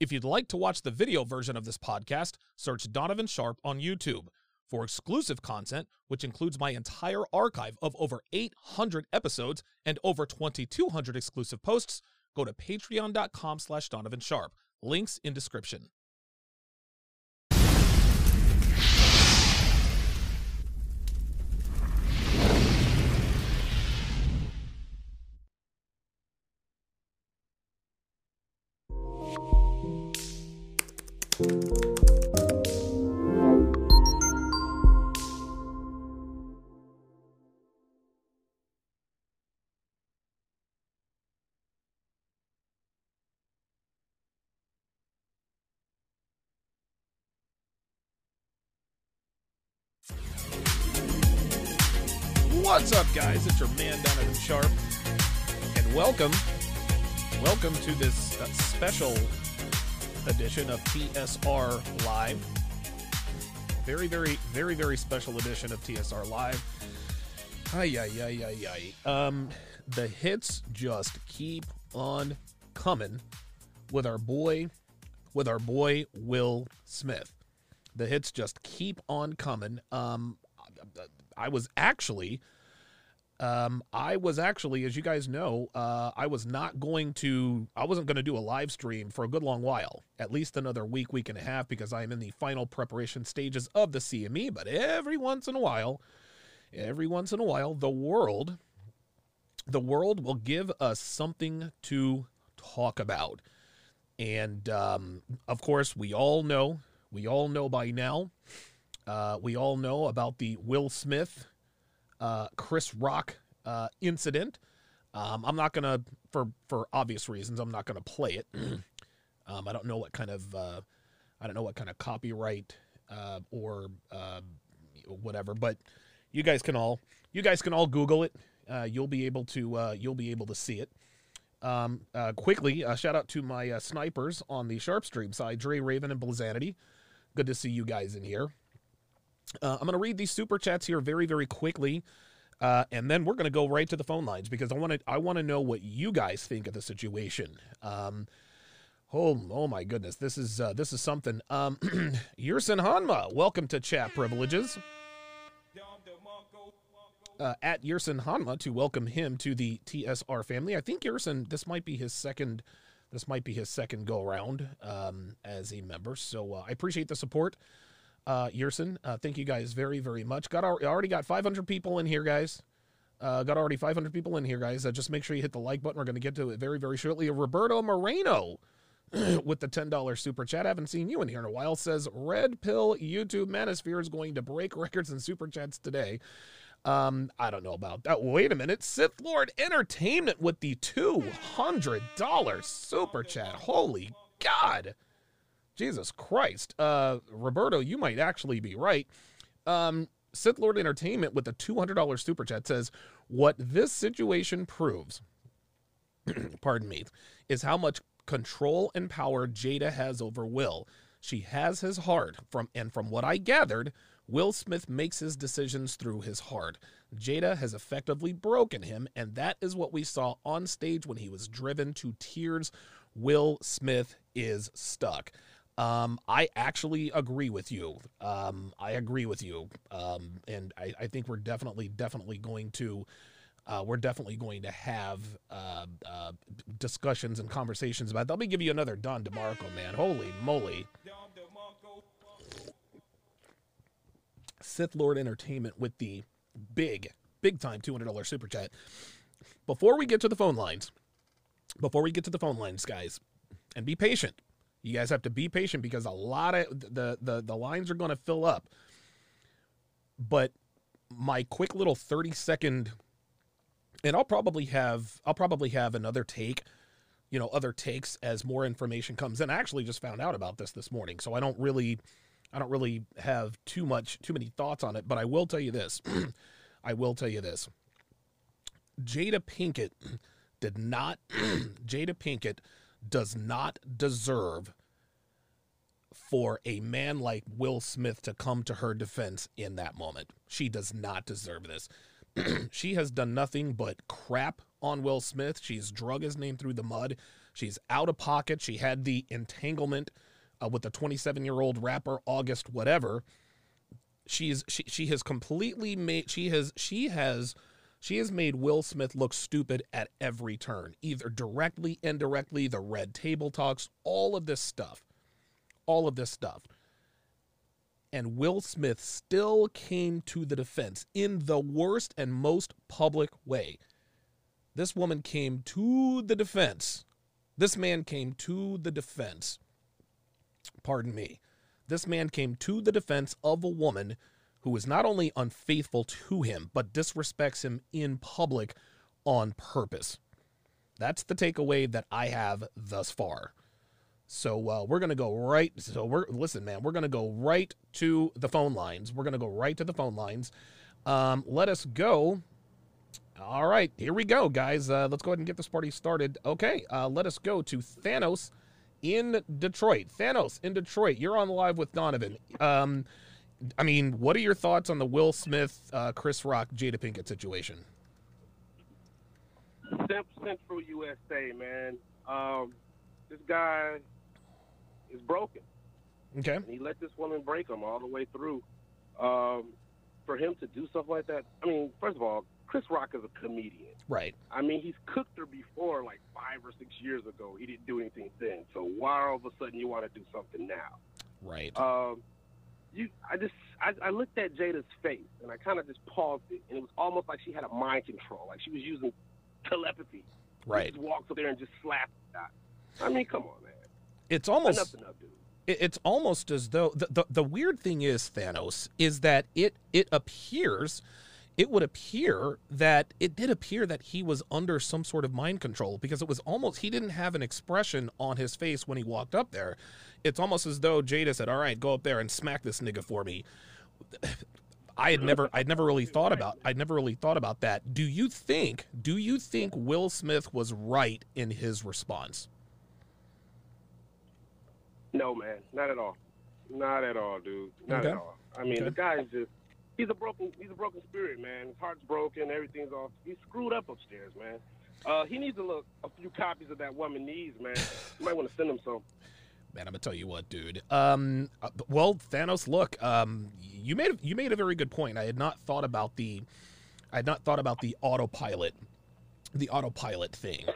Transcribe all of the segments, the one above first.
If you'd like to watch the video version of this podcast, search Donovan Sharpe on YouTube. For exclusive content, which includes my entire archive of over 800 episodes and over 2,200 exclusive posts, go to patreon.com slash Donovan Sharpe. Links in description. What's up, guys? It's your man Donovan Sharpe, and welcome, welcome to this uh, special edition of TSR Live. Very, very, very, very special edition of TSR Live. Ay, ay, ay, ay, ay. Um, the hits just keep on coming with our boy, with our boy Will Smith. The hits just keep on coming. Um, I was actually um, I was actually, as you guys know, uh, I was not going to, I wasn't going to do a live stream for a good long while, at least another week, week and a half, because I'm in the final preparation stages of the CME. But every once in a while, every once in a while, the world, the world will give us something to talk about. And um, of course, we all know, we all know by now, uh, we all know about the Will Smith uh, Chris Rock uh, incident. Um, I'm not gonna, for for obvious reasons, I'm not gonna play it. um, I don't know what kind of, uh, I don't know what kind of copyright uh, or uh, whatever, but you guys can all, you guys can all Google it. Uh, you'll be able to, uh, you'll be able to see it. Um, uh, quickly, uh, shout out to my uh, snipers on the Sharp Stream side, Dre Raven and Blazanity. Good to see you guys in here. Uh, I'm going to read these super chats here very, very quickly, uh, and then we're going to go right to the phone lines because I want to I want to know what you guys think of the situation. Um, oh, oh my goodness, this is uh, this is something. Um, Yerson Hanma, welcome to chat privileges. Uh, at Yerson Hanma to welcome him to the TSR family. I think Yerson, this might be his second, this might be his second go around um, as a member. So uh, I appreciate the support uh, Yerson. Uh, thank you guys very, very much. Got already got 500 people in here, guys. Uh, got already 500 people in here, guys. Uh, just make sure you hit the like button. We're going to get to it very, very shortly. Roberto Moreno with the $10 super chat. Haven't seen you in here in a while. Says Red Pill YouTube Manosphere is going to break records in super chats today. Um, I don't know about that. Wait a minute. Sith Lord Entertainment with the $200 super chat. Holy God. Jesus Christ. Uh, Roberto, you might actually be right. Um, Sith Lord Entertainment with a $200 super chat says, What this situation proves, pardon me, is how much control and power Jada has over Will. She has his heart from and from what I gathered, Will Smith makes his decisions through his heart. Jada has effectively broken him, and that is what we saw on stage when he was driven to tears. Will Smith is stuck. Um, I actually agree with you. Um, I agree with you. Um, and I, I, think we're definitely, definitely going to, uh, we're definitely going to have uh, uh, discussions and conversations about. That. Let me give you another Don DeMarco, man. Holy moly! Sith Lord Entertainment with the big, big time two hundred dollars super chat. Before we get to the phone lines, before we get to the phone lines, guys, and be patient you guys have to be patient because a lot of the the the lines are going to fill up. But my quick little 30 second and I'll probably have I'll probably have another take, you know, other takes as more information comes in. I actually just found out about this this morning, so I don't really I don't really have too much too many thoughts on it, but I will tell you this. I will tell you this. Jada Pinkett did not Jada Pinkett does not deserve for a man like Will Smith to come to her defense in that moment. She does not deserve this. she has done nothing but crap on Will Smith. She's drug his name through the mud. She's out of pocket. She had the entanglement uh, with the 27 year old rapper August whatever. She's she she has completely made she has she has she has made Will Smith look stupid at every turn, either directly, indirectly, the red table talks, all of this stuff. All of this stuff. And Will Smith still came to the defense in the worst and most public way. This woman came to the defense. This man came to the defense. Pardon me. This man came to the defense of a woman who is not only unfaithful to him, but disrespects him in public on purpose. That's the takeaway that I have thus far. So uh, we're gonna go right. So we're listen, man. We're gonna go right to the phone lines. We're gonna go right to the phone lines. Um, let us go. All right, here we go, guys. Uh, let's go ahead and get this party started. Okay, uh, let us go to Thanos in Detroit. Thanos in Detroit. You're on live with Donovan. Um, I mean, what are your thoughts on the Will Smith, uh, Chris Rock, Jada Pinkett situation? Central USA, man. Um, this guy is broken. Okay. And he let this woman break him all the way through. Um, for him to do stuff like that, I mean, first of all, Chris Rock is a comedian. Right. I mean, he's cooked her before, like five or six years ago. He didn't do anything then. So why all of a sudden you want to do something now? Right. Um, you, I just, I, I looked at Jada's face and I kind of just paused it, and it was almost like she had a mind control, like she was using telepathy. Right. She just walks up there and just slaps that. I mean, come on, man. It's almost Enough's enough, dude. it's almost as though the, the the weird thing is Thanos is that it it appears it would appear that it did appear that he was under some sort of mind control because it was almost he didn't have an expression on his face when he walked up there. It's almost as though Jada said, "All right, go up there and smack this nigga for me." I had never I'd never really thought about I'd never really thought about that. Do you think do you think Will Smith was right in his response? No, man, not at all. Not at all, dude. Not Okay. at all. I mean, Okay. the guy is just. He's a broken. He's a broken spirit, man. His heart's broken. Everything's off. He's screwed up upstairs, man. Uh, he needs to look a few copies of that woman needs, man. You might want to send him some. Man, I'm gonna tell you what, dude. Um, uh, well, Thanos, look, um, you made you made a very good point. I had not thought about the, I had not thought about the autopilot, the autopilot thing.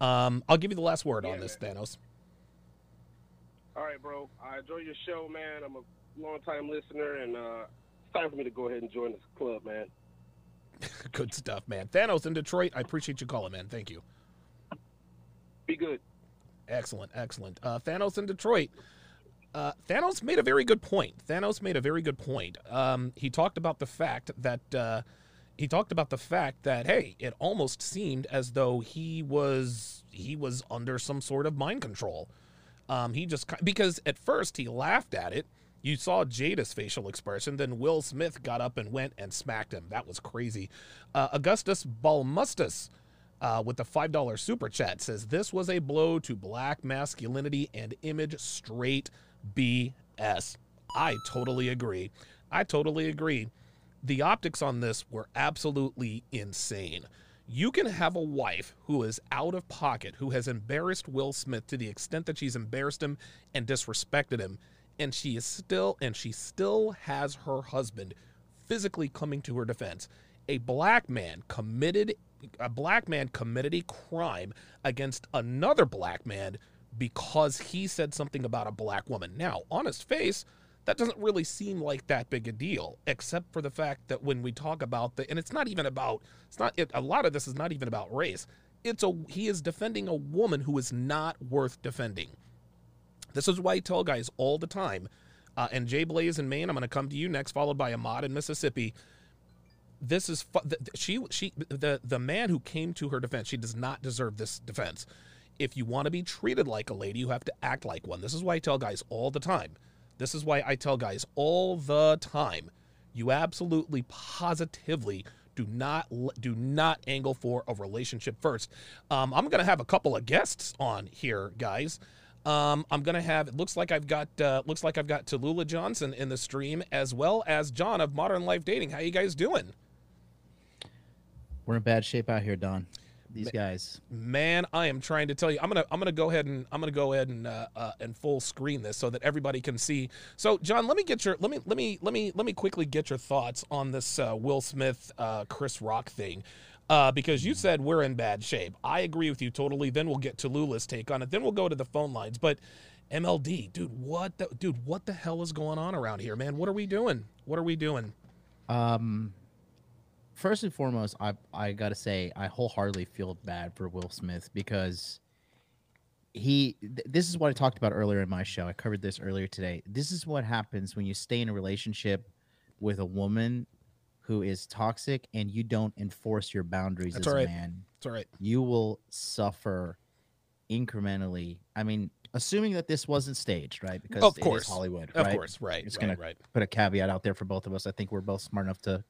Um, I'll give you the last word on Yeah, this, Thanos. All right, bro. I enjoy your show, man. I'm a long time listener, and uh, it's time for me to go ahead and join this club, man. Good stuff, man. Thanos in Detroit. I appreciate you calling, man. Thank you. Be good. Excellent, excellent. Uh, Thanos in Detroit. Uh, Thanos made a very good point. Thanos made a very good point. Um, he talked about the fact that uh, he talked about the fact that hey, it almost seemed as though he was he was under some sort of mind control. Um, he just because at first he laughed at it. You saw Jada's facial expression. Then Will Smith got up and went and smacked him. That was crazy. Uh, Augustus Balmustus uh, with the $5 super chat says this was a blow to black masculinity and image straight BS. I totally agree. I totally agree. The optics on this were absolutely insane. You can have a wife who is out of pocket, who has embarrassed Will Smith to the extent that she's embarrassed him and disrespected him, and she is still and she still has her husband physically coming to her defense. A black man committed a black man committed a crime against another black man because he said something about a black woman. Now, on his face, that doesn't really seem like that big a deal, except for the fact that when we talk about the, and it's not even about, it's not, it, a lot of this is not even about race. It's a, he is defending a woman who is not worth defending. This is why I tell guys all the time, uh, and Jay Blaze in Maine, I'm going to come to you next, followed by Ahmad in Mississippi. This is fu- th- th- she she the the man who came to her defense. She does not deserve this defense. If you want to be treated like a lady, you have to act like one. This is why I tell guys all the time. This is why I tell guys all the time. You absolutely positively do not do not angle for a relationship first. Um, I'm gonna have a couple of guests on here, guys. Um, I'm gonna have. It looks like I've got. Uh, looks like I've got Tallulah Johnson in the stream as well as John of Modern Life Dating. How you guys doing? We're in bad shape out here, Don. these guys. Man, I am trying to tell you. I'm gonna I'm gonna go ahead and I'm gonna go ahead and uh, uh, and full screen this so that everybody can see. So, John, let me get your let me let me let me let me quickly get your thoughts on this uh, Will Smith uh, Chris Rock thing. Uh, because you said we're in bad shape. I agree with you totally. Then we'll get to Lula's take on it. Then we'll go to the phone lines. But MLD, dude, what the dude, what the hell is going on around here, man? What are we doing? What are we doing? Um, first and foremost, I I gotta say I wholeheartedly feel bad for Will Smith because he. Th- this is what I talked about earlier in my show. I covered this earlier today. This is what happens when you stay in a relationship with a woman who is toxic and you don't enforce your boundaries That's as right. a man. That's all right. You will suffer incrementally. I mean, assuming that this wasn't staged, right? Because Of course. Hollywood, Of right? course, right. It's right, gonna right. put a caveat out there for both of us. I think we're both smart enough to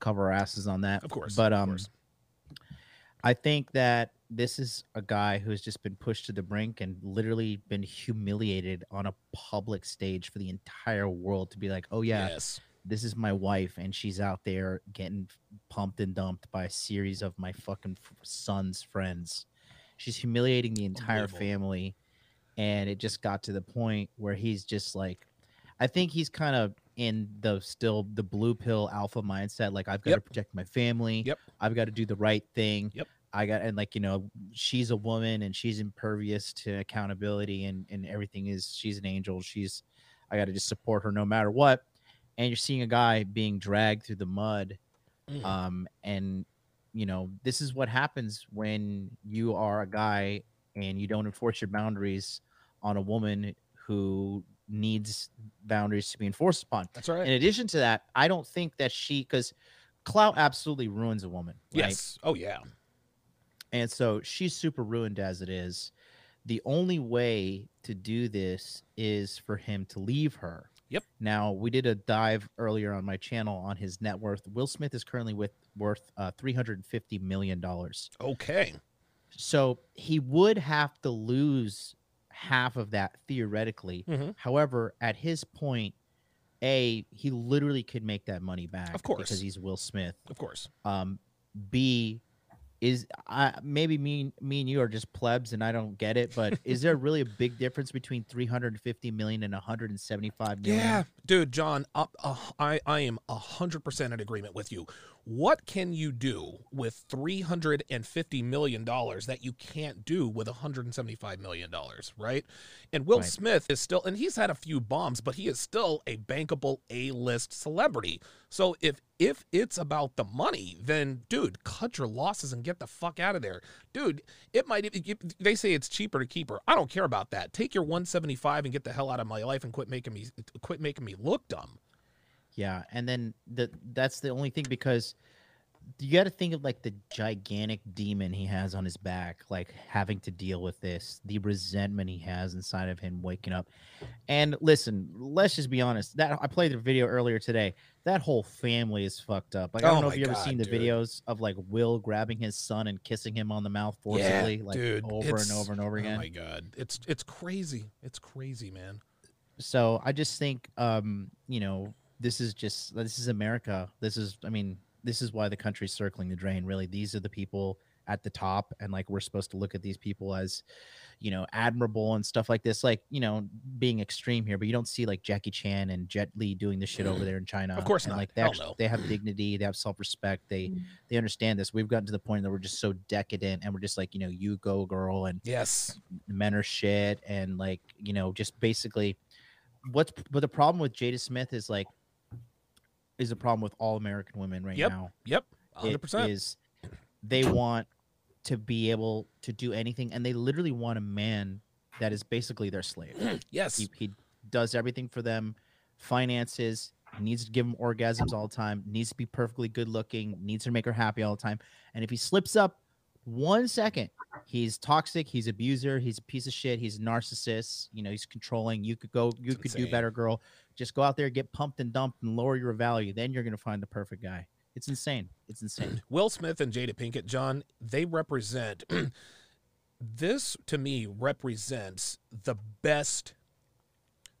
cover our asses on that. Of course. But um course. I think that this is a guy who's just been pushed to the brink and literally been humiliated on a public stage for the entire world to be like, "Oh yeah, yes. this is my wife and she's out there getting pumped and dumped by a series of my fucking son's friends. She's humiliating the entire family and it just got to the point where he's just like I think he's kind of in the still the blue pill alpha mindset like I've got to protect my family. Yep. I've got to do the right thing. Yep. I got and like you know she's a woman and she's impervious to accountability and and everything is she's an angel. She's I got to just support her no matter what. And you're seeing a guy being dragged through the mud Mhm. um and you know this is what happens when you are a guy and you don't enforce your boundaries on a woman who needs boundaries to be enforced upon That's right. in addition to that i don't think that she because clout absolutely ruins a woman right? yes. Oh yeah. and so she's super ruined as it is the only way to do this is for him to leave her Yep. now we did a dive earlier on my channel on his net worth will smith is currently with worth uh, 350 million dollars Okay. so he would have to lose half of that theoretically Mhm. however at his point a he literally could make that money back Of course. because he's will smith Of course. um b is i maybe me me and you are just plebs and i don't get it but is there really a big difference between 350 million and 175 million Yeah, dude, John, uh, uh, I I am hundred percent in agreement with you. What can you do with three hundred and fifty million dollars that you can't do with one hundred and seventy-five million dollars, right? And Will Right. Smith is still, and he's had a few bombs, but he is still a bankable A-list celebrity. So if if it's about the money, then dude, cut your losses and get the fuck out of there, dude. It might. They say it's cheaper to keep her. I don't care about that. Take your one seventy-five and get the hell out of my life and quit making me quit making me look dumb. Yeah, and then the that's the only thing because you got to think of like the gigantic demon he has on his back, like having to deal with this, the resentment he has inside of him waking up. And listen, let's just be honest. That I played the video earlier today. That whole family is fucked up. Like I Oh don't know if you ever seen the dude. videos of like Will grabbing his son and kissing him on the mouth forcibly, like dude, over and over and over Oh again. my god, it's it's crazy. It's crazy, man. so i just think um you know this is just this is america. This is i mean this is why the country's circling the drain really. These are the people at the top and like we're supposed to look at these people as you know admirable and stuff like this. Like you know being extreme here but you don't see like jackie chan and jet li doing this shit over mm. there in china. Of course and, not. like they actually no. they have dignity they have self-respect they mm. they understand this. We've gotten to the point that we're just so decadent and we're just like you know you go girl and Yes. men are shit and like you know just basically what's but the problem with Jada Smith is like is a problem with all American women right Yep. now. Yep. It Hundred percent. is they want to be able to do anything and they literally want a man that is basically their slave. Yes. he, he does everything for them, finances, needs to give them orgasms all the time, needs to be perfectly good looking, needs to make her happy all the time. And if he slips up one second, he's toxic, he's abuser, he's a piece of shit, he's a narcissist, you know, he's controlling. You could go, you It's could do better, girl. Just go out there, get pumped and dumped and lower your value. Then you're gonna find the perfect guy. It's insane. It's insane. Will Smith and Jada Pinkett, John, they represent this to me represents the best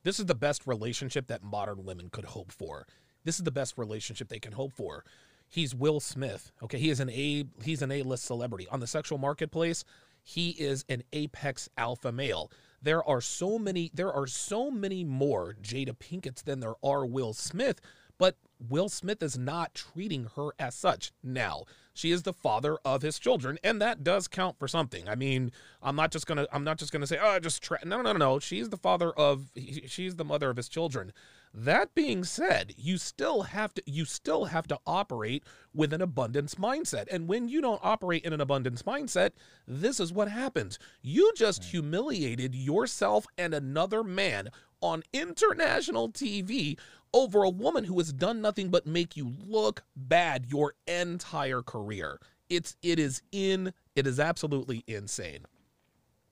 this is the best relationship that modern women could hope for. This is the best relationship they can hope for. He's Will Smith. Okay, he is an A he's an A-list celebrity on the sexual marketplace. He is an apex alpha male. There are so many there are so many more Jada Pinkett's than there are Will Smith, but Will Smith is not treating her as such. Now, she is the father of his children, and that does count for something. I mean, I'm not just gonna I'm not just gonna say, oh, just try. No, no, no, no. She's the father of she's the mother of his children. That being said, you still have to you still have to operate with an abundance mindset. And when you don't operate in an abundance mindset, this is what happens. You just right. humiliated yourself and another man on international TV over a woman who has done nothing but make you look bad your entire career. It's it is in it is absolutely insane.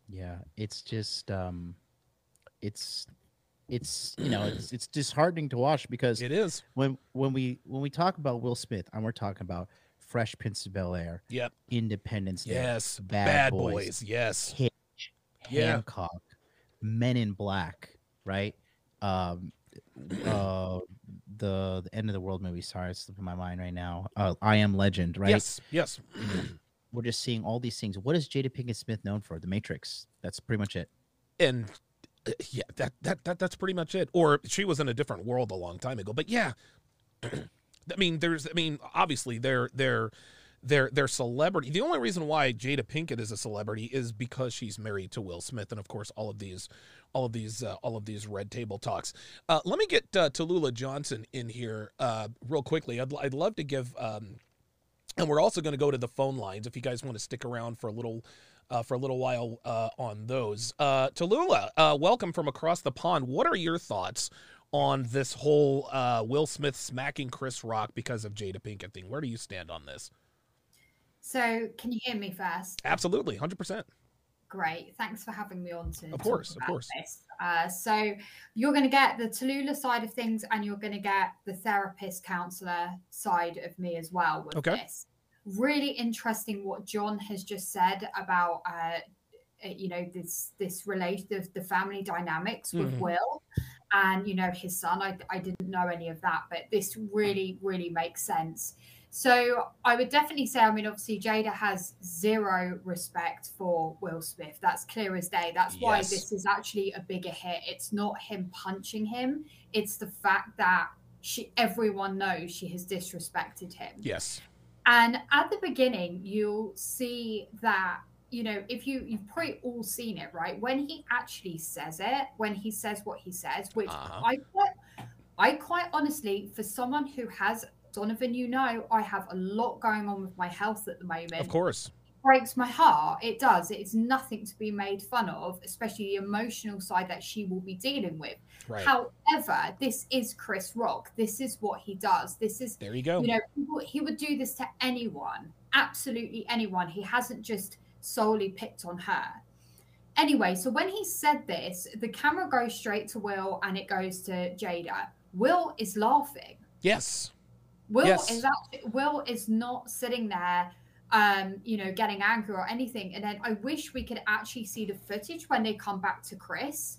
Yeah, it's just um it's it's you know it's it's disheartening to watch because it is when when we when we talk about Will Smith and we're talking about Fresh Prince of Bel Air, yep, Independence Day, yes, Bad, Bad Boys, Boys, yes, Hitch, yeah. Hancock, Men in Black, right? Um, uh, the the end of the world movie. Sorry, it's slipping my mind right now. Uh, I Am Legend, right? Yes, yes. We're just seeing all these things. What is Jada Pinkett Smith known for? The Matrix. That's pretty much it. And yeah, that, that that that's pretty much it. Or she was in a different world a long time ago. But yeah, I mean, there's, I mean, obviously they're they're they're they're celebrity. The only reason why Jada Pinkett is a celebrity is because she's married to Will Smith, and of course, all of these all of these uh, all of these red table talks. Uh, let me get uh, Tallulah Johnson in here uh, real quickly. I'd I'd love to give. Um, and we're also going to go to the phone lines if you guys want to stick around for a little uh, for a little while uh, on those. Uh, Tallulah, uh, welcome from across the pond. What are your thoughts on this whole uh, Will Smith smacking Chris Rock because of Jada Pinkett thing? Where do you stand on this? So, can you hear me first? Absolutely, hundred percent. Great, thanks for having me on to. Of course, of course. This. Uh, so, you're going to get the Tallulah side of things, and you're going to get the therapist counselor side of me as well with okay. this really interesting what John has just said about uh, uh you know this this relate the, the family dynamics with mm-hmm. Will and you know his son. I I didn't know any of that, but this really really makes sense. So I would definitely say, I mean, obviously Jada has zero respect for Will Smith. That's clear as day. That's yes. why this is actually a bigger hit. It's not him punching him. It's the fact that she everyone knows she has disrespected him. Yes. And at the beginning, you'll see that, you know, if you, you've probably all seen it, right? When he actually says it, when he says what he says, which uh-huh. I quite, I quite honestly, for someone who has Donovan, you know, I have a lot going on with my health at the moment. Of course breaks my heart. It does. It's nothing to be made fun of, especially the emotional side that she will be dealing with. Right. However, this is Chris Rock. This is what he does. This is there you go. You know, he would do this to anyone, absolutely anyone. He hasn't just solely picked on her. Anyway, so when he said this, the camera goes straight to Will and it goes to Jada. Will is laughing. Yes. Will yes. is actually, Will is not sitting there um, you know, getting angry or anything. And then I wish we could actually see the footage when they come back to Chris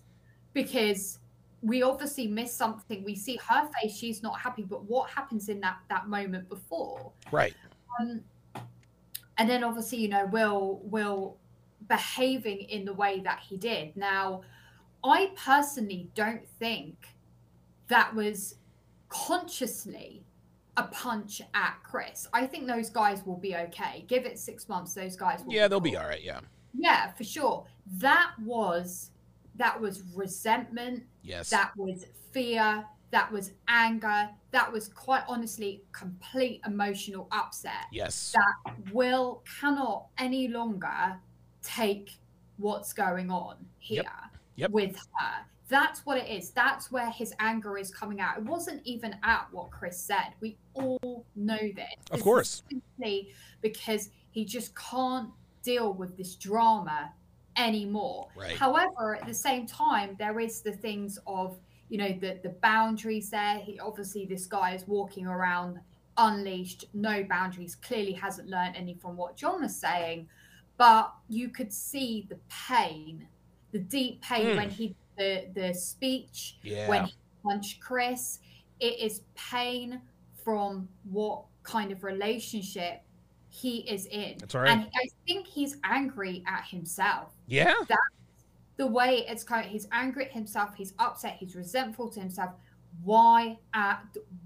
because we obviously miss something. We see her face, she's not happy, but what happens in that that moment before? Right. Um, and then obviously, you know, Will Will behaving in the way that he did. Now, I personally don't think that was consciously a punch at Chris. I think those guys will be okay. Give it six months, those guys will Yeah, be they'll cool. be all right, yeah. Yeah, for sure. That was that was resentment. Yes. That was fear. That was anger. That was quite honestly complete emotional upset. Yes. That Will cannot any longer take what's going on here yep. Yep. with her. That's what it is. That's where his anger is coming out. It wasn't even at what Chris said. We all know this. Of this course. Simply because he just can't deal with this drama anymore. Right. However, at the same time, there is the things of, you know, the the boundaries there. He obviously this guy is walking around unleashed, no boundaries, clearly hasn't learned any from what John was saying. But you could see the pain, the deep pain mm. when he the the speech yeah. when he punched Chris. It is pain from what kind of relationship he is in. That's right. And I think he's angry at himself. Yeah. That's the way it's kind of, he's angry at himself, he's upset, he's resentful to himself. Why uh,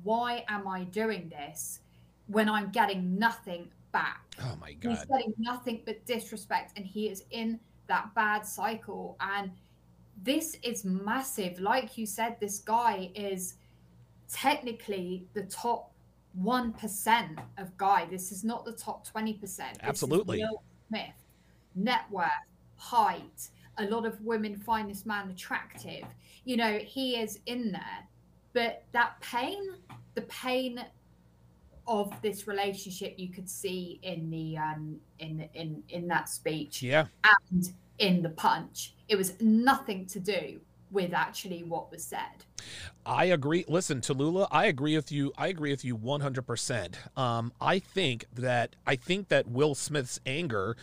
why am I doing this when I'm getting nothing back? Oh my god. He's getting nothing but disrespect and he is in that bad cycle and this is massive. Like you said, this guy is technically the top 1% of Guy. This is not the top 20%. Absolutely. Will Smith, net worth, height. A lot of women find this man attractive. You know, he is in there. But that pain, the pain of this relationship you could see in the um in in in that speech yeah and in the punch it was nothing to do with actually what was said. I agree. Listen, Tallulah, I agree with you. I agree with you 100%. Um, I think that I think that Will Smith's anger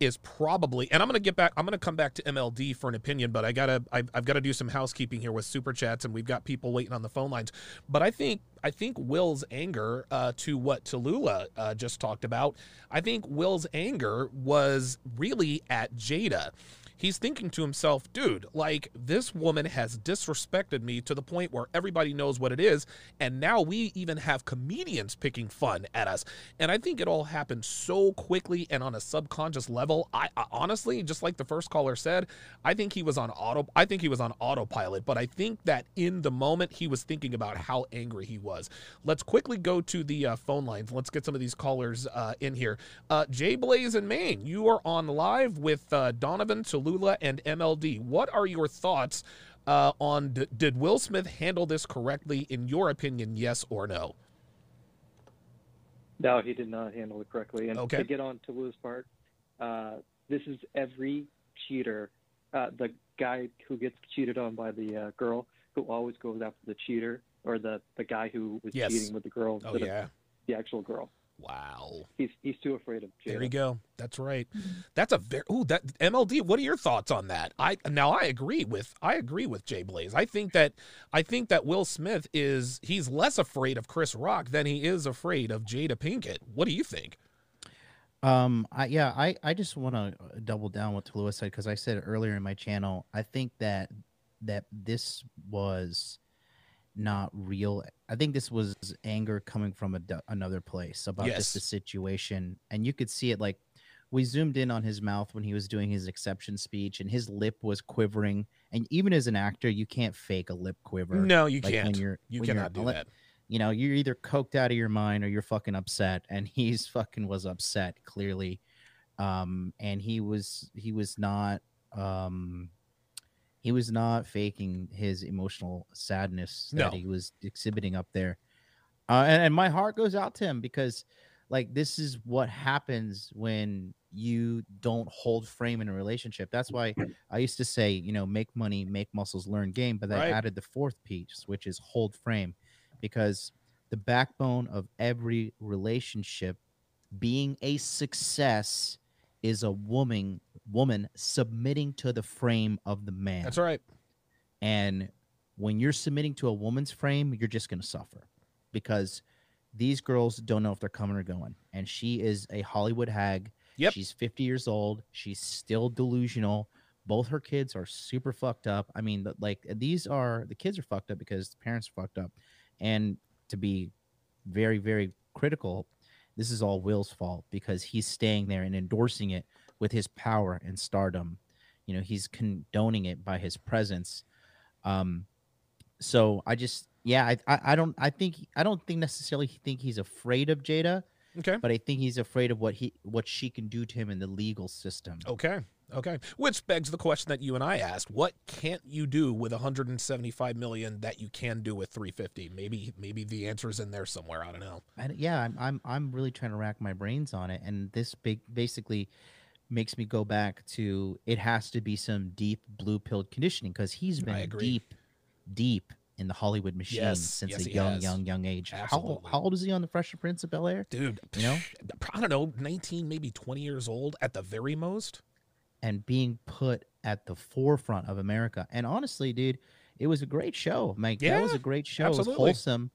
is probably and i'm going to get back i'm going to come back to mld for an opinion but i gotta I've, I've got to do some housekeeping here with super chats and we've got people waiting on the phone lines. But i think i think will's anger uh, to what tallulah uh, just talked about i think will's anger was really at jada he's thinking to himself, dude, like this woman has disrespected me to the point where everybody knows what it is. And now we even have comedians picking fun at us. And I think it all happened so quickly and on a subconscious level. I, I honestly, just like the first caller said, I think he was on auto. I think he was on autopilot. But I think that in the moment he was thinking about how angry he was. Let's quickly go to the uh, phone lines. Let's get some of these callers uh, in here. Uh, Jay Blaze in Maine, you are on live with uh, Donovan to Tallulah and MLD. What are your thoughts uh, on d- did Will Smith handle this correctly, in your opinion, yes or no? No, he did not handle it correctly. And okay. to get on to Lou's part, uh, this is every cheater, uh, the guy who gets cheated on by the uh, girl who always goes after the cheater or the, the guy who was yes. cheating with the girl oh, yeah. the actual girl. Wow. He's he's too afraid of Jada. There you go. That's right. That's a very ooh that MLD. What are your thoughts on that? I now I agree with I agree with Jay Blaze. I think that I think that Will Smith is he's less afraid of Chris Rock than he is afraid of Jada Pinkett. What do you think? Um, I yeah, I I just want to double down what Tallulah said because I said earlier in my channel. I think that that this was not real. I think this was anger coming from a, another place about yes. just the situation, and you could see it like we zoomed in on his mouth when he was doing his exception speech, and his lip was quivering. And even as an actor, you can't fake a lip quiver. No, you like can't. When you're, you when cannot you're, do that. You know, you're either coked out of your mind or you're fucking upset, and he's fucking was upset clearly. Um, and he was he was not um he was not faking his emotional sadness that no. he was exhibiting up there. Uh, and, and my heart goes out to him because, like, this is what happens when you don't hold frame in a relationship. That's why I used to say, you know, make money, make muscles, learn game. But I right. added the fourth piece, which is hold frame, because the backbone of every relationship being a success is a woman woman submitting to the frame of the man. That's right. And when you're submitting to a woman's frame, you're just going to suffer because these girls don't know if they're coming or going. And she is a Hollywood hag. Yep. She's 50 years old. She's still delusional. Both her kids are super fucked up. I mean, like these are the kids are fucked up because the parents are fucked up. And to be very, very critical, this is all Will's fault because he's staying there and endorsing it with his power and stardom. You know, he's condoning it by his presence. Um, so I just, yeah, I, I, I don't, I think, I don't think necessarily think he's afraid of Jada. Okay. But I think he's afraid of what he, what she can do to him in the legal system. Okay. Okay. Which begs the question that you and I asked: What can't you do with 175 million that you can do with 350? Maybe, maybe the answer is in there somewhere. I don't know. I, yeah, I'm, I'm, I'm really trying to rack my brains on it, and this big, basically makes me go back to it has to be some deep blue pilled conditioning because he's been deep, deep in the Hollywood machine yes, since yes, a young, young, young age. How, how old is he on the Fresh Prince of Bel Air? Dude, you know, I don't know, 19, maybe 20 years old at the very most. And being put at the forefront of America. And honestly, dude, it was a great show. Mike, yeah, that was a great show. Absolutely. It was wholesome.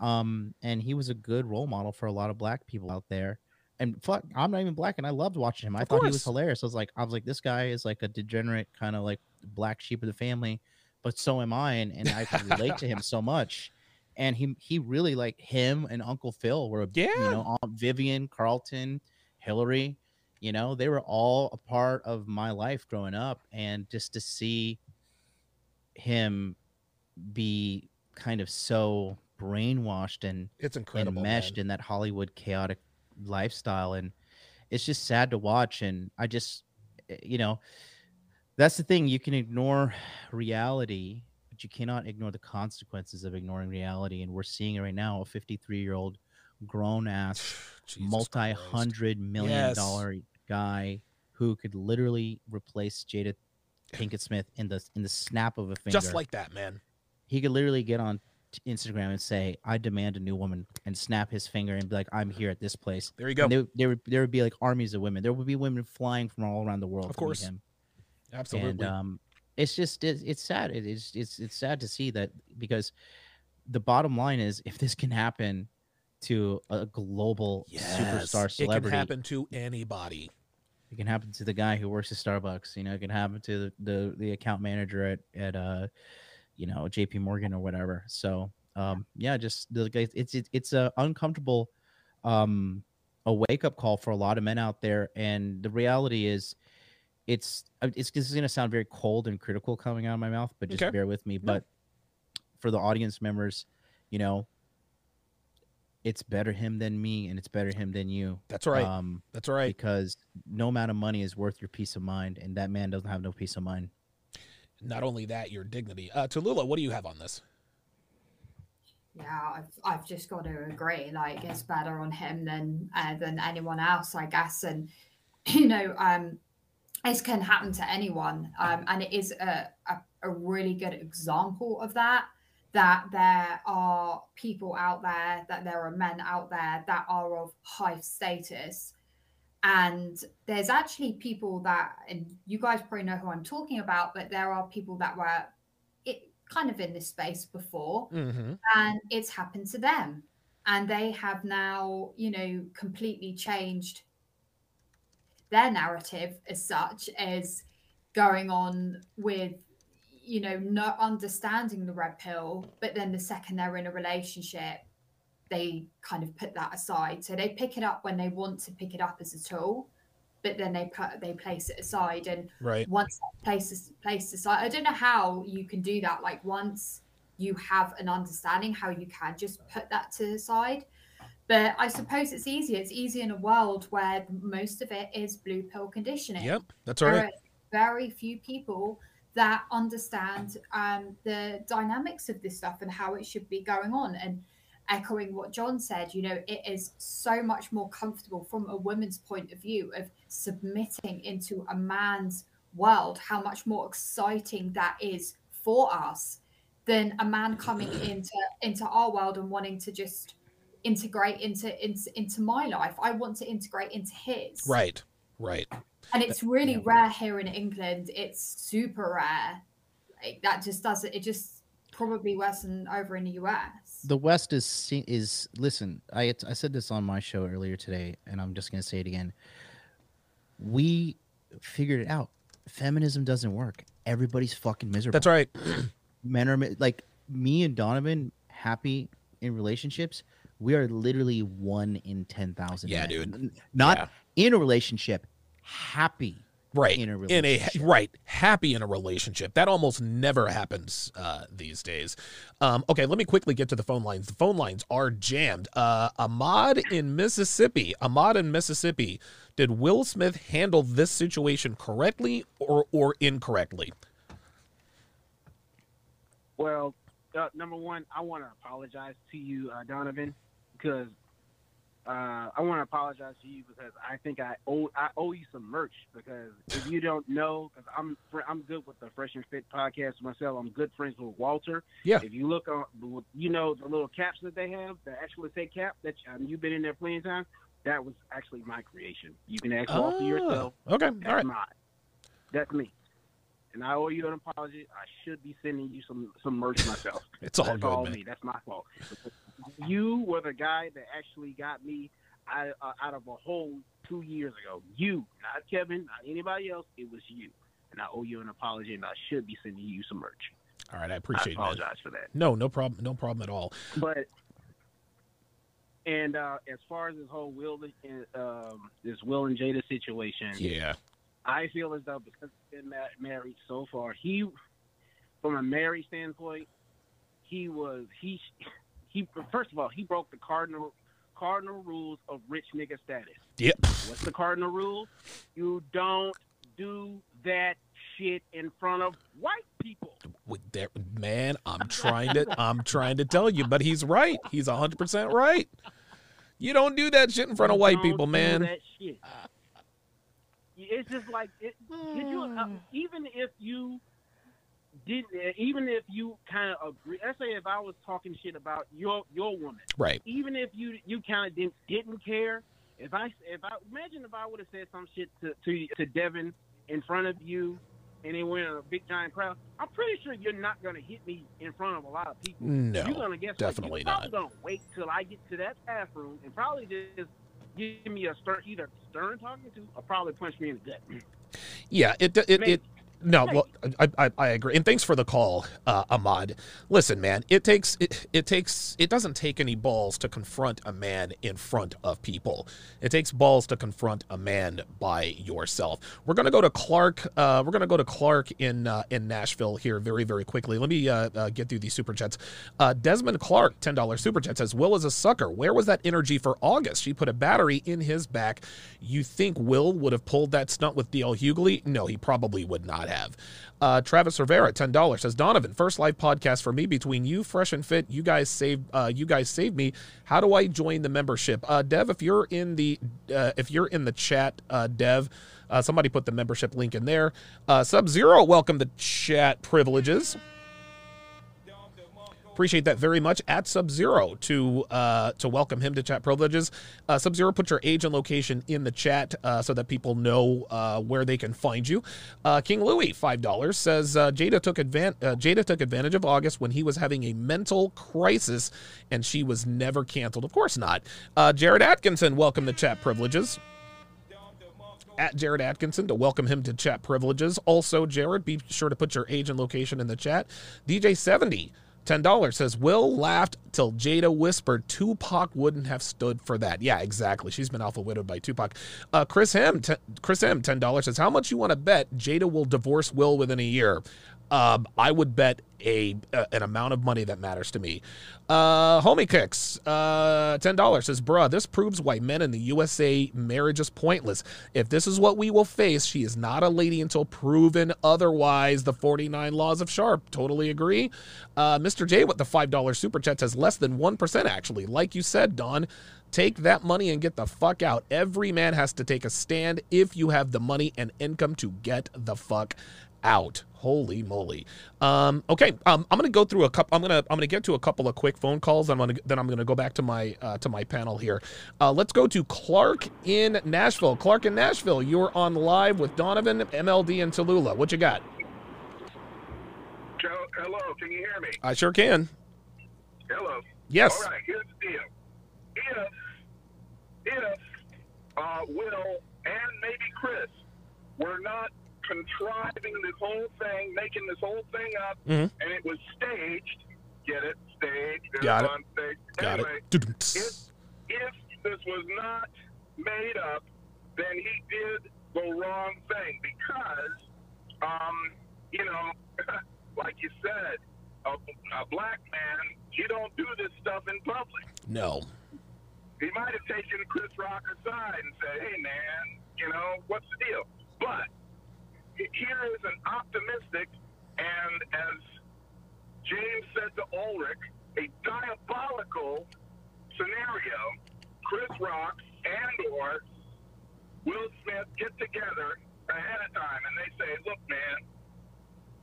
Um, and he was a good role model for a lot of black people out there. And fuck, I'm not even black, and I loved watching him. I Of thought he was hilarious. I was like, I was like, this guy is like a degenerate kind of like black sheep of the family, but so am I, and, and I relate to him so much. And he he really like him and Uncle Phil were Yeah. you know Aunt Vivian, Carlton, Hillary, you know they were all a part of my life growing up, and just to see him be kind of so brainwashed and It's incredible. enmeshed man. in that Hollywood chaotic lifestyle, and it's just sad to watch. And I just, eh, you know, that's the thing. You can ignore reality, but you cannot ignore the consequences of ignoring reality. And we're seeing it right now. A 53 year old grown ass, multi Christ. hundred million Yes. dollar guy who could literally replace Jada Pinkett Smith in the in the snap of a finger. Just like that, man. he could literally get on t- Instagram and say, "I demand a new woman," and snap his finger and be like, "I'm here at this place." There you go. And there, there would there would be like armies of women. There would be women flying from all around the world. Of course. him. Absolutely. And um, it's just it's, it's sad. It is it's it's sad to see that because the bottom line is if this can happen to a global superstar Yes, It can happen to anybody. it can happen to the guy who works at Starbucks. You know, it can happen to the the, the account manager at at uh, you know, J.P. Morgan or whatever. So, um, yeah, just. It's it's it's a uncomfortable, um, a wake up call for a lot of men out there. And the reality is, it's it's this is gonna sound very cold and critical coming out of my mouth, but just Okay. bear with me. No. But for the audience members, you know. It's better him than me, and it's better him than you. That's right. Um, That's right. because no amount of money is worth your peace of mind, and that man doesn't have no peace of mind. Not only that, your dignity. Uh, Tallulah, what do you have on this? Yeah, I've, I've just got to agree. Like it's better on him than uh, than anyone else, I guess. And you know, um, this can happen to anyone, um, and it is a, a a really good example of that. That there are people out there, that there are men out there that are of high status, and there's actually people that, and you guys probably know who I'm talking about, but there are people that were it kind of in this space before Mm-hmm. and it's happened to them and they have now you know completely changed their narrative as such as going on with you know not understanding the red pill but then the second they're in a relationship they kind of put that aside so they pick it up when they want to pick it up as a tool but then they put they place it aside and Right. once that place is placed aside i don't know how you can do that like once you have an understanding how you can just put that to the side but i suppose it's easier it's easy in a world where most of it is blue pill conditioning Yep. That's there right. very few people that understand um, the dynamics of this stuff and how it should be going on and echoing what john said you know it is so much more comfortable from a woman's point of view of submitting into a man's world how much more exciting that is for us than a man coming into into our world and wanting to just integrate into into, into my life i want to integrate into his Right. Right. and it's really rare here in England. It's super rare. Like, that just doesn't. It just probably worse than over in the US. The West is is listen. I I said this on my show earlier today, and I'm just gonna say it again. We figured it out. Feminism doesn't work. Everybody's fucking miserable. That's right. Men are like me and Donovan happy in relationships. We are literally one in ten thousand. Yeah, dude. Not Yeah. in a relationship. Happy. Right. In a in a right. Happy in a relationship. That almost never happens uh, these days. Um, okay let me quickly get to the phone lines. The phone lines are jammed. Uh, ahmad in mississippi. Ahmad in mississippi. Did will smith handle this situation correctly or or incorrectly? Well, uh, number one, I want to apologize to you, uh, Donovan, because uh, I want to apologize to you because I think I owe I owe you some merch because if you don't know, because I'm I'm good with the Fresh and Fit podcast myself. I'm good friends with Walter. Yeah. If you look on, you know the little caps that they have that actually say cap that um, you've been in there plenty of times. That was actually my creation. You can ask Walter Oh, yourself. okay That's all right mine. That's me. And I owe you an apology. I should be sending you some some merch myself. it's all That's good all man me. That's my fault. You were the guy that actually got me out, uh, out of a hole two years ago. You, not Kevin, not anybody else. It was you, and I owe you an apology, and I should be sending you some merch. All right, I appreciate. I apologize for that. No, no problem. No problem at all. But and uh, as far as this whole Will, um, this Will and Jada situation, yeah, I feel as though because he's been married so far, he, from a married standpoint, he was he he first of all he broke the cardinal cardinal rules of rich nigga status. Yep. What's the cardinal rule? You don't do that shit in front of white people. There, man, I'm trying to I'm trying to tell you, but he's right. He's 100% right. You don't do that shit in front of white people, man. that shit. It's just like it, you, uh, even if you didn't, uh, even if you kind of agree. Let's say if I was talking shit about your your woman, right? Even if you you kind of didn't didn't care. If I if I imagine if I would have said some shit to to to Devin in front of you and they went in a big giant crowd, I'm pretty sure you're not going to hit me in front of a lot of people. No, you're going to guess definitely what? You're not. going to wait till I get to that bathroom and probably just give me a stern, either stern talking to, or probably punch me in the gut. Yeah, it it, it no, well, I, I, I, agree, and thanks for the call, uh, Ahmad. Listen, man, it takes it, it takes it doesn't take any balls to confront a man in front of people. It takes balls to confront a man by yourself. We're gonna go to Clark. Uh, we're gonna go to Clark in uh, in Nashville here very very quickly. Let me uh, uh, get through these super chats. Uh, Desmond Clark, ten dollars super chat says, "Will is a sucker. Where was that energy for August? She put a battery in his back. You think Will would have pulled that stunt with DL Hughley? No, he probably would not have." Have. Uh, Travis Rivera, ten dollars says Donovan, first live podcast for me between you, Fresh and Fit. You guys saved. Uh, you guys saved me. How do I join the membership? Uh, Dev, if you're in the uh, if you're in the chat, uh, Dev, uh, somebody put the membership link in there. Sub Zero, welcome to chat privileges. Appreciate that very much. At Sub Zero to uh, to welcome him to chat privileges. Uh, Sub Zero, put your age and location in the chat uh, so that people know uh, where they can find you. Uh, King Louis, five dollars, says uh, Jada took advan- Jada took advantage of August when he was having a mental crisis, and she was never canceled. Of course not. Jared Atkinson, welcome to chat privileges at Jared Atkinson to welcome him to chat privileges. Also, Jared, be sure to put your age and location in the chat. DJ70 $10 says Will laughed till Jada whispered Tupac wouldn't have stood for that. Yeah, exactly. She's been alpha widowed by Tupac. Uh, Chris M, t- Chris M, $10 says how much you want to bet Jada will divorce Will within a year. Um, I would bet a, an amount of money that matters to me. Uh, homie kicks, uh, ten dollars says, "Bruh, this proves why men in the USA marriage is pointless. If this is what we will face, she is not a lady until proven otherwise." The forty nine laws of Sharpe. Totally agree. Uh, Mr. J with the five dollar super chat says less than one percent actually. Like you said, Don. Take that money and get the fuck out. Every man has to take a stand if you have the money and income to get the fuck out. Holy moly. Um, okay, um, I'm gonna go through a couple. I'm gonna I'm gonna get to a couple of quick phone calls. I'm gonna then I'm gonna go back to my uh, to my panel here. Uh, let's go to Clark in Nashville. Clark in Nashville, you're on live with Donovan, MLD, and Tallulah. What you got? Joe, Hello, can you hear me? I sure can. Hello. Yes. All right. Here's the deal. If if uh, Will and maybe Chris were not contriving this whole thing, making this whole thing up, mm-hmm. and it was staged. Get it? Staged. Got it. Stage. Got anyway, it. If, if this was not made up, then he did the wrong thing because, um, you know, like you said, a, a black man, you don't do this stuff in public. No. He might have taken Chris Rock aside and said, "Hey, man, you know what's the deal?" But here is an optimistic and, as James said to Ulrich, a diabolical scenario. Chris Rock and or Will Smith get together ahead of time and they say, look, man,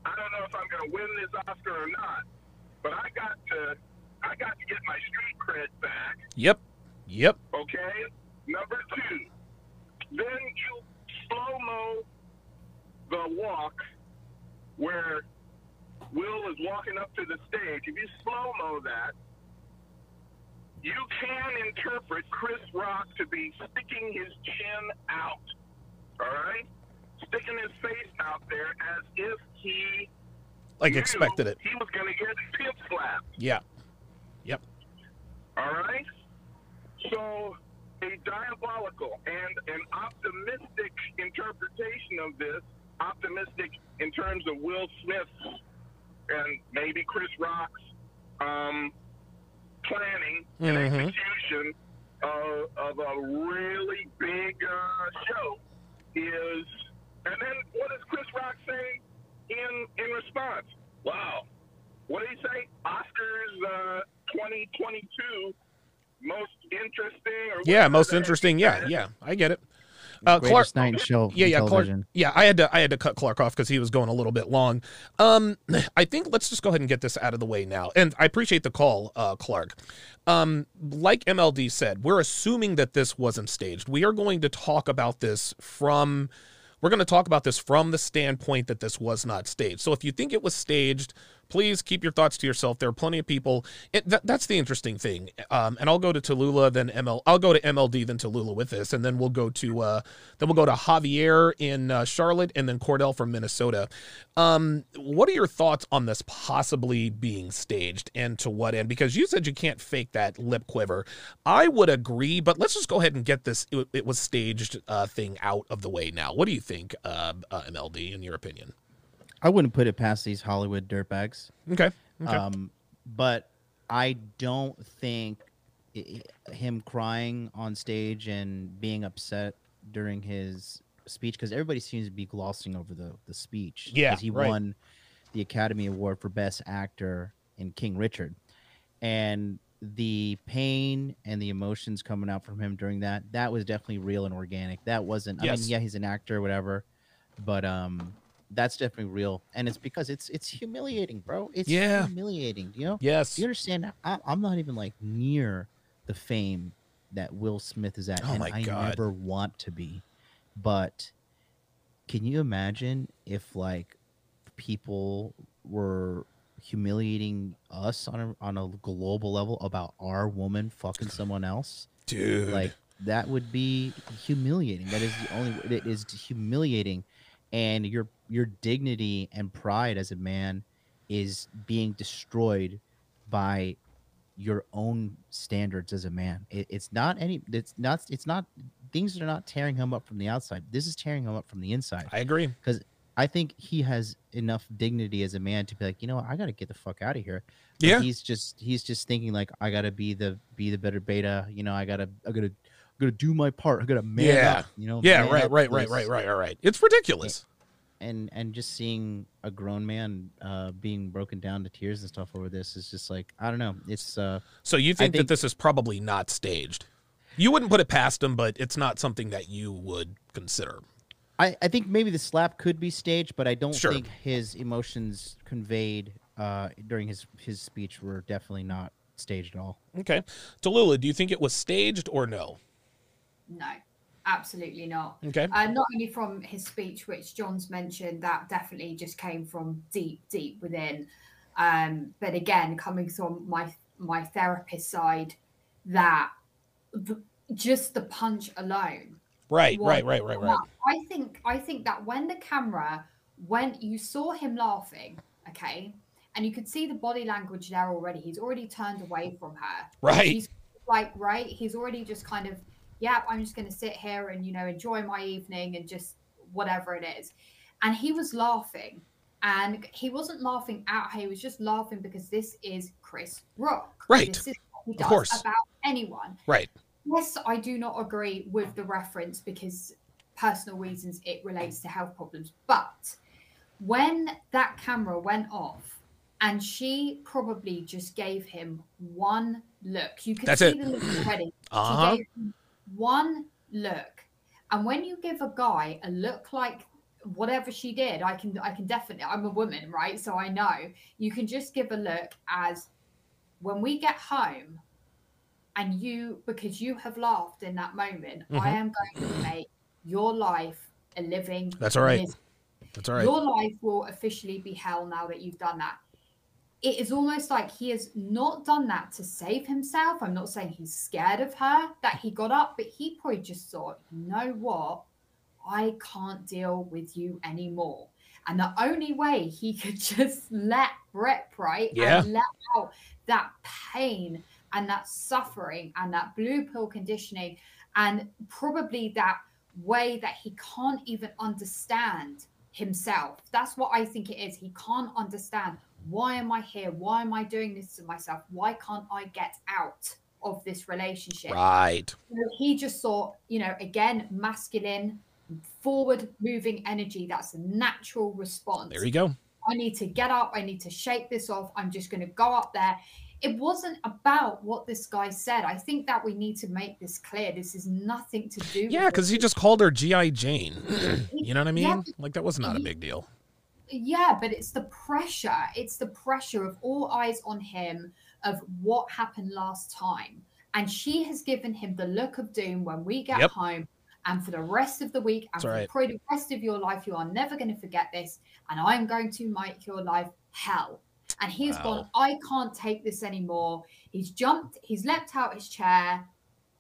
I don't know if I'm going to win this Oscar or not, but I got to I got to get my street cred back. Yep. Yep. Okay. Number two, then you slow mo the walk where Will is walking up to the stage, if you slow mo that, you can interpret Chris Rock to be sticking his chin out, all right? Sticking his face out there as if he like expected it. He was going to get pimp slapped. Yeah. Yep. All right. So a diabolical and an optimistic interpretation of this, optimistic in terms of Will Smith's and maybe Chris Rock's um, planning and Mhm. execution of, of a really big uh, show is, and then what does Chris Rock say in in response? Wow, what did he say? Oscars uh, 2022 most interesting or Yeah, most interesting. Yeah, yeah, I get it. Uh, Clark, night show yeah, yeah, Clark, yeah. I had to, I had to cut Clark off because he was going a little bit long. Um, I think let's just go ahead and get this out of the way now. And I appreciate the call, uh, Clark. Um, like MLD said, we're assuming that this wasn't staged. We are going to talk about this from. We're going to talk about this from the standpoint that this was not staged. So if you think it was staged, please keep your thoughts to yourself. There are plenty of people. It, that, that's the interesting thing. Um, and I'll go to Tallulah, then ML. I'll go to MLD, then Tallulah with this, and then we'll go to uh, then we'll go to Javier in uh, Charlotte, and then Cordell from Minnesota. Um, what are your thoughts on this possibly being staged, and to what end? Because you said you can't fake that lip quiver. I would agree, but let's just go ahead and get this. It, it was staged uh, thing out of the way now. What do you think, uh, uh, MLD, in your opinion? I wouldn't put it past these Hollywood dirtbags. Okay. Okay. Um, but I don't think i i- him crying on stage and being upset during his speech because everybody seems to be glossing over the the speech. Yeah, he right. won the Academy Award for Best Actor in King Richard, and the pain and the emotions coming out from him during that that was definitely real and organic. That wasn't. Yes. I mean, yeah, he's an actor, whatever, but um. That's definitely real, and it's because it's it's humiliating, bro. It's Yeah. humiliating. You know, yes. do you understand? I, I'm not even like near the fame that Will Smith is at, Oh and I God. never want to be. But can you imagine if like people were humiliating us on a on a global level about our woman fucking someone else? Dude. Like that would be humiliating. That is the only. It is humiliating, and your your dignity and pride as a man is being destroyed by your own standards as a man. It, it's not any. It's not. It's not. Things are not tearing him up from the outside. This is tearing him up from the inside. I agree. Because I think he has enough dignity as a man to be like, you know, what, I got to get the fuck out of here. But Yeah. he's just he's just thinking like, I got to be the be the better beta. You know, I gotta I gotta I gotta do my part. I gotta man Yeah. up. You know. Yeah, right, right, right, right, right, right, right. It's ridiculous. And and just seeing a grown man uh being broken down to tears and stuff over this is just like I don't know. It's uh So you think, that this is probably not staged? You wouldn't put it past him, but it's not something that you would consider. I, I think maybe the slap could be staged, but I don't Sure. think his emotions conveyed uh, during his his speech were definitely not staged at all. Okay. Tallulah, do you think it was staged or no? No, absolutely not. Okay. Uh, not only from his speech, which John's mentioned, that definitely just came from deep, deep within. Um, but again, coming from my my therapist side, that the, just the punch alone. Right, right, right, right, right. I think I think that when the camera, when you saw him laughing, okay, and you could see the body language there already. He's already turned away from her. Right. He's like, right. He's already just kind of, yeah, I'm just going to sit here and you know enjoy my evening and just whatever it is. And he was laughing, and he wasn't laughing at her. He was just laughing because this is Chris Rock. Right. This is what he Of does course. about anyone. Right. Yes, I do not agree with the reference because personal reasons it relates to health problems. But when that camera went off and she probably just gave him one look, you could That's see it. the look already. Uh-huh. She gave him one look. And when you give a guy a look like whatever she did, I can I can definitely I'm a woman, right? So I know you can just give a look as when we get home and you because you have laughed in that moment, I Mhm. am going to make your life a living That's all right. misery. That's all right. Your life will officially be hell now that you've done that. It is almost like he has not done that to save himself. I'm not saying he's scared of her that he got up, but he probably just thought, you know what? I can't deal with you anymore. And the only way he could just let rip, right? Yeah. And let out that pain and that suffering and that blue pill conditioning and probably that way that he can't even understand himself. That's what I think it is. He can't understand why am I here? Why am I doing this to myself? Why can't I get out of this relationship? Right. So he just thought, you know, again, masculine, forward moving energy. That's a natural response. There you go. I need to get up. I need to shake this off. I'm just going to go up there. It wasn't about what this guy said. I think that we need to make this clear. This is nothing to do. Yeah, because he just called her G.I. Jane. you know what I mean? Yeah. Like, that was not a big deal. Yeah, but it's the pressure. It's the pressure of all eyes on him of what happened last time. And she has given him the look of doom when we get yep. home and for the rest of the week and for the rest of your life, you are never going to forget this. And I'm going to make your life hell. And he's wow. gone, I can't take this anymore. He's jumped, he's leapt out his chair,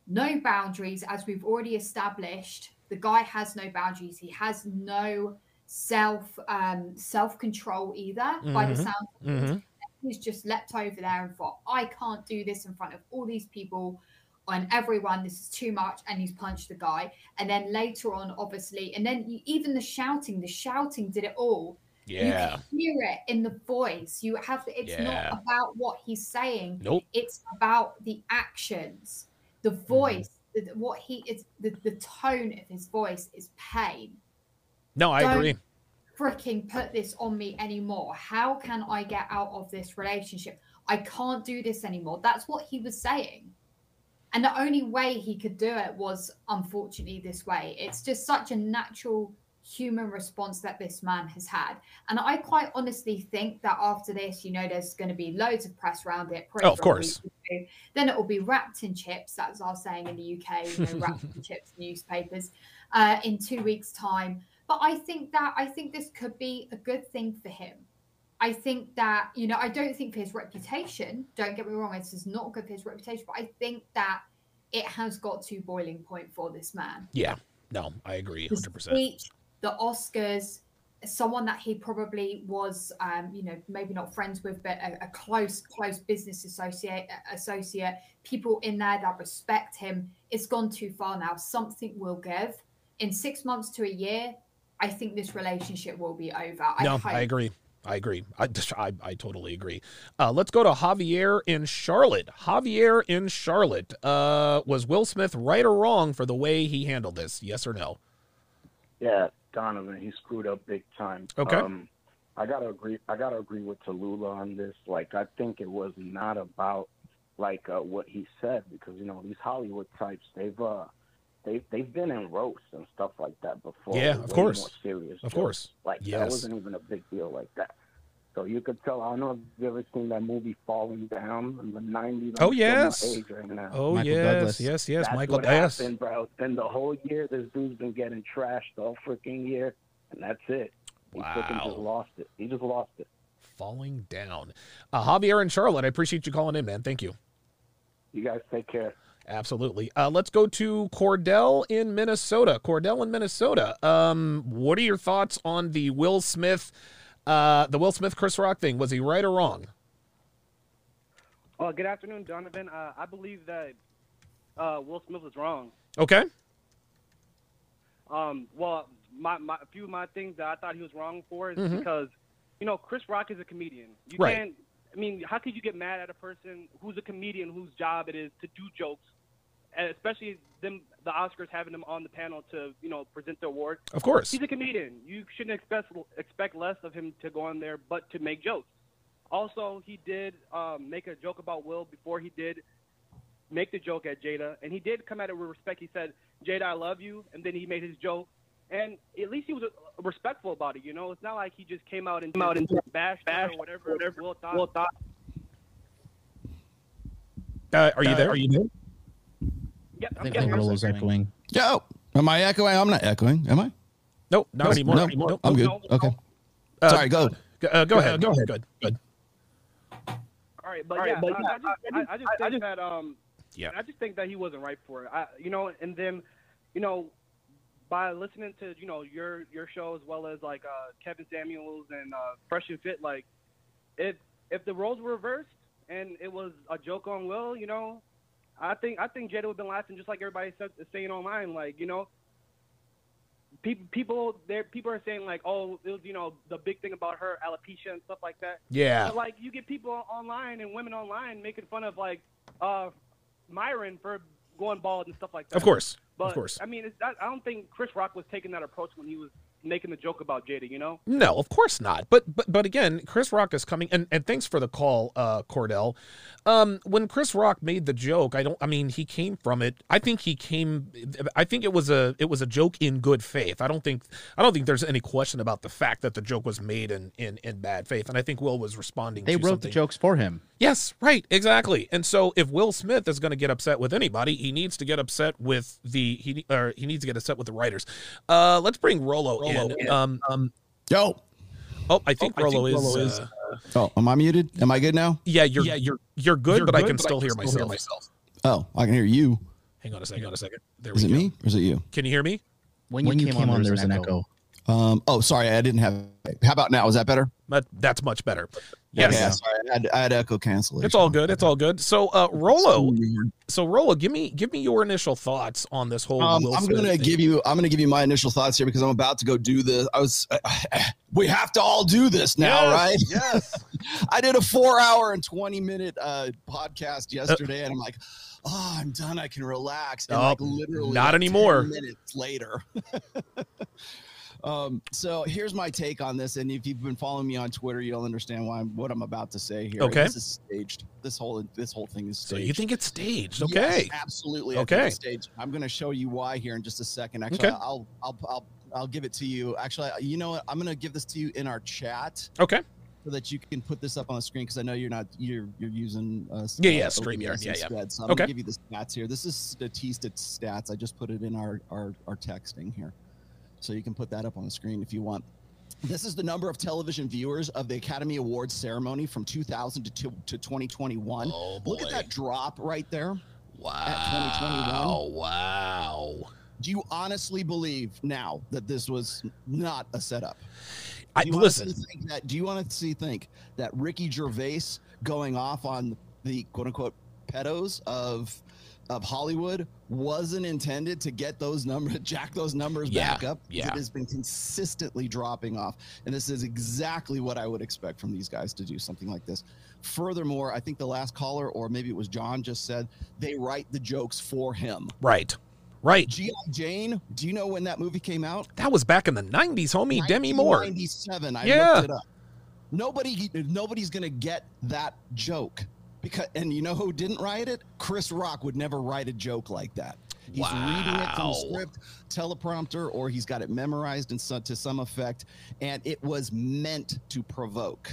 no boundaries, as we've already established. The guy has no boundaries. He has no self um self control either mm-hmm. by the mm-hmm. sound mm-hmm. he's just leapt over there and thought i can't do this in front of all these people and everyone this is too much and he's punched the guy and then later on obviously and then you, even the shouting the shouting did it all yeah you hear it in the voice you have it's yeah. not about what he's saying nope it's about the actions the mm-hmm. voice mm-hmm. the, what he is the, the tone of his voice is pain no i Don't agree freaking put this on me anymore how can i get out of this relationship i can't do this anymore that's what he was saying and the only way he could do it was unfortunately this way it's just such a natural human response that this man has had. And I quite honestly think that after this, you know, there's going to be loads of press around it. Oh, of course. Then it will be wrapped in chips. That's our saying in the UK, you know, wrapped in chips newspapers uh, in two weeks' time. But I think that I think this could be a good thing for him. I think that, you know, I don't think for his reputation, don't get me wrong, this is not good for his reputation, but I think that it has got to boiling point for this man. Yeah. No, I agree 100%. The speech, the Oscars, someone that he probably was, um, you know, maybe not friends with, but a, a, close, close business associate, associate, people in there that respect him. It's gone too far now. Something will give. In six months to a year, I think this relationship will be over. I no, hope. I agree. I agree. I, I, I totally agree. Uh, let's go to Javier in Charlotte. Javier in Charlotte. Uh, was Will Smith right or wrong for the way he handled this? Yes or no? Yeah, Donovan. He screwed up big time. Okay. Um, I gotta agree. I gotta agree with Tallulah on this. Like, I think it was not about like uh, what he said because you know these Hollywood types they've uh they they've been in roasts and stuff like that before. Yeah, of course. More serious. Of course. Like yes. that wasn't even a big deal like that. So you could tell. I don't know if you've ever seen that movie Falling Down in the '90s. Oh yes. Right oh Michael yes, Douglas. yes, yes. That's Michael. What yes. happened, bro. And the whole year, this dude's been getting trashed all freaking year, and that's it. He wow. freaking just lost it. He just lost it. Falling down. Uh, Javier and Charlotte, I appreciate you calling in, man. Thank you. You guys take care. Absolutely. Uh, let's go to Cordell in Minnesota. Cordell in Minnesota. Um, what are your thoughts on the Will Smith? Uh, the Will Smith Chris Rock thing, was he right or wrong? Oh, good afternoon, Donovan. Uh, I believe that uh, Will Smith was wrong. Okay. Um, well, my, my, a few of my things that I thought he was wrong for is mm-hmm. because, you know, Chris Rock is a comedian. You right. can't. I mean, how could you get mad at a person who's a comedian whose job it is to do jokes and especially them the Oscars having him on the panel to you know present the award. Of course, he's a comedian. You shouldn't expect expect less of him to go on there, but to make jokes. Also, he did um, make a joke about Will before he did make the joke at Jada, and he did come at it with respect. He said, "Jada, I love you," and then he made his joke, and at least he was uh, respectful about it. You know, it's not like he just came out and came out and bash, bash, or whatever, whatever Will thought. Will thought. Uh, are you there? Are you there? Yep, I think Will is echoing. Yo, am I echoing? I'm not echoing, am I? Nope, not no, anymore. No, anymore. I'm good. Okay. Uh, Sorry, go. Uh, go ahead. Go ahead. Good. Good. All right, but All right, yeah, but I, yeah, I, just, I- I I, I just- just I think just- that um, Yeah. I just think that he wasn't right for it. I, you know, and then, you know, by listening to you know your your show as well as like uh, Kevin Samuels and uh, Fresh and Fit, like if if the roles were reversed and it was a joke on Will, you know, I think I think Jada would have been laughing just like everybody said, saying online, like you know. People, people, there, people are saying like, oh, it was, you know, the big thing about her alopecia and stuff like that. Yeah. But like, you get people online and women online making fun of like, uh, Myron for going bald and stuff like that. Of course. But, of course. I mean, I don't think Chris Rock was taking that approach when he was making the joke about Jada. You know? No, of course not. But but but again, Chris Rock is coming and, and thanks for the call, uh, Cordell. Um, when Chris Rock made the joke, I don't I mean he came from it. I think he came I think it was a it was a joke in good faith. I don't think I don't think there's any question about the fact that the joke was made in in, in bad faith. And I think Will was responding They to wrote something. the jokes for him. Yes, right, exactly. And so if Will Smith is going to get upset with anybody, he needs to get upset with the he or he needs to get upset with the writers. Uh, let's bring Rollo, in. in. Um, um, Yo. oh, I think Rollo is. Rollo is, uh, Oh, am I muted? Am I good now? yeah, you're yeah, you're you're good, but I can still hear myself. Oh, I can hear you. Hang on a second. Hang on a second. There Is we it go. me or is it you? Can you hear me? When you, came, on, there was an echo. Um. Oh, sorry, I didn't have. How about now? Is that better? But that's much better. Yes. Yeah, sorry, I had, I had echo cancellation. It's all good. It's all good. So, uh, Rollo. So, Rollo, give me give me your initial thoughts on this whole. Um, I'm gonna thing. give you. I'm gonna give you my initial thoughts here because I'm about to go do this. I was. we have to all do this now, Yes, right? Yes. I did a four hour and 20 minute uh, podcast yesterday, and I'm like, oh, I'm done. I can relax. And Oh, like literally, not like, 10 anymore. minutes later. um, so here's my take on this, and if you've been following me on Twitter, you'll understand why I'm, what I'm about to say here. Okay. this is staged. This whole this whole thing is So staged. you think it's staged? Yes, Okay. absolutely. Okay. it's staged. I'm going to show you why here in just a second. Actually, Okay. I'll, I'll, I'll, I'll give it to you. Actually, you know what? I'm going to give this to you in our chat Okay. so that you can put this up on the screen because I know you're not you're you're using uh, Yeah, yeah, uh, StreamYard. Yeah, yeah. So I'm Okay. gonna give you the stats here. This is Statista stats. I just put it in our, our our texting here, so you can put that up on the screen if you want. This is the number of television viewers of the Academy Awards ceremony from 2000 to, to, to 2021. Oh Look at that drop right there. Wow. 2021. Wow. Do you honestly believe now that this was not a setup? I, Do you listen. that? Do you honestly think that Ricky Gervais going off on the quote unquote pedos of of Hollywood wasn't intended to get those numbers, jack those numbers Yeah, back up. yeah. It has been consistently dropping off, and this is exactly what I would expect from these guys to do something like this. Furthermore, I think the last caller, or maybe it was John, just said they write the jokes for him. Right. Right. G.I. Jane, do you know when that movie came out? That was back in the 90s, homie. Demi Moore. 97. I Yeah. looked it up. Nobody, nobody's gonna get that joke because, and you know who didn't write it? Chris Rock would never write a joke like that. He's reading it from a script, teleprompter, or he's got it memorized and some, to some effect, and it was meant to provoke.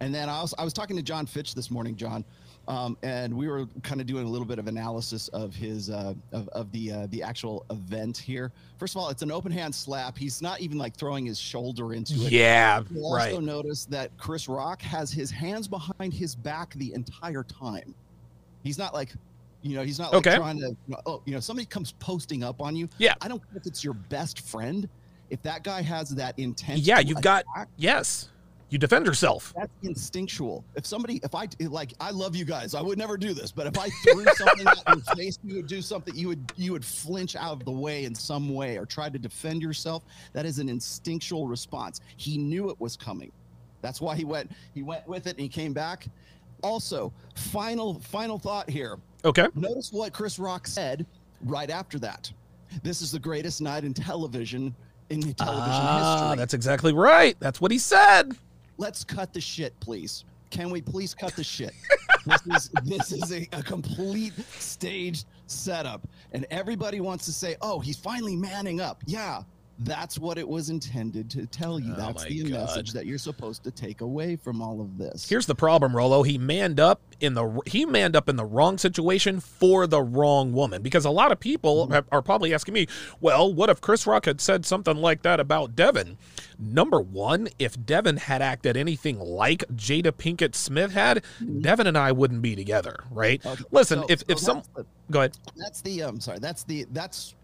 And then I was, I was talking to John Fitch this morning, John, um, and we were kind of doing a little bit of analysis of his uh, of, of the uh, the actual event here. First of all, it's an open hand slap. He's not even like throwing his shoulder into it. Yeah, You'll right. also notice that Chris Rock has his hands behind his back the entire time. He's not like, you know, he's not like Okay. trying to. Oh, you know, somebody comes posting up on you. Yeah. I don't care if it's your best friend. If that guy has that intent, Yeah, you've got yes. You defend yourself. that's instinctual. If somebody, if I like, I love you guys. I would never do this, but if I threw something at your face, you would do something. You would you would flinch out of the way in some way or try to defend yourself. That is an instinctual response. He knew it was coming. That's why he went. He went with it and he came back. Also, final final thought here. Okay. Notice what Chris Rock said right after that. This is the greatest night in television in television Ah, history. that's exactly right. That's what he said. Let's cut the shit, please. Can we please cut the shit? this is this is a, a complete staged setup, and everybody wants to say, "Oh, he's finally manning up." Yeah, That's what it was intended to tell you. Oh That's my the God. message that you're supposed to take away from all of this. Here's the problem, Rollo. He manned up in the he manned up in the wrong situation for the wrong woman. Because a lot of people have, are probably asking me, well, what if Chris Rock had said something like that about Devin? Number one, if Devin had acted anything like Jada Pinkett Smith had, Devin and I wouldn't be together, right? Okay, Listen, so- if so if some the- go ahead. That's the um sorry, that's the that's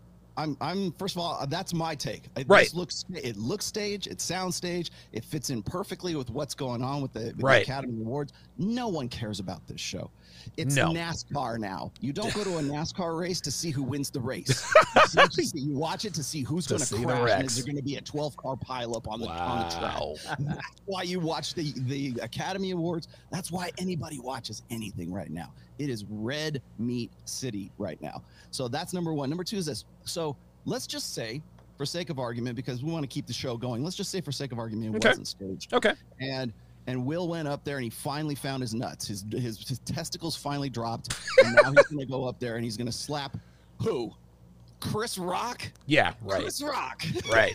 I'm I'm first of all uh, that's my take. It Right. Looks it looks stage, it sounds stage, it fits in perfectly with what's going on with the, with the Right. Academy Awards. No one cares about this show. It's No. NASCAR now. You don't go to a NASCAR race to see who wins the race. you, see- you see- you watch it to see who's going to crash. And is there going to be a 12 car pileup on the on the track? Wow. That's why you watch the the Academy Awards. That's why anybody watches anything right now. It is red meat city right now. So that's number one. Number two is this. So let's just say, for sake of argument, because we want to keep the show going, let's just say, for sake of argument, it Okay. wasn't staged. Okay. And and Will went up there and he finally found his nuts. His his, his testicles finally dropped, and now he's going to go up there and he's going to slap who? Chris Rock. Yeah, right. Chris Rock. Right.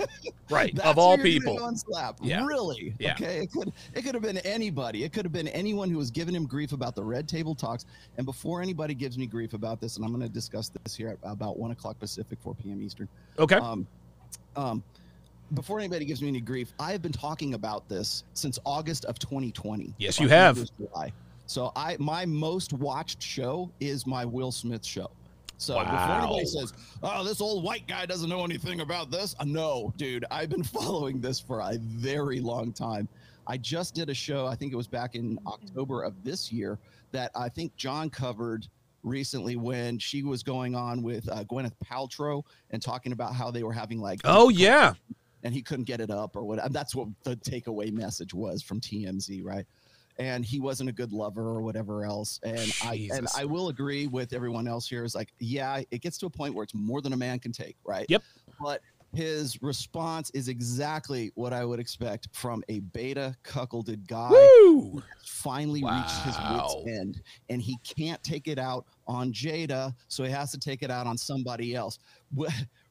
Right. Of all gonna people. slap. Yeah. Really? Yeah. Okay. It could it could have been anybody. It could have been anyone who was giving him grief about the red table talks. And before anybody gives me grief about this, and I'm going to discuss this here at about one o'clock Pacific, 4 p.m. Eastern. Okay. Um, um, before anybody gives me any grief, I have been talking about this since August of 2020. Yes, you have. July. So I my most watched show is my Will Smith show. So before anybody says, "Oh, this old white guy doesn't know anything about this," uh, no, dude, I've been following this for a very long time. I just did a show. I think it was back in October of this year that I think John covered recently when she was going on with uh, Gwyneth Paltrow and talking about how they were having like Oh yeah. And he couldn't get it up or what. That's what the takeaway message was from TMZ, right? And he wasn't a good lover or whatever else. And I and I will agree with everyone else here. Is like, yeah, it gets to a point where it's more than a man can take, right? Yep. But his response is exactly what I would expect from a beta cuckolded guy Woo! finally reached his wits end and he can't take it out on Jada, so he has to take it out on somebody else.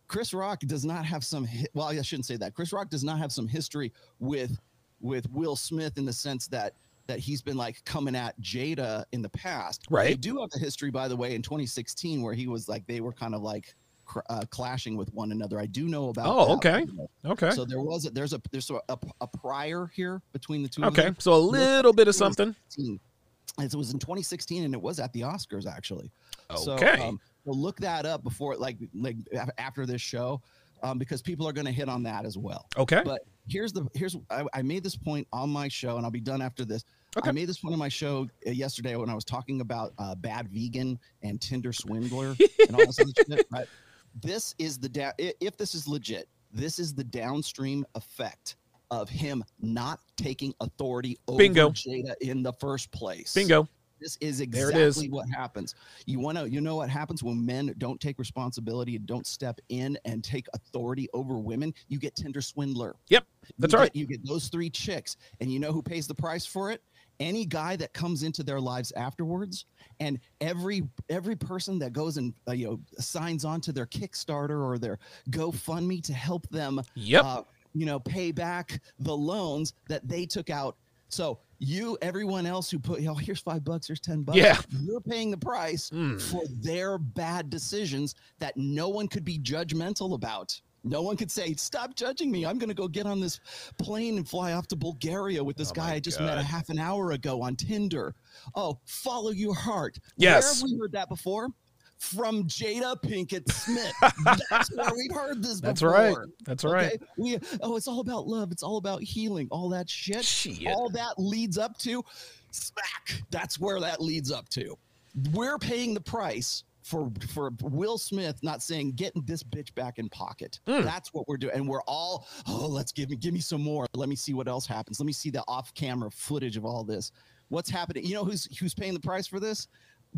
Chris Rock does not have some hi- well, I shouldn't say that. Chris Rock does not have some history with with Will Smith in the sense that that he's been like coming at Jada in the past. They Right. do have a history, by the way, in 2016 where he was like they were kind of like cr- uh, clashing with one another. I do know about. Oh, that, okay. Okay. So there was a, there's a there's a, a, a prior here between the two. of Okay. So a little bit of something. 2016. It was in 2016, and it was at the Oscars actually. So, Okay. um, so look that up before, like, like after this show, um, because people are going to hit on that as well. Okay. But here's the here's I, I made this point on my show, and I'll be done after this. Okay. I made this point on my show uh, yesterday when I was talking about uh, bad vegan and Tinder swindler and all this other shit. Right? This is the da- if this is legit, this is the downstream effect of him not taking authority over Bingo. Jada in the first place. Bingo. This is exactly is. what happens. You want to, you know what happens when men don't take responsibility and don't step in and take authority over women? You get Tinder swindler. Yep. That's you right. Get, you get those three chicks, and you know who pays the price for it? Any guy that comes into their lives afterwards, and every every person that goes and uh, you know signs on to their Kickstarter or their GoFundMe to help them Yep. uh, you know, pay back the loans that they took out. So you, everyone else who put, oh, here's five bucks, here's ten bucks. Yeah. you're paying the price Mm. for their bad decisions that no one could be judgmental about. No one could say, "Stop judging me. I'm going to go get on this plane and fly off to Bulgaria with this Oh guy I just met a half an hour ago on Tinder." Oh, follow your heart. Yes. Where have we heard that before? From Jada Pinkett Smith. That's where we've heard this That's before. right. That's right. We oh, it's all about love. It's all about healing. All that shit. Shit. All that leads up to smack. That's where that leads up to. We're paying the price for for Will Smith not saying getting this bitch back in pocket. Mm. That's what we're doing, and we're all oh, let's give me give me some more. Let me see what else happens. Let me see the off camera footage of all this. What's happening? You know who's who's paying the price for this?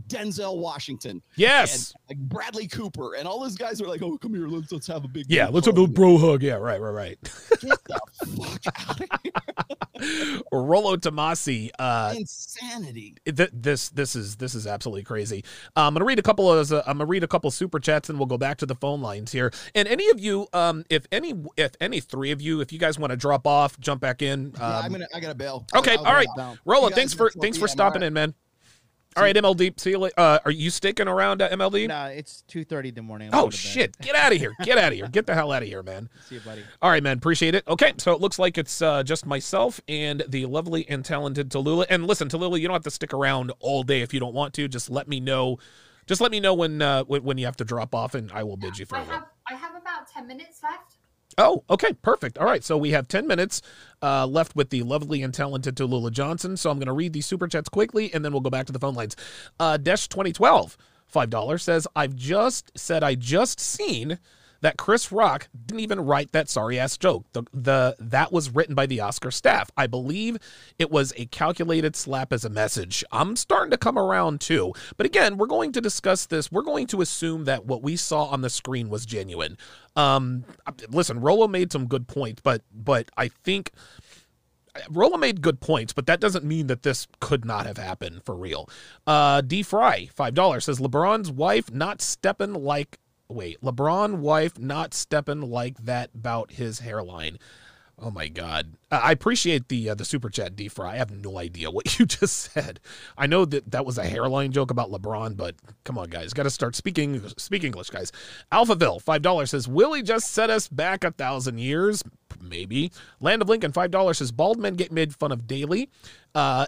Denzel Washington Yes. like Bradley Cooper and all those guys are like, oh, come here, let's let's have a big Yeah. Let's have a hug." bro hug. Yeah. Right. Right. Right. Get the Rollo Tomasi. Uh, Insanity. Th- this this is this is absolutely crazy. Uh, I'm gonna read a couple of uh, I'm gonna read a couple super chats and we'll go back to the phone lines here. And any of you, um, if any if any three of you, if you guys want to drop off, jump back in. Um, yeah, I'm gonna I got a bail. Okay, I'll, I'll all right, Rollo, Thanks for thanks for stopping all in, man. All right, MLD. See you later. Uh, are you sticking around at MLD? No, it's two thirty in the morning. Oh shit! Get out of here! Get out of here! Get the hell out of here, man. See you, buddy. All right, man. Appreciate it. Okay, so it looks like it's uh, just myself and the lovely and talented Tallulah. And listen, Tallulah, you don't have to stick around all day if you don't want to. Just let me know. Just let me know when uh, when, when you have to drop off, and I will bid you I farewell. have I have about ten minutes left. Oh, okay, perfect. All right, so we have 10 minutes uh, left with the lovely and talented Tallulah Johnson. So I'm going to read these super chats quickly, and then we'll go back to the phone lines. Uh, Desh 2012, $5 says, I've just said I just seen that Chris Rock didn't even write that sorry ass joke. The, the that was written by the Oscar staff. I believe it was a calculated slap as a message. I'm starting to come around too. But again, we're going to discuss this. We're going to assume that what we saw on the screen was genuine. Um, listen, Rollo made some good points, but but I think Rollo made good points, but that doesn't mean that this could not have happened for real. Uh, D Fry, five dollars says LeBron's wife not stepping like wait, LeBron wife not stepping like that about his hairline. Oh my God! I appreciate the uh, the super chat, D Fry. I have no idea what you just said. I know that that was a hairline joke about LeBron, but come on, guys, got to start speaking speak English, guys. Alphaville, five dollars says Willie just set us back a thousand years, maybe. Land of Lincoln, five dollars says bald men get made fun of daily. Uh,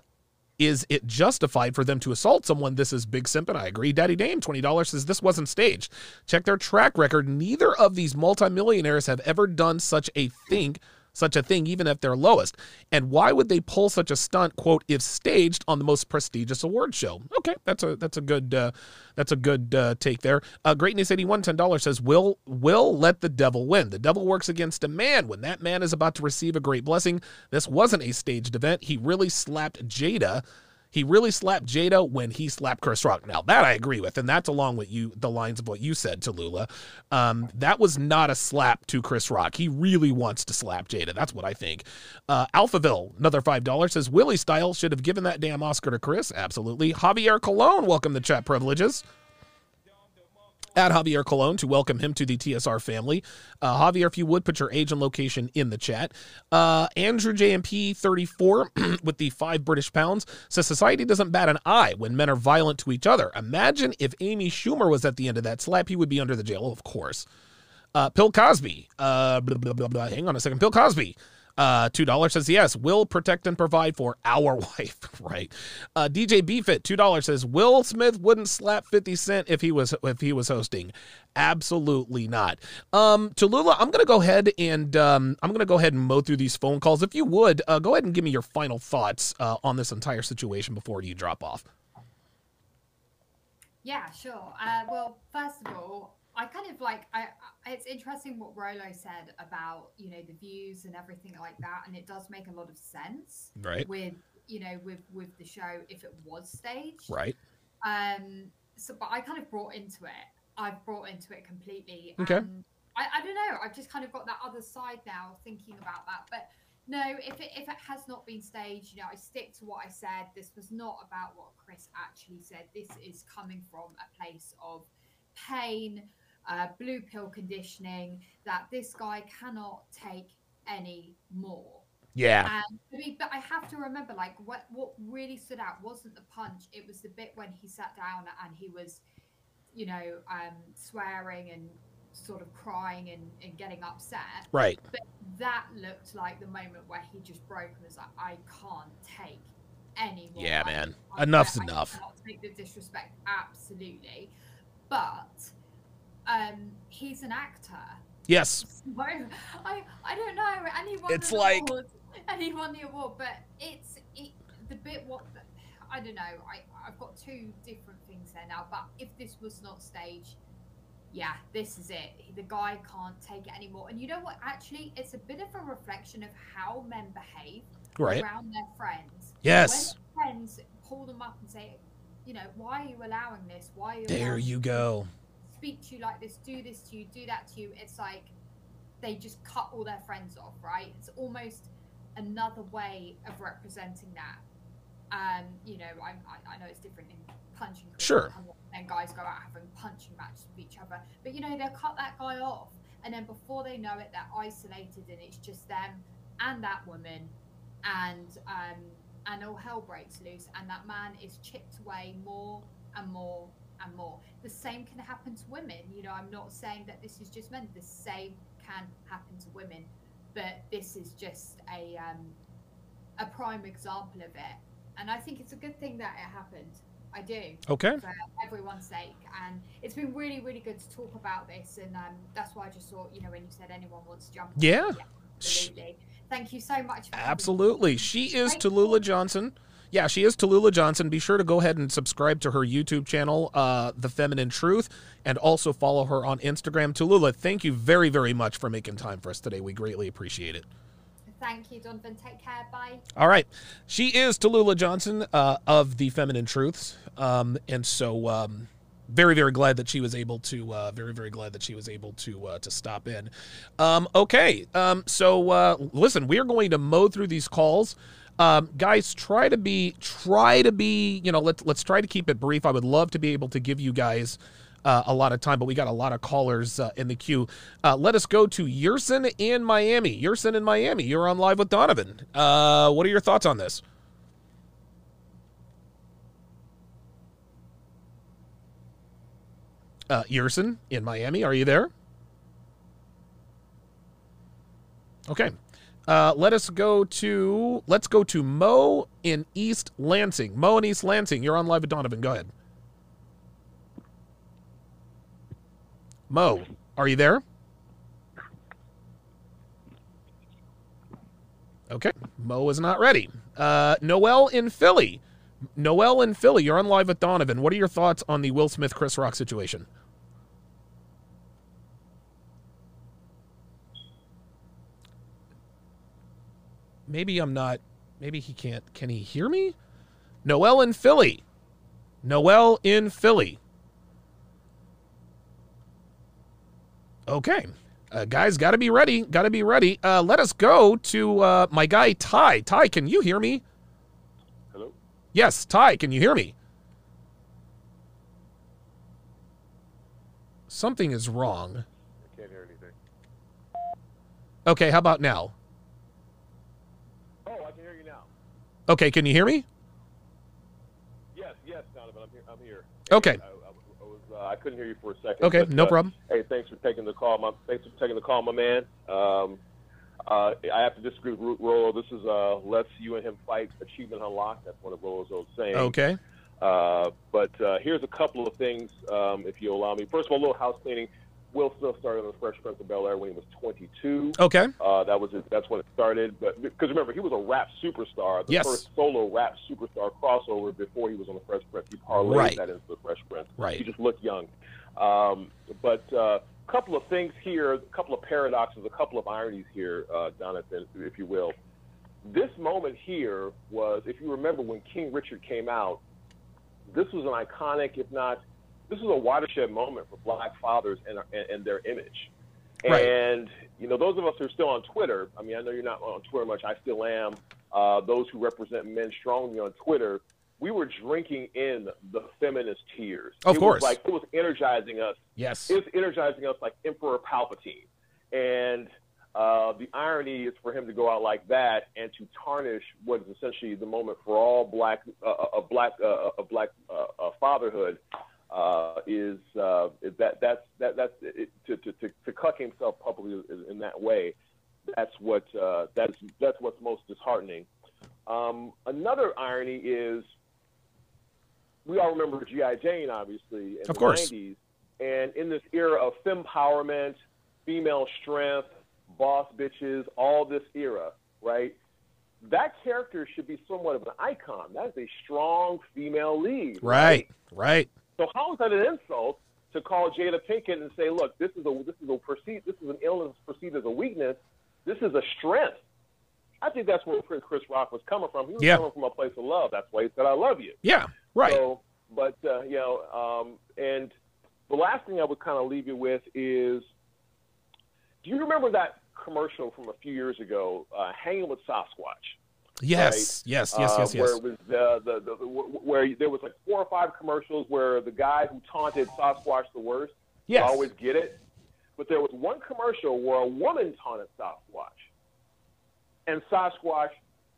is it justified for them to assault someone? This is Big Simp, and I agree. Daddy Dame, $20 says this wasn't staged. Check their track record. Neither of these multimillionaires have ever done such a thing, such a thing, even at their lowest. And why would they pull such a stunt, quote, if staged on the most prestigious award show? Okay, that's a that's a good uh, that's a good uh, take there. Uh, Greatness 81, $10 says, will will let the devil win. The devil works against a man when that man is about to receive a great blessing. This wasn't a staged event. He really slapped Jada. He really slapped Jada when he slapped Chris Rock. Now that I agree with, and that's along with you the lines of what you said Tallulah. Um, that was not a slap to Chris Rock. He really wants to slap Jada. That's what I think. Uh, Alphaville, another five dollars says Willie Style should have given that damn Oscar to Chris. Absolutely. Javier Colon, welcome to chat privileges at Javier Colon to welcome him to the TSR family. Uh, Javier, if you would put your age and location in the chat. Uh, Andrew JMP 34 with the five British pounds says society doesn't bat an eye when men are violent to each other. Imagine if Amy Schumer was at the end of that slap, he would be under the jail, of course. Uh, Bill Cosby, uh, blah, blah, blah, hang on a second. Bill Cosby, uh, two dollars says yes. Will protect and provide for our wife, right? Uh, DJ Beefit, two dollars says Will Smith wouldn't slap Fifty Cent if he was if he was hosting. Absolutely not. Um, Tallulah, I'm gonna go ahead and um, I'm gonna go ahead and mow through these phone calls. If you would, uh, go ahead and give me your final thoughts uh, on this entire situation before you drop off. Yeah, sure. Uh, well, first of all, I kind of like I, I it's interesting what Rollo said about you know the views and everything like that, and it does make a lot of sense. Right. With you know with with the show if it was staged. Right. Um. So, but I kind of brought into it. I've brought into it completely. Okay. I, I don't know. I've just kind of got that other side now, thinking about that. But no, if it if it has not been staged, you know, I stick to what I said. This was not about what Chris actually said. This is coming from a place of pain, uh, blue pill conditioning that this guy cannot take any more. Yeah. I mean, but I have to remember, like, what what really stood out wasn't the punch; it was the bit when he sat down and he was, you know, um, swearing and sort of crying and, and getting upset. Right. But that looked like the moment where he just broke and was like, "I can't take any more." Yeah, I- man. I- Enough's I enough. cannot take the disrespect, absolutely. But um, he's an actor. Yes. So, I I don't know. And he won It's an like- award, and he won the award, but it's it, the bit what I don't know. I I've got two different things there now. But if this was not staged, yeah, this is it. The guy can't take it anymore. And you know what? Actually, it's a bit of a reflection of how men behave Right. around their friends. Yes. When friends pull them up and say, you know, why are you allowing this? Why are you There you this? Speak to you like this, do this to you, do that to you. It's like, they just cut all their friends off, right? It's almost another way of representing that. Um, you know, I, I, I know it's different in punching. Sure. And guys go out having punching matches with each other, but you know they'll cut that guy off, and then before they know it, they're isolated, and it's just them and that woman, and um, and all hell breaks loose, and that man is chipped away more and more and more. The same can happen to women. You know, I'm not saying that this is just men. The same can happen to women, but this is just a um, a prime example of it. And I think it's a good thing that it happened. I do. Okay. For everyone's sake, and it's been really, really good to talk about this, and um, that's why I just thought, you know, when you said anyone wants to jump. Yeah. yeah absolutely. Thank you so much. absolutely. She is Tallulah Johnson. Yeah, she is Tallulah Johnson. Be sure to go ahead and subscribe to her YouTube channel, uh, The Feminine Truth, and also follow her on Instagram. Tallulah, thank you very, very much for making time for us today. We greatly appreciate it. Thank you, Donovan. Take care. Bye. All right. She is Tallulah Johnson uh, of The Feminine Truths. Um, and so. Um, very very glad that she was able to uh, very very glad that she was able to uh, to stop in um, okay um, so uh, listen we are going to mow through these calls um, guys, try to be try to be you know let's let's try to keep it brief. I would love to be able to give you guys uh, a lot of time, but we got a lot of callers uh, in the queue. Uh, let us go to Yerson in Miami. Yerson in Miami, you're on live with Donovan. Uh, what are your thoughts on this? Uh, Yerson in Miami, are you there? Okay. Uh, let us go to let's go to Mo in East Lansing. Mo in East Lansing, you're on live with Donovan. Go ahead. Mo, are you there? Okay, Mo is not ready. Uh, Noel in Philly. Noel in Philly, you're on live with Donovan. What are your thoughts on the Will Smith Chris Rock situation? Maybe I'm not. Maybe he can't. Can he hear me? Noel in Philly. Noel in Philly. Okay. Uh, guys, got to be ready. Got to be ready. Uh, let us go to uh, my guy, Ty. Ty, can you hear me? Hello? Yes, Ty, can you hear me? Something is wrong. I can't hear anything. Okay, how about now? Okay, can you hear me? Yes, yes, Donovan, I'm here. I'm here. Okay. I, I, I, was, uh, I couldn't hear you for a second. Okay, but, no uh, problem. Hey, thanks for taking the call, my thanks for taking the call, my man. Um, uh, I have to disagree with Rollo. This is uh, let's you and him fight achievement unlocked. That's one of Rollo's old sayings. Okay. Uh, but uh, here's a couple of things, um, if you allow me. First of all, a little house cleaning. Will Smith started on the Fresh Prince of Bel Air when he was 22. Okay. Uh, that was it, that's when it started. But because remember, he was a rap superstar, the yes. first solo rap superstar crossover before he was on the Fresh Prince. He parlayed right. that into the Fresh Prince. Right. He just looked young. Um, but a uh, couple of things here, a couple of paradoxes, a couple of ironies here, uh, Jonathan, if you will. This moment here was, if you remember, when King Richard came out. This was an iconic, if not this is a watershed moment for black fathers and, and, and their image. Right. And, you know, those of us who are still on Twitter, I mean, I know you're not on Twitter much, I still am. Uh, those who represent men strongly on Twitter, we were drinking in the feminist tears. Of it course. Was like, it was energizing us. Yes. It was energizing us like Emperor Palpatine. And uh, the irony is for him to go out like that and to tarnish what is essentially the moment for all black, uh, a black, uh, a black uh, fatherhood uh, is uh, that that's that that's it, to, to, to, to cuck himself publicly in that way. That's what uh, that's that's what's most disheartening. Um, another irony is we all remember GI Jane, obviously, in of the course. 90s, and in this era of fempowerment, female strength, boss bitches, all this era, right? That character should be somewhat of an icon. That is a strong female lead. Right, right. So how is that an insult to call Jada Pinkett and say, look, this is a this is a perceived this is an illness perceived as a weakness. This is a strength. I think that's where Chris Rock was coming from. He was yeah. coming from a place of love. That's why he said, "I love you." Yeah, right. So, but uh, you know, um, and the last thing I would kind of leave you with is, do you remember that commercial from a few years ago, uh, Hanging with Sasquatch? Yes, right? yes, yes, yes, uh, Where it was the, the, the, where there was like four or five commercials where the guy who taunted Sasquatch the worst yes. always get it. But there was one commercial where a woman taunted Sasquatch, and Sasquatch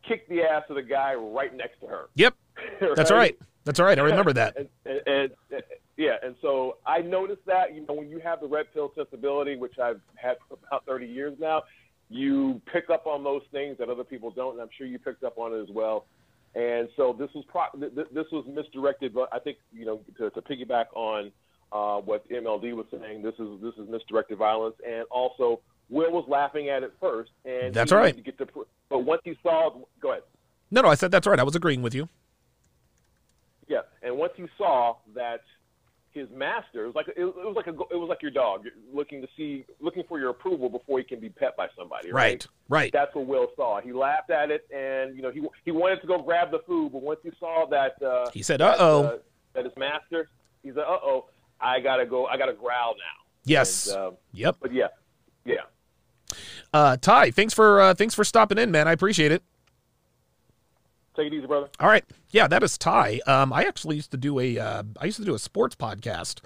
kicked the ass of the guy right next to her. Yep, right? that's right. That's right. I remember that. and, and, and, and, yeah, and so I noticed that you know when you have the red pill sensibility, which I've had for about 30 years now, you pick up on those things that other people don't, and I'm sure you picked up on it as well. And so this was pro- this was misdirected, but I think you know to, to piggyback on uh, what MLD was saying, this is this is misdirected violence, and also Will was laughing at it first, and that's right. To get to, but once he saw, go ahead. No, no, I said that's right. I was agreeing with you. Yeah, and once you saw that his master. It was like it, was like a it was like your dog looking to see looking for your approval before he can be pet by somebody. Right, right. right. That's what Will saw. He laughed at it, and you know he he wanted to go grab the food, but once he saw that uh, he said, "Uh oh," that, uh, that his master, he said, "Uh oh, I gotta go. I gotta growl now." Yes. And, uh, yep. But yeah, yeah. Uh, Ty, thanks for uh, thanks for stopping in, man. I appreciate it. Take it easy, brother. All right. Yeah, that is Ty. Um, I actually used to do a uh, I used to do a sports podcast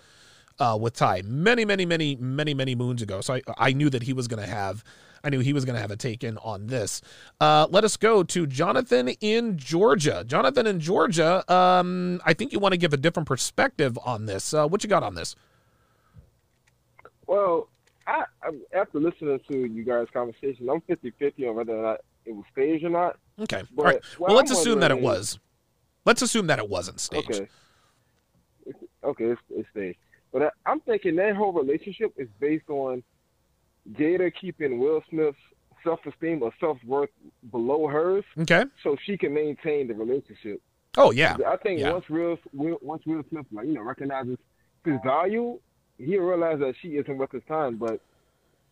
uh, with Ty many, many, many, many, many moons ago. So I, I knew that he was going to have I knew he was going to have a take in on this. Uh, let us go to Jonathan in Georgia. Jonathan in Georgia. Um, I think you want to give a different perspective on this. Uh, what you got on this? Well, I, after listening to you guys' conversation, I'm 50-50 on whether or not it was staged or not. Okay. But All right. Well, let's I'm assume that it was. Let's assume that it wasn't staged. Okay. Okay, it's, it's staged. But I, am thinking that whole relationship is based on Jada keeping Will Smith's self-esteem or self-worth below hers. Okay. So she can maintain the relationship. Oh yeah. I think yeah. once Will, Will once Will Smith like you know recognizes his value, he'll realize that she isn't worth his time. But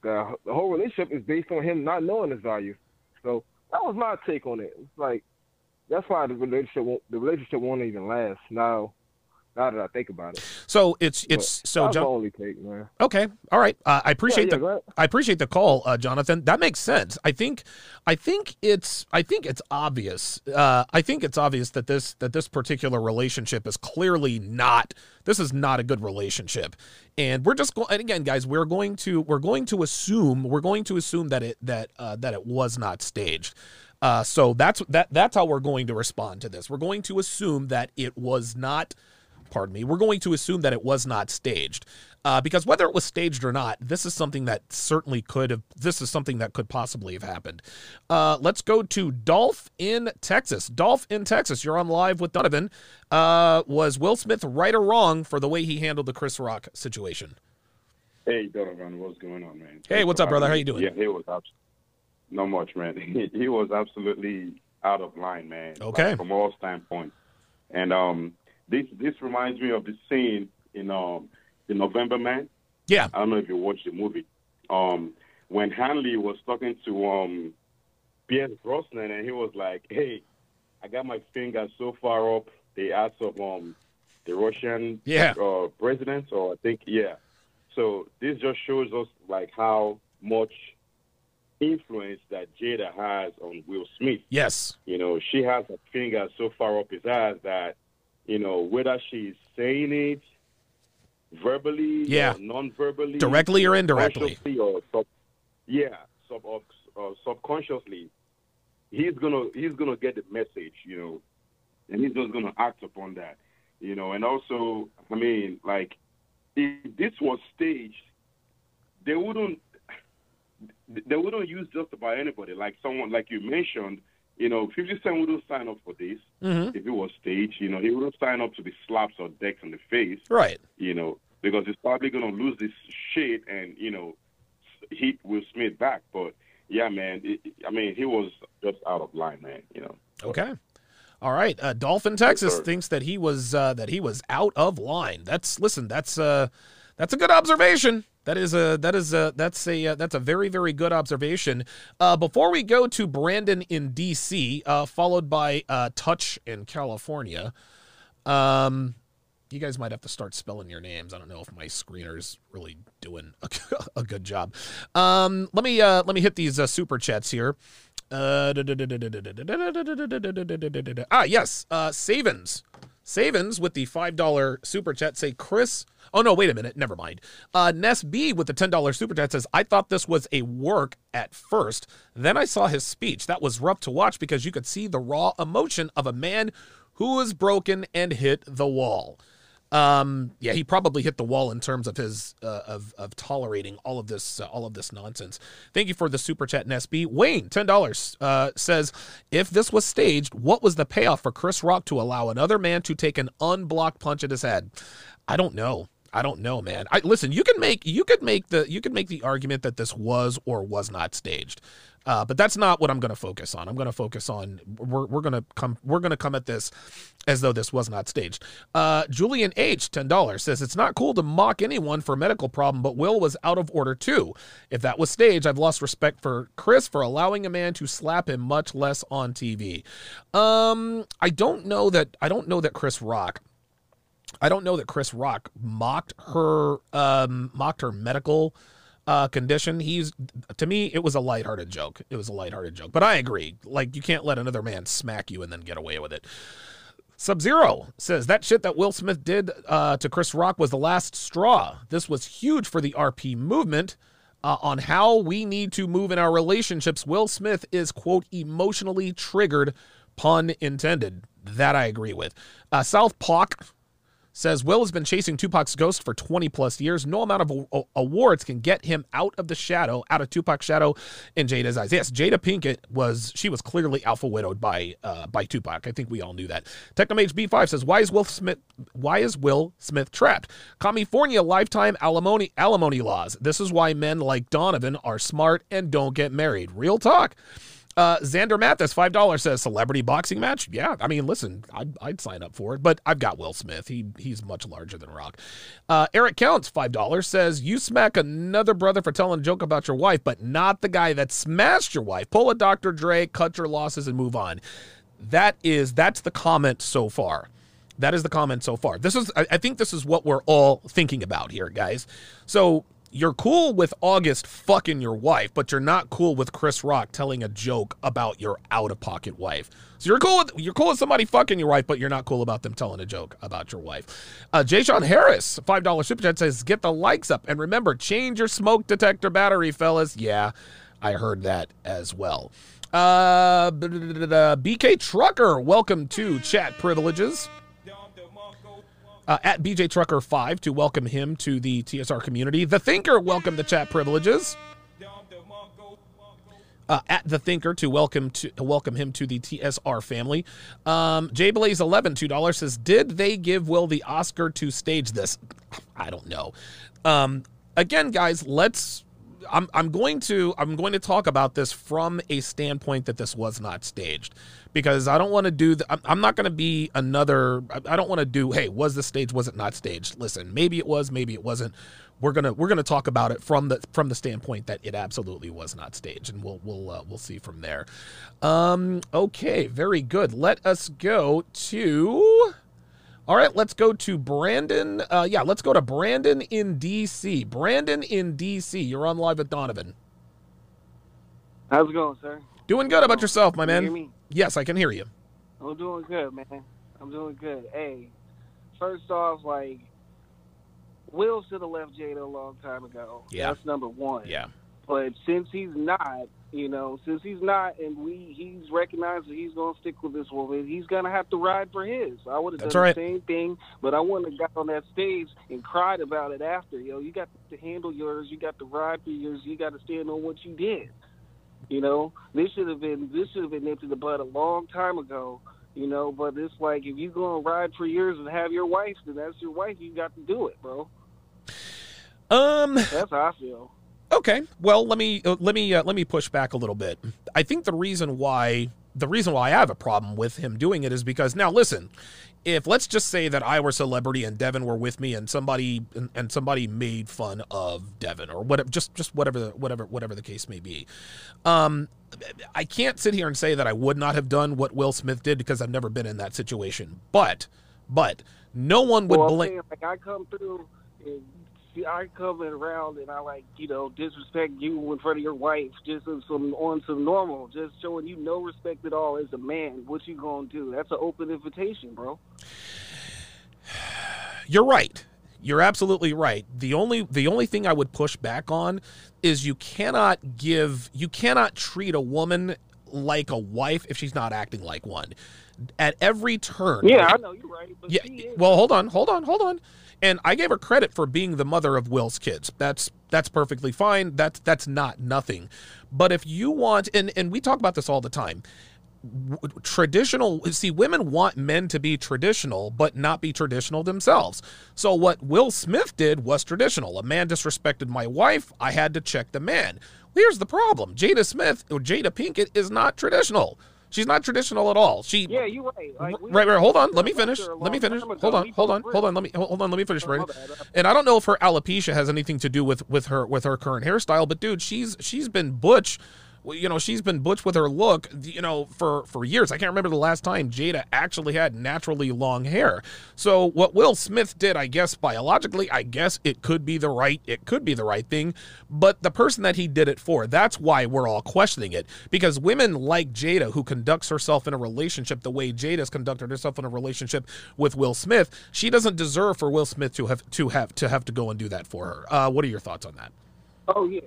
the, the whole relationship is based on him not knowing his value. So that was my take on it. It's like that's why the relationship won't, the relationship won't even last now. Now that I think about it. So it's it's but so John. only take, man. Okay, all right. Uh, I appreciate yeah, yeah, the I appreciate the call, uh, Jonathan. That makes sense. I think I think it's I think it's obvious. Uh, I think it's obvious that this that this particular relationship is clearly not. This is not a good relationship, and we're just going. And again, guys, we're going to we're going to assume we're going to assume that it that uh, that it was not staged. Uh, so that's that that's how we're going to respond to this. We're going to assume that it was not pardon me, we're going to assume that it was not staged. Uh, because whether it was staged or not, this is something that certainly could have, this is something that could possibly have happened. Uh, let's go to Dolph in Texas. Dolph in Texas, you're on live with Donovan. Uh, was Will Smith right or wrong for the way he handled the Chris Rock situation? Hey, Donovan, what's going on, man? Hey, what's up, brother? How you doing? Yeah, he was absolutely, not much, man. He, he was absolutely out of line, man. Okay. Like, from all standpoints. And um, this this reminds me of the scene in um the November Man. Yeah. I don't know if you watched the movie. Um, when Hanley was talking to um Pierce Brosnan and he was like, "Hey, I got my finger so far up the ass of um the Russian yeah. uh, president, or I think yeah." So this just shows us like how much influence that Jada has on Will Smith. Yes. You know, she has her finger so far up his ass that you know, whether she's saying it verbally, yeah, or non-verbally, directly or indirectly, or sub, yeah, sub, uh, subconsciously, he's gonna he's gonna get the message, you know, and he's just gonna act upon that, you know. And also, I mean, like, if this was staged, they wouldn't they wouldn't use just about anybody. Like someone like you mentioned, you know, 50 Cent wouldn't sign up for this mm-hmm. if it was staged. You know, he wouldn't sign up to be slaps or decks in the face. Right. You know, because he's probably going to lose this shit and, you know, hit Will Smith back. But, yeah, man, it, I mean, he was just out of line, man, you know. Okay. All right. Uh, Dolph in, Texas yes, thinks that he was uh, that he was out of line. That's listen. That's uh, that's a good observation. That is a that is a that's a uh, that's a very very good observation. Uh, before we go to Brandon in D.C., uh, followed by uh, Touch in California. Um, you guys might have to start spelling your names. I don't know if my screener's really doing a, a good job. Um, let me uh, let me hit these uh, super chats here. Uh, ah, yes, uh, Savins. Savins with the $5 super chat say, Chris. Oh, no, wait a minute. Never mind. Uh, Ness B with the $10 super chat says, I thought this was a work at first. Then I saw his speech. That was rough to watch because you could see the raw emotion of a man who was broken and hit the wall. Um, yeah, he probably hit the wall in terms of his uh, of of tolerating all of this uh, all of this nonsense. Thank you for the super chat, NSB. Wayne, ten dollars, uh, says if this was staged, what was the payoff for Chris Rock to allow another man to take an unblocked punch at his head? I don't know. I don't know, man. I listen. You can make you could make the you could make the argument that this was or was not staged. Uh, but that's not what I'm going to focus on. I'm going to focus on we're, we're going to come we're going to come at this as though this was not staged. Uh, Julian H ten dollars says it's not cool to mock anyone for a medical problem, but Will was out of order too. If that was staged, I've lost respect for Chris for allowing a man to slap him, much less on TV. Um, I don't know that I don't know that Chris Rock. I don't know that Chris Rock mocked her um, mocked her medical uh, condition. He's to me, it was a lighthearted joke. It was a lighthearted joke. But I agree. Like you can't let another man smack you and then get away with it. Sub Zero says that shit that Will Smith did uh, to Chris Rock was the last straw. This was huge for the RP movement. Uh, on how we need to move in our relationships. Will Smith is, quote, emotionally triggered, pun intended. That I agree with. Uh, South Park says Will has been chasing Tupac's ghost for 20 plus years. No amount of awards can get him out of the shadow, out of Tupac's shadow in Jada's eyes. Yes, Jada Pinkett was she was clearly alpha widowed by uh, by Tupac. I think we all knew that. Technomage B5 says why is Will Smith why is Will Smith trapped? California lifetime alimony alimony laws. This is why men like Donovan are smart and don't get married. Real talk. Uh, Xander Mathis, five dollars says celebrity boxing match. Yeah, I mean, listen, I'd, I'd, sign up for it, but I've got Will Smith. He he's much larger than Rock. Uh, Eric Counts, five dollars says you smack another brother for telling a joke about your wife, but not the guy that smashed your wife. Pull a Dr. Dre, cut your losses, and move on. That is that's the comment so far. That is the comment so far. This is I, I think this is what we're all thinking about here, guys. So you're cool with August fucking your wife, but you're not cool with Chris Rock telling a joke about your out of pocket wife. So you're cool with you're cool with somebody fucking your wife, but you're not cool about them telling a joke about your wife. Uh, Jay Sean Harris, five dollar super chat says, "Get the likes up and remember, change your smoke detector battery, fellas." Yeah, I heard that as well. Uh, BK Trucker, welcome to Chat Privileges uh, at BJ Trucker five to welcome him to the TSR community. The Thinker, welcome the chat privileges. Uh, at the Thinker to welcome to, welcome him to the TSR family. Um, J Blaze eleven two dollars says, did they give Will the Oscar to stage this? I don't know. Um, again, guys, let's I'm I'm going to I'm going to talk about this from a standpoint that this was not staged. Because I don't want to do the, I'm, I'm not going to be another I don't want to do hey was this staged was it not staged? Listen maybe it was maybe it wasn't. We're gonna we're gonna talk about it from the from the standpoint that it absolutely was not staged and we'll we'll uh, we'll see from there. Um okay very good. Let us go to all right, let's go to Brandon. Uh, yeah, let's go to Brandon in DC. Brandon in DC. You're on live with Donovan. How's it going, sir? Doing good. How about yourself, my man? Yes, I can hear you. I'm doing good, man. I'm doing good. Hey, first off, like Will should have left Jada a long time ago. Yeah, that's number one. Yeah, but since he's not, you know, since he's not, and we he's recognized that he's gonna stick with this woman, he's gonna have to ride for his. I would have done right. the same thing, but I wouldn't have got on that stage and cried about it after. Yo, you got to handle yours. You got to ride for yours. You got to stand on what you did. You know, this should have been this should have been nipped in the bud a long time ago. You know, but it's like if you're gonna ride for years and have your wife, then that's your wife. You got to do it, bro. Um, that's how I feel. Okay, well let me uh, let me uh, let me push back a little bit. I think the reason why the reason why I have a problem with him doing it is because now listen, if let's just say that I were celebrity and Devin were with me and somebody and, and somebody made fun of Devin or whatever just just whatever whatever whatever the case may be. Um I can't sit here and say that I would not have done what Will Smith did because I've never been in that situation. But But no one would well, blame. like I come through and see, I come around and I like you know disrespect you in front of your wife just on some on some normal, just showing you no respect at all as a man. What you gonna do? That's an open invitation, bro. You're right. You're absolutely right. The only the only thing I would push back on is you cannot give you cannot treat a woman like a wife if she's not acting like one. At every turn. Yeah, I know you're right. But Yeah. Well, hold on, hold on, hold on. And I gave her credit for being the mother of Will's kids. That's that's perfectly fine. That's that's not nothing. But if you want, and and we talk about this all the time. Traditional, see, women want men to be traditional, but not be traditional themselves. So, what Will Smith did was traditional. A man disrespected my wife. I had to check the man. Here's the problem Jada Smith, or Jada Pinkett, is not traditional. She's not traditional at all. She yeah, you're right. Like, right, right. Hold on. Let me finish. Let me finish. Hold on. Hold on. Hold on. Let me hold on. Let me finish. Bad. And I don't know if her alopecia has anything to do with with her with her current hairstyle, but dude, she's she's been butch. You know, she's been butch with her look. You know, for for years. I can't remember the last time Jada actually had naturally long hair. So what Will Smith did, I guess biologically, I guess it could be the right it could be the right thing, but the person that he did it for, that's why we're all questioning it because women like Jada who conducts herself in a relationship the way Jada's conducted herself in a relationship with Will Smith, she doesn't deserve for Will Smith to have to have to have to go and do that for her. Uh, what are your thoughts on that? Oh yeah,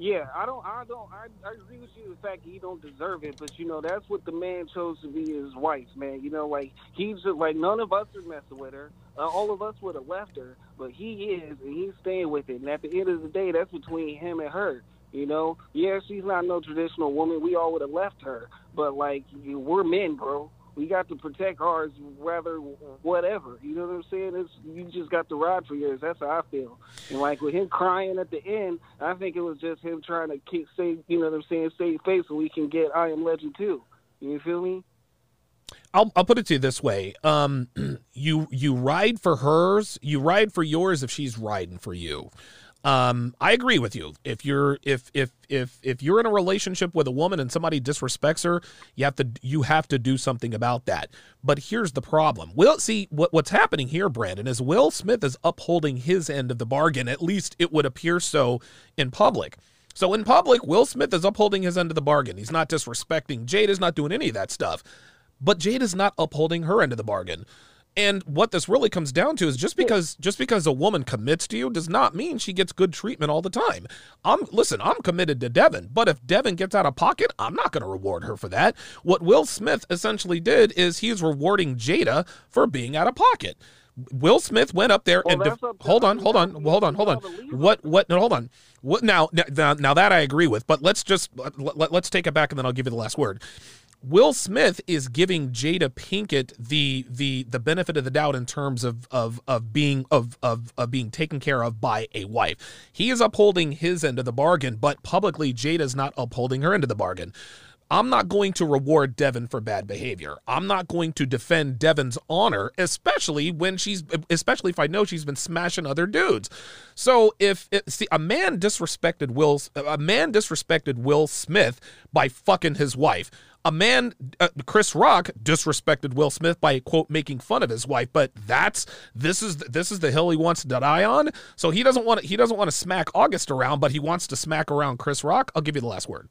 yeah. I don't. I don't. I, I agree with you. The fact that he don't deserve it, but you know that's what the man chose to be his wife, man. You know, like he's just, like none of us are messing with her. Uh, all of us would have left her, but he is, and he's staying with it. And at the end of the day, that's between him and her. You know, yeah, she's not no traditional woman. We all would have left her, but like we're men, bro. We got to protect ours, rather whatever. You know what I'm saying? It's you just got to ride for yours. That's how I feel. And like with him crying at the end, I think it was just him trying to keep save. You know what I'm saying? Save face so we can get I Am Legend too. You feel me? I'll I'll put it to you this way. Um, you you ride for hers, you ride for yours if she's riding for you. Um, I agree with you. If you're if if if if you're in a relationship with a woman and somebody disrespects her, you have to you have to do something about that. But here's the problem. Will see what what's happening here, Brandon, is Will Smith is upholding his end of the bargain. At least it would appear so in public. So in public, Will Smith is upholding his end of the bargain. He's not disrespecting Jade, is not doing any of that stuff. But Jade is not upholding her end of the bargain. And what this really comes down to is just because just because a woman commits to you does not mean she gets good treatment all the time. I'm listen, I'm committed to Devin, but if Devin gets out of pocket, I'm not going to reward her for that. What Will Smith essentially did is he's rewarding Jada for being out of pocket. Will Smith went up there Well, and def- that's up to hold on, hold on, hold on, hold on. up to the leader. What what no hold on. What now now, now that I agree with, but let's just let, let, let's take it back and then I'll give you the last word. Will Smith is giving Jada Pinkett the the the benefit of the doubt in terms of of of being of of of being taken care of by a wife. He is upholding his end of the bargain, but publicly Jada's not upholding her end of the bargain. I'm not going to reward Devin for bad behavior. I'm not going to defend Devin's honor, especially when she's, especially if I know she's been smashing other dudes. So if see a man disrespected Will, a man disrespected Will Smith by fucking his wife. A man, uh, Chris Rock, disrespected Will Smith by quote making fun of his wife. But that's this is this is the hill he wants to die on. So he doesn't want to, he doesn't want to smack August around, but he wants to smack around Chris Rock. I'll give you the last word.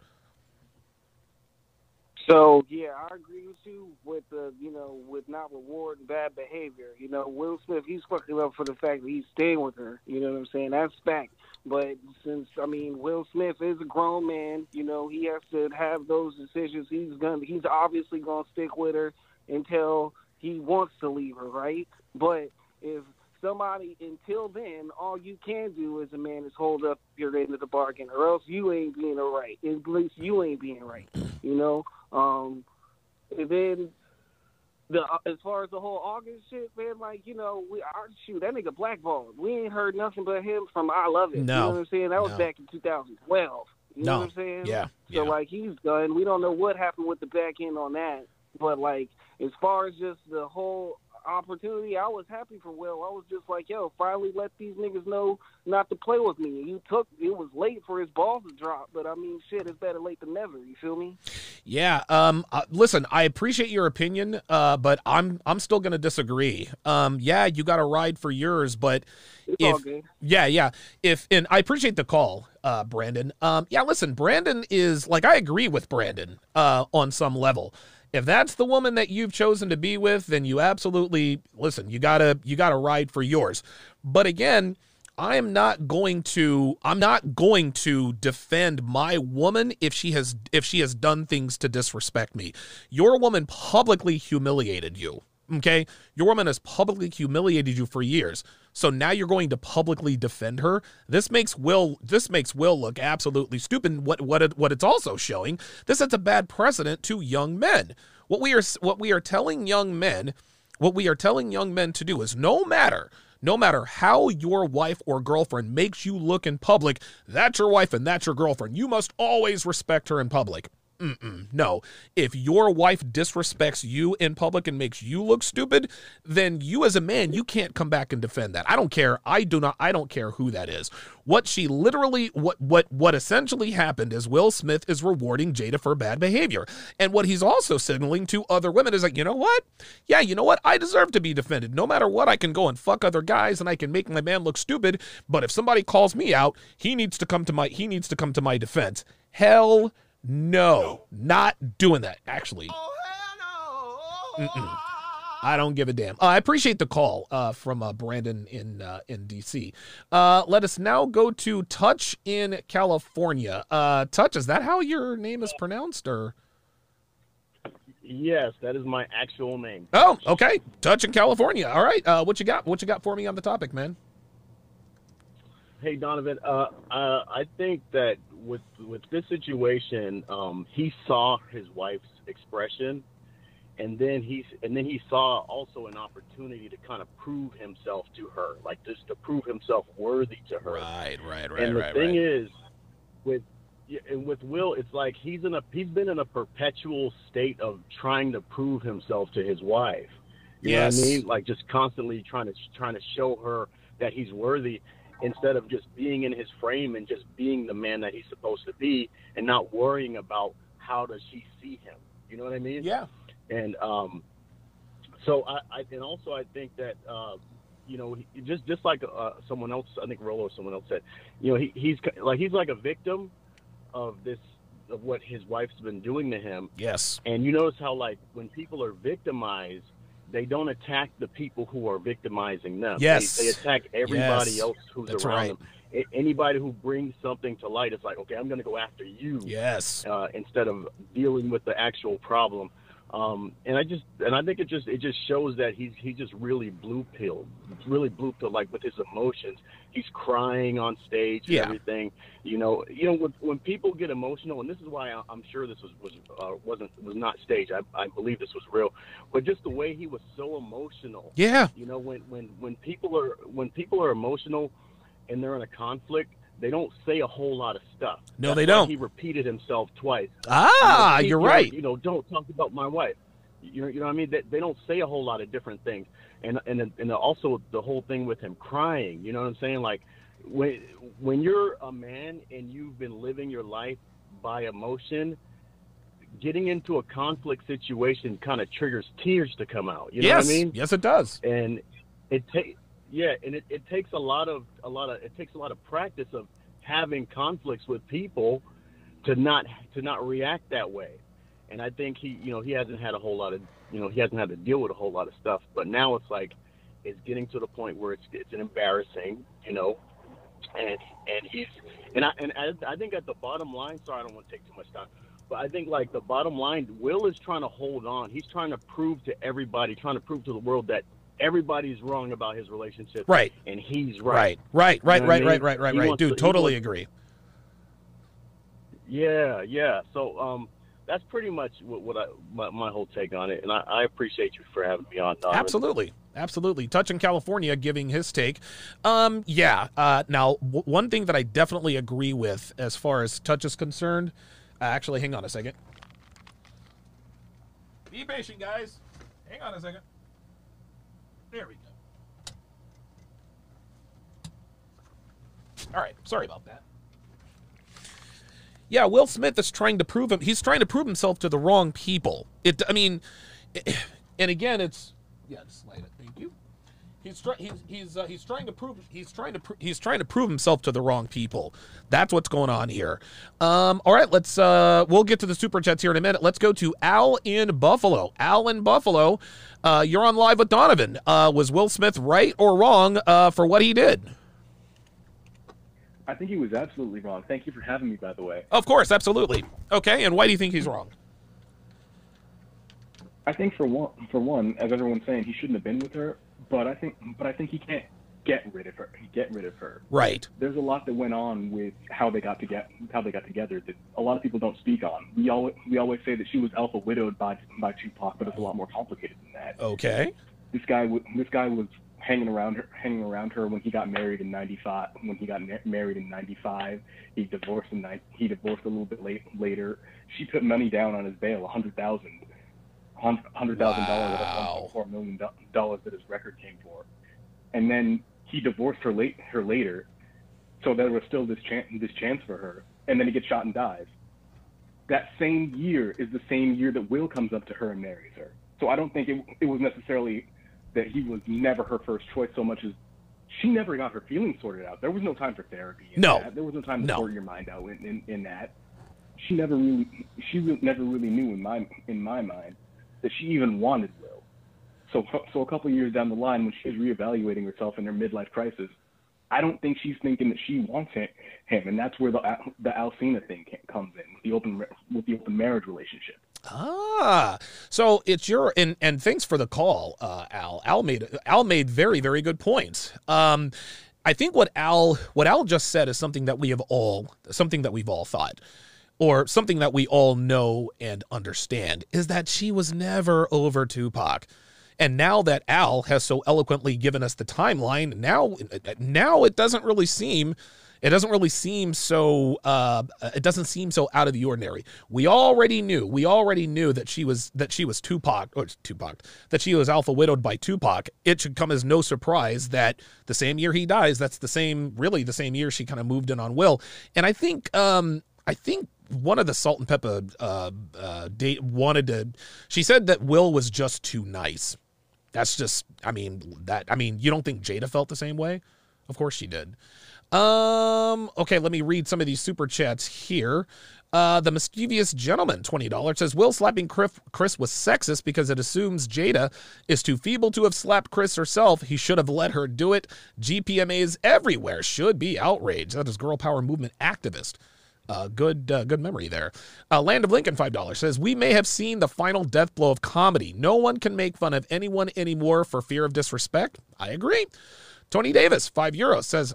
So yeah, I agree with you with the you know with not rewarding bad behavior. You know, Will Smith he's fucking up for the fact that he's staying with her. You know what I'm saying? That's fact. But since I mean Will Smith is a grown man, you know he has to have those decisions. He's gonna he's obviously gonna stick with her until he wants to leave her, right? But if somebody until then, all you can do as a man is hold up your end of the bargain, or else you ain't being right. At least you ain't being right. You know. Um, and then the uh, as far as the whole August shit, man, like you know, we our shoot that nigga blackballed. We ain't heard nothing but him from I Love It. You No. know what I'm saying? That was No. back in 2012. You No. know what I'm saying? Yeah, So like he's done. We don't know what happened with the back end on that, but like as far as just the whole opportunity, I was happy for Will. I was just like, yo, finally let these niggas know not to play with me. You took it was late for his balls to drop, but I mean, shit, it's better late than never. You feel me? Yeah. Um. Uh, listen, I appreciate your opinion, uh, but I'm I'm still gonna disagree. Um. Yeah, you got to ride for yours, but It's if all good. yeah, yeah, if and I appreciate the call, uh, Brandon. Um. Yeah. Listen, Brandon is like I agree with Brandon. Uh. On some level. If that's the woman that you've chosen to be with, then you absolutely listen. You gotta you gotta ride for yours. But again, I am not going to I'm not going to defend my woman if she has if she has done things to disrespect me. Your woman publicly humiliated you. Okay? Your woman has publicly humiliated you for years. So now you're going to publicly defend her. This makes Will this makes Will look absolutely stupid. What what it, what it's also showing, this sets a bad precedent to young men. What we are what we are telling young men, what we are telling young men to do is no matter no matter how your wife or girlfriend makes you look in public, that's your wife and that's your girlfriend. You must always respect her in public. Mm-mm, no. If your wife disrespects you in public and makes you look stupid, then you as a man, you can't come back and defend that. I don't care. I do not I don't care who that is. What she literally what what what essentially happened is Will Smith is rewarding Jada for bad behavior. And what he's also signaling to other women is like, "You know what? Yeah, you know what? I deserve to be defended. No matter what, I can go and fuck other guys and I can make my man look stupid, but if somebody calls me out, he needs to come to my he needs to come to my defense." Hell no, not doing that. Actually, Mm-mm. I don't give a damn. Uh, I appreciate the call uh, from uh, Brandon in uh, in DC. Uh, let us now go to Touch in California. Uh, Touch, is that how your name is pronounced, or? Yes, that is my actual name. Oh, okay. Touch in California. All right. Uh, what you got? What you got for me on the topic, man? Hey Donovan, uh, uh, I think that with with this situation, um, he saw his wife's expression, and then he's and then he saw also an opportunity to kind of prove himself to her, like just to prove himself worthy to her. Right, right, right, right. And the right, thing right. is, with and with Will, it's like he's in a he's been in a perpetual state of trying to prove himself to his wife. You Yes. know what I mean? Like just constantly trying to trying to show her that he's worthy instead of just being in his frame and just being the man that he's supposed to be and not worrying about how does she see him. You know what I mean? Yeah. And um so I, I and also I think that uh you know, just just like uh, someone else, I think Rollo or someone else said, you know, he, he's like he's like a victim of this of what his wife's been doing to him. Yes. And you notice how like when people are victimized, they don't attack the people who are victimizing them. Yes. They, they attack everybody Yes. else who's That's around right. them. A- anybody who brings something to light, it's like, okay, I'm going to go after you. Yes. Uh, instead of dealing with the actual problem. Um, and I just, and I think it just, it just shows that he's, he's just really blue pilled, really blue pilled, like with his emotions. He's crying on stage and Yeah. everything. You know, you know, when, when people get emotional, and this is why I, I'm sure this was, was, uh, wasn't, was not staged. I, I believe this was real, but just the way he was so emotional. Yeah. You know, when, when, when people are, when people are emotional and they're in a conflict, they don't say a whole lot of stuff. No, That's they don't. He repeated himself twice. Ah, You know, you're right. You know, don't talk about my wife. You know, you know what I mean? They, they don't say a whole lot of different things, and and and also the whole thing with him crying. You know what I'm saying? Like when when you're a man and you've been living your life by emotion, getting into a conflict situation kind of triggers tears to come out. You know yes. what I mean? Yes, it does. and it takes yeah and it, it takes a lot of a lot of it takes a lot of practice of having conflicts with people to not to not react that way and i think he you know he hasn't had a whole lot of you know he hasn't had to deal with a whole lot of stuff but now it's like it's getting to the point where it's it's embarrassing you know and and he's and i and I, I think at the bottom line sorry i don't want to take too much time but I think like the bottom line, Will is trying to hold on. He's trying to prove to everybody, trying to prove to the world that everybody's wrong about his relationship. Right. And he's right. Right. Right. You Right. know what Right. I Right. mean? Right. Right. He Right. wants Dude, to- totally wants- agree. Yeah, yeah. So um, that's pretty much what, what I my, my whole take on it, and I, I appreciate you for having me on. Donovan. Absolutely. Absolutely. Touch in California giving his take. Um, yeah. Uh, now, w- one thing that I definitely agree with as far as Touch is concerned, uh, actually, hang on a second. Be patient, guys. Hang on a second. There we go. All right, sorry about that. Yeah, Will Smith is trying to prove him. He's trying to prove himself to the wrong people. It. I mean, and again, it's yeah. Just slide it. He's trying. He's he's uh, he's trying to prove. He's trying to. Pr- he's trying to prove himself to the wrong people. That's what's going on here. Um. All right. Let's. Uh. We'll get to the super chats here in a minute. Let's go to Al in Buffalo. Al in Buffalo. Uh. You're on live with Donovan. Uh. Was Will Smith right or wrong? Uh. For what he did. I think he was absolutely wrong. Thank you for having me, by the way. Of course, absolutely. Okay, and why do you think he's wrong? I think for one, for one, as everyone's saying, he shouldn't have been with her. But I think, but I think he can't get rid of her. Get rid of her. Right. There's a lot that went on with how they got to get how they got together that a lot of people don't speak on. We always we always say that she was alpha widowed by by Tupac, but it's a lot more complicated than that. Okay. This guy was this guy was hanging around her, hanging around her when he got married in '95. When he got married in '95, he divorced in he divorced a little bit late later. She put money down on his bail, a hundred thousand, dollars, one point four million dollars that his record came for, and then he divorced her late her later, so there was still this chance this chance for her, and then he gets shot and dies. That same year is the same year that Will comes up to her and marries her. So I don't think it, it was necessarily that he was never her first choice so much as she never got her feelings sorted out. There was no time for therapy. No, that. there was no time to no. sort your mind out in, in, in that. She never really, she re- never really knew in my in my mind that she even wanted Will. So so a couple years down the line, when she's reevaluating herself in her midlife crisis, I don't think she's thinking that she wants him, and that's where the the Alsina thing comes in with the open with the open marriage relationship. Ah, so it's your and and thanks for the call, uh, Al. Al made Al made very very good points. Um, I think what Al what Al just said is something that we have all something that we've all thought, or something that we all know and understand is that she was never over Tupac. And now that Al has so eloquently given us the timeline, now now it doesn't really seem it doesn't really seem so uh, it doesn't seem so out of the ordinary. We already knew, we already knew that she was that she was Tupac or Tupac, that she was alpha widowed by Tupac. It should come as no surprise that the same year he dies, that's the same really the same year she kind of moved in on Will. And I think um I think one of the Salt-N-Pepa uh, uh, date wanted to. She said that Will was just too nice. That's just. I mean that. I mean you don't think Jada felt the same way? Of course she did. Um, okay, let me read some of these super chats here. Uh, the mischievous gentleman, $20, says Will slapping Chris was sexist because it assumes Jada is too feeble to have slapped Chris herself. He should have let her do it. GPMAs everywhere should be outraged. That is girl power movement activist. Uh, good, uh, good memory there. Uh, Land of Lincoln, five dollars says we may have seen the final death blow of comedy. No one can make fun of anyone anymore for fear of disrespect. I agree. Tony Davis, five euros, says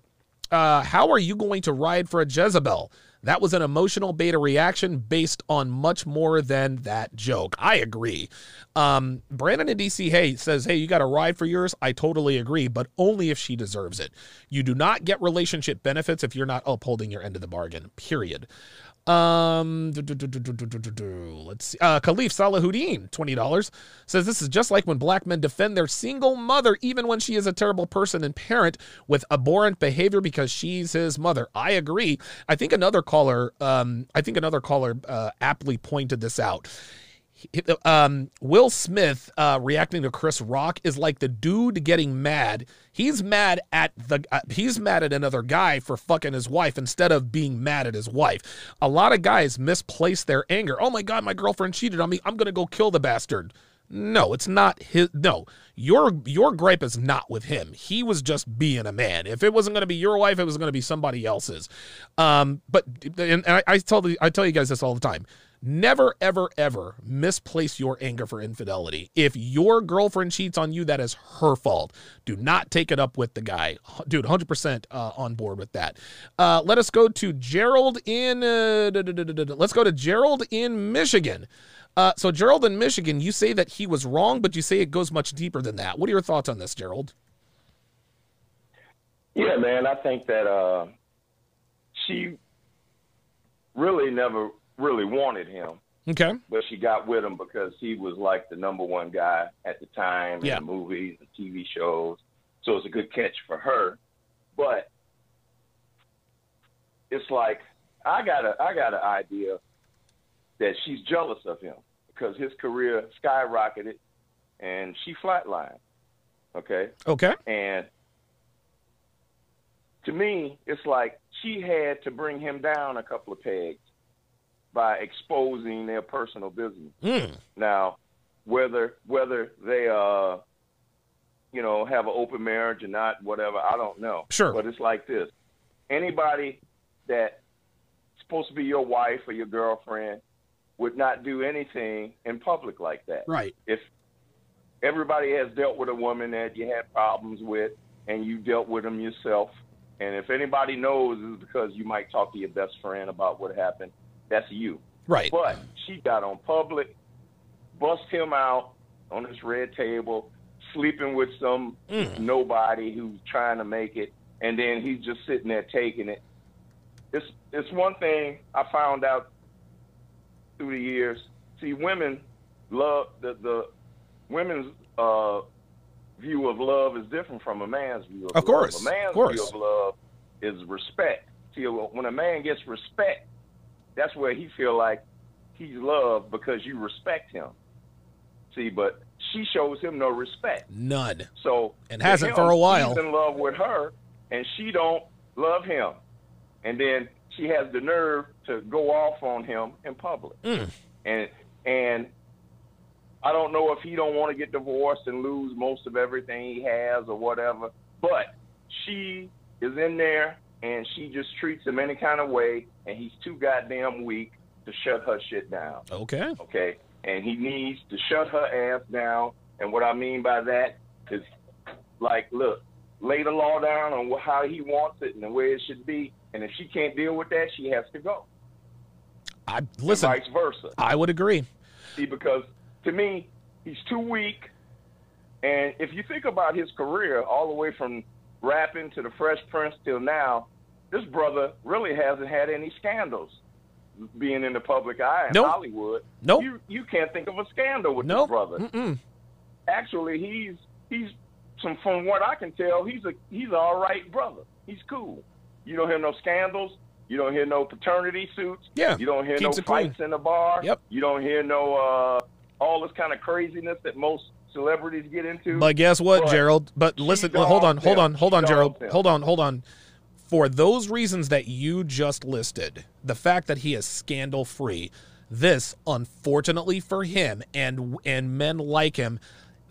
uh, how are you going to ride for a Jezebel? That was an emotional beta reaction based on much more than that joke. I agree. Um, Brandon in DC Hey says, Hey, you got to ride for yours. I totally agree, but only if she deserves it. You do not get relationship benefits if you're not upholding your end of the bargain, period. Um, let's see. Uh, Khalif Salahuddin, twenty dollars, says this is just like when black men defend their single mother, even when she is a terrible person and parent with abhorrent behavior because she's his mother. I agree. I think another caller, um, I think another caller uh, aptly pointed this out um, Will Smith uh, reacting to Chris Rock is like the dude getting mad. He's mad at the uh, he's mad at another guy for fucking his wife instead of being mad at his wife. A lot of guys misplace their anger. Oh my god, my girlfriend cheated on me. I'm gonna go kill the bastard. No, it's not his. No, your your gripe is not with him. He was just being a man. If it wasn't going to be your wife, it was going to be somebody else's. Um, but and I, I tell the I tell you guys this all the time. Never, ever, ever misplace your anger for infidelity. If your girlfriend cheats on you, that is her fault. Do not take it up with the guy. Dude, 100% uh, on board with that. Uh, let us go to Gerald in, uh, let's go to Gerald in Michigan. Uh, so, Gerald in Michigan, you say that he was wrong, but you say it goes much deeper than that. What are your thoughts on this, Gerald? Yeah, man, I think that uh, she really never really wanted him. Okay. But she got with him because he was like the number one guy at the time Yeah. in the movies and TV shows. So it's a good catch for her. But it's like I got a I got an idea that she's jealous of him because his career skyrocketed and she flatlined. Okay. Okay. And to me, it's like she had to bring him down a couple of pegs by exposing their personal business. Mm. Now, whether whether they uh you know have an open marriage or not, whatever, I don't know. Sure. But it's like this: anybody that supposed to be your wife or your girlfriend would not do anything in public like that. Right. If everybody has dealt with a woman that you had problems with and you dealt with them yourself, and if anybody knows, it's because you might talk to your best friend about what happened. That's you. Right. But she got on public, bust him out on this red table, sleeping with some Mm. nobody who's trying to make it, and then he's just sitting there taking it. It's it's one thing I found out through the years. See, women love the the women's uh, view of love is different from a man's view of, love. Of love. course, A man's view of love is respect. See, when a man gets respect, that's where he feel like he's loved because you respect him. See, but she shows him no respect. None. So And hasn't him, for a while. He's in love with her, and she don't love him. And then she has the nerve to go off on him in public. Mm. And and I don't know if he don't want to get divorced and lose most of everything he has or whatever. But she is in there and she just treats him any kind of way, and he's too goddamn weak to shut her shit down. Okay. Okay. And he needs to shut her ass down. And what I mean by that is, like, look, lay the law down on how he wants it and the way it should be. And if she can't deal with that, she has to go. I listen. And vice versa. I would agree. See, because to me, he's too weak. And if you think about his career, all the way from rapping to the Fresh Prince till now, this brother really hasn't had any scandals being in the public eye in Nope. Hollywood. Nope. You you can't think of a scandal with Nope. this brother. Mm-mm. Actually, he's he's from from what I can tell, he's a he's an all right brother. He's cool. You don't hear no scandals. You don't hear no paternity suits. Yeah, You don't hear no keeps clean. fights in the bar. Yep. You don't hear no uh, all this kind of craziness that most celebrities get into. But guess what, But Gerald? But listen, well, hold on, hold on, hold on, Gerald. Hold on, hold on. For those reasons that you just listed, the fact that he is scandal free, this unfortunately for him and and men like him,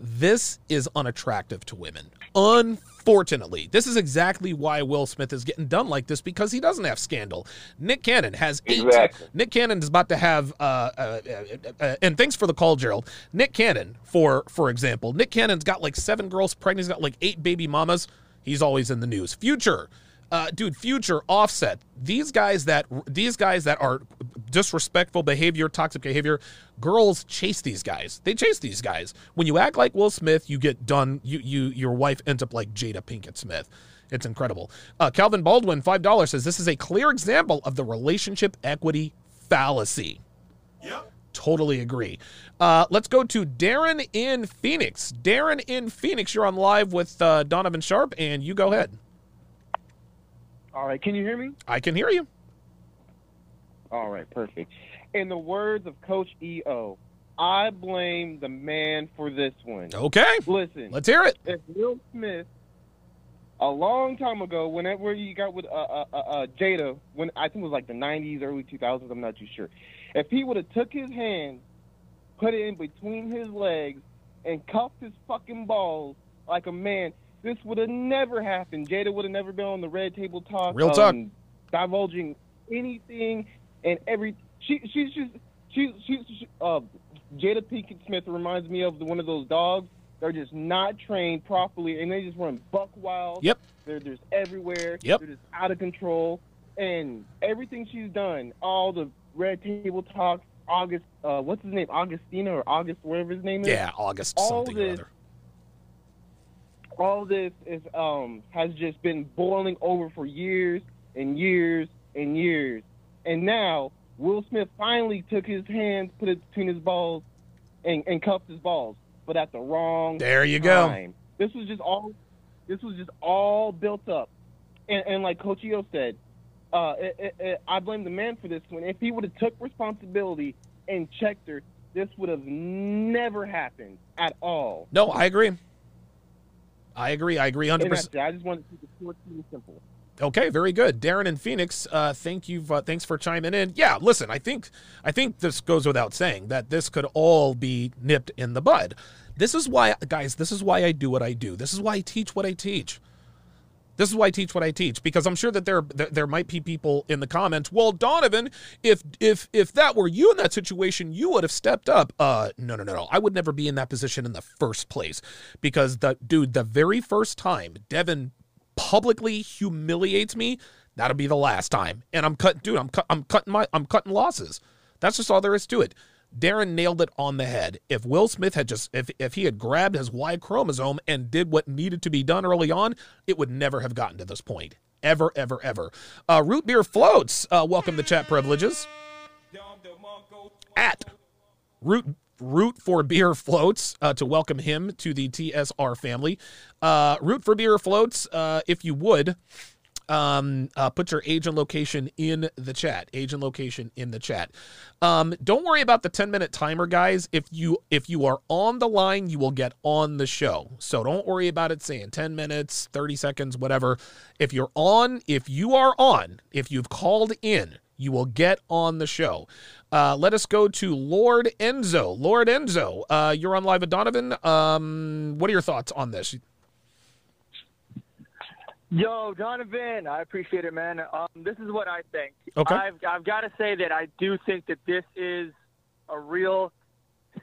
this is unattractive to women. Unfortunately, this is exactly why Will Smith is getting done like this because he doesn't have scandal. Nick Cannon has eight. Exactly. Nick Cannon is about to have, uh, uh, uh, uh, and thanks for the call, Gerald. Nick Cannon, for for example, Nick Cannon's got like seven girls pregnant. He's got like eight baby mamas. He's always in the news. Future, uh, dude, Future, Offset. These guys that these guys that are disrespectful behavior, toxic behavior. Girls chase these guys. They chase these guys. When you act like Will Smith, you get done. You you your wife ends up like Jada Pinkett Smith. It's incredible. Uh, Calvin Baldwin, five dollars says this is a clear example of the relationship equity fallacy. Yep. Totally agree. Uh, let's go to Darren in Phoenix. Darren in Phoenix, you're on live with uh, Donovan Sharpe, and you go ahead. All right, can you hear me? I can hear you. All right, perfect. In the words of Coach EO, I blame the man for this one. Okay. Listen. Let's hear it. If Will Smith, a long time ago, whenever you got with uh, uh, uh, uh, Jada, when I think it was like the '90s, early 2000s, I'm not too sure. If he would have took his hand, put it in between his legs, and cuffed his fucking balls like a man, this would have never happened. Jada would have never been on the red table talk. Real talk. um, divulging anything and every. She she's just she she's she, uh, Jada Pinkett Smith reminds me of the, one of those dogs. They're just not trained properly, and they just run buck wild. Yep. They're just everywhere. Yep. They're just out of control, and everything she's done, all the red table talk, August, uh, what's his name, Augustina or August, whatever his name is. Yeah, August all something or other. All this is um has just been boiling over for years and years and years, and now Will Smith finally took his hands, put it between his balls, and, and cuffed his balls, but at the wrong. There you go. This was just all. This was just all built up, and, and like Coach Eo said, uh, it, it, it, I blame the man for this one. If he would have took responsibility and checked her, this would have never happened at all. No, I agree. I agree. I agree 100%. And that's it. I just wanted to keep it short and simple. Okay, very good, Darren and Phoenix. Uh, thank you. Uh, thanks for chiming in. Yeah, listen, I think I think this goes without saying that this could all be nipped in the bud. This is why, guys. This is why I do what I do. This is why I teach what I teach. This is why I teach what I teach because I'm sure that there there, might be people in the comments. Well, Donovan, if if if that were you in that situation, you would have stepped up. Uh, no, no, no, no. I would never be in that position in the first place because the dude, the very first time Devin publicly humiliates me, that'll be the last time. And I'm cut, dude. I'm cut. I'm cutting my. I'm cutting losses. That's just all there is to it. Darren nailed it on the head. If Will Smith had just if if he had grabbed his Y chromosome and did what needed to be done early on, it would never have gotten to this point. Ever, ever, ever. Uh, Root beer floats. Uh, welcome to chat privileges. At Root Root for Beer Floats uh, to welcome him to the TSR family. Uh, Root for Beer Floats, uh, if you would, um, uh, put your age and location in the chat. Age and location in the chat. Um, don't worry about the 10 minute timer, guys. If you if you are on the line, you will get on the show. So don't worry about it saying 10 minutes, 30 seconds, whatever. If you're on, if you are on, if you've called in, you will get on the show. Uh, let us go to Lord Enzo. Lord Enzo, uh, you're on live with Donovan. Um, what are your thoughts on this? Yo, Donovan, I appreciate it, man. Um, this is what I think. Okay. I've I've got to say that I do think that this is a real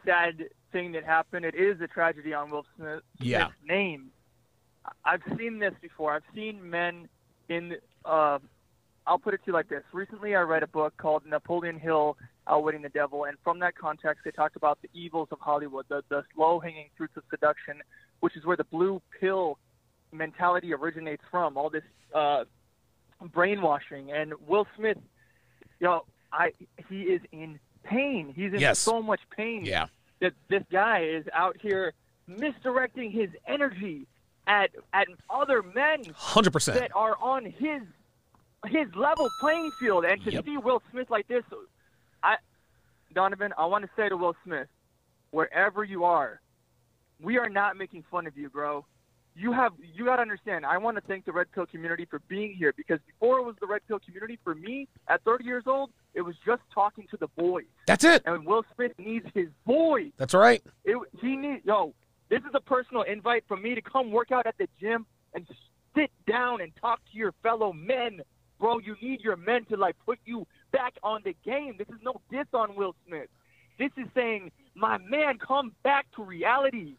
sad thing that happened. It is a tragedy on Will Smith, Yeah. Smith's name. I've seen this before. I've seen men in. Uh, I'll put it to you like this. Recently, I read a book called Napoleon Hill Outwitting the Devil, and from that context, they talked about the evils of Hollywood, the, the low-hanging fruits of seduction, which is where the blue pill mentality originates from. All this uh, brainwashing, and Will Smith, you know, I he is in pain. He's in Yes. so much pain Yeah. that this guy is out here misdirecting his energy at at other men 100%. that are on his his level playing field and to Yep. see Will Smith like this I Donovan, I want to say to Will Smith, wherever you are, we are not making fun of you, bro. You have you got to understand. I want to thank the Red Pill community for being here because before it was the Red Pill community for me at 30 years old, it was just talking to the boys. That's it. And Will Smith needs his boys. That's right. It, he needs yo. This is a personal invite from me to come work out at the gym and sit down and talk to your fellow men, bro. You need your men to like put you back on the game. This is no diss on Will Smith. This is saying, my man, come back to reality.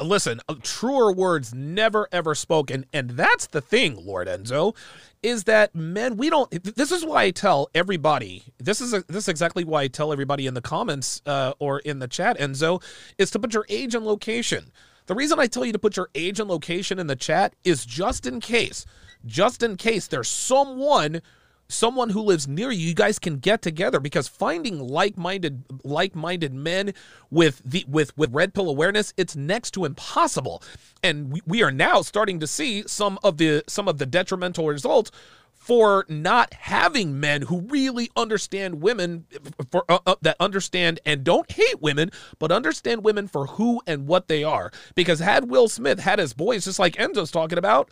Listen, uh, truer words never ever spoken, and that's the thing, Lord Enzo, is that men we don't. This is why I tell everybody. This is a, this is exactly why I tell everybody in the comments uh, or in the chat, Enzo, is to put your age and location. The reason I tell you to put your age and location in the chat is just in case, just in case there's someone someone who lives near you you guys can get together because finding like-minded like-minded men with the with with red pill awareness it's next to impossible. And we, we are now starting to see some of the some of the detrimental results for not having men who really understand women for uh, uh, that understand and don't hate women but understand women for who and what they are. Because had Will Smith had his boys just like Enzo's talking about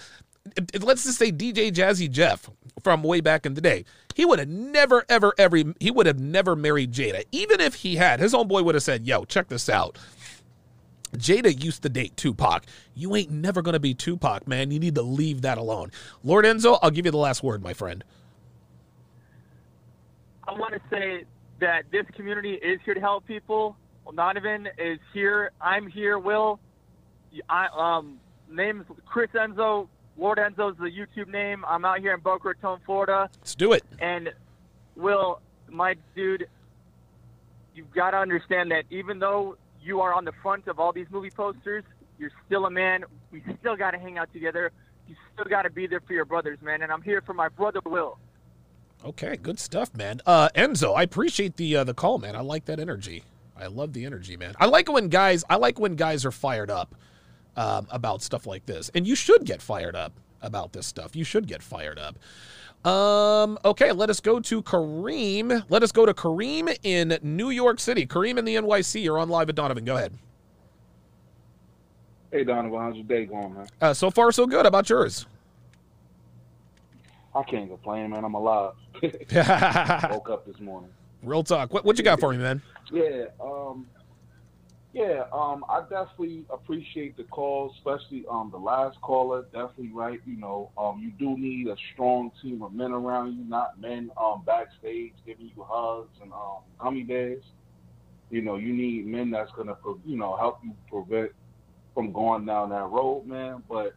let's just say DJ Jazzy Jeff from way back in the day, he would have never, ever, ever, he would have never married Jada. Even if he had, his own boy would have said, yo, check this out. Jada used to date Tupac. You ain't never to be Tupac, man. You need to leave that alone. Lord Enzo, I'll give you the last word, my friend. I want to say that this community is here to help people. Well, Donovan is here. I'm here. Will, I um name's Chris Enzo. Lord Enzo's the YouTube name. I'm out here in Boca Raton, Florida. Let's do it. And Will, my dude, you've got to understand that even though you are on the front of all these movie posters, you're still a man. We still got to hang out together. You still got to be there for your brothers, man. And I'm here for my brother Will. Okay, good stuff, man. Uh, Enzo, I appreciate the uh, the call, man. I like that energy. I love the energy, man. I like when guys. I like when guys are fired up um, about stuff like this, and you should get fired up about this stuff. You should get fired up. Um, okay, let us go to Kareem. Let us go to Kareem in New York City. Kareem in the NYC. You're on live at Donovan. Go ahead. Hey Donovan, how's your day going, man? Uh, so far, so good. How about yours? I can't complain, man. I'm alive. Woke up this morning. Real talk. What what you got for me, man? Yeah, um, yeah, um, I definitely appreciate the call, especially um the last caller. Definitely right. You know, um, you do need a strong team of men around you, not men um backstage giving you hugs and um gummy bears. You know, you need men that's gonna you know help you prevent from going down that road, man. But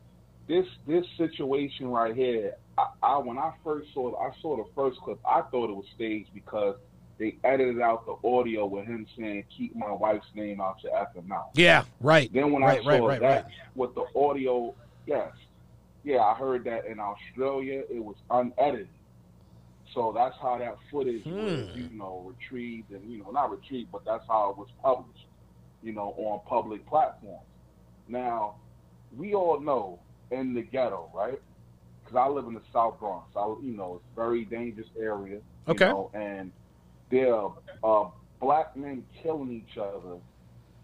this this situation right here, I, I when I first saw I saw the first clip, I thought it was staged because they edited out the audio with him saying, "Keep my wife's name out your effing mouth." Yeah, right. Then when right, I saw right, that with the audio, yes, yeah, I heard that in Australia it was unedited. So that's how that footage was, Hmm. you know, retrieved and you know not retrieved, but that's how it was published, you know, on public platforms. Now, we all know in the ghetto, right? Because I live in the South Bronx. I, you know, it's a very dangerous area. Okay. Know, and there are uh, black men killing each other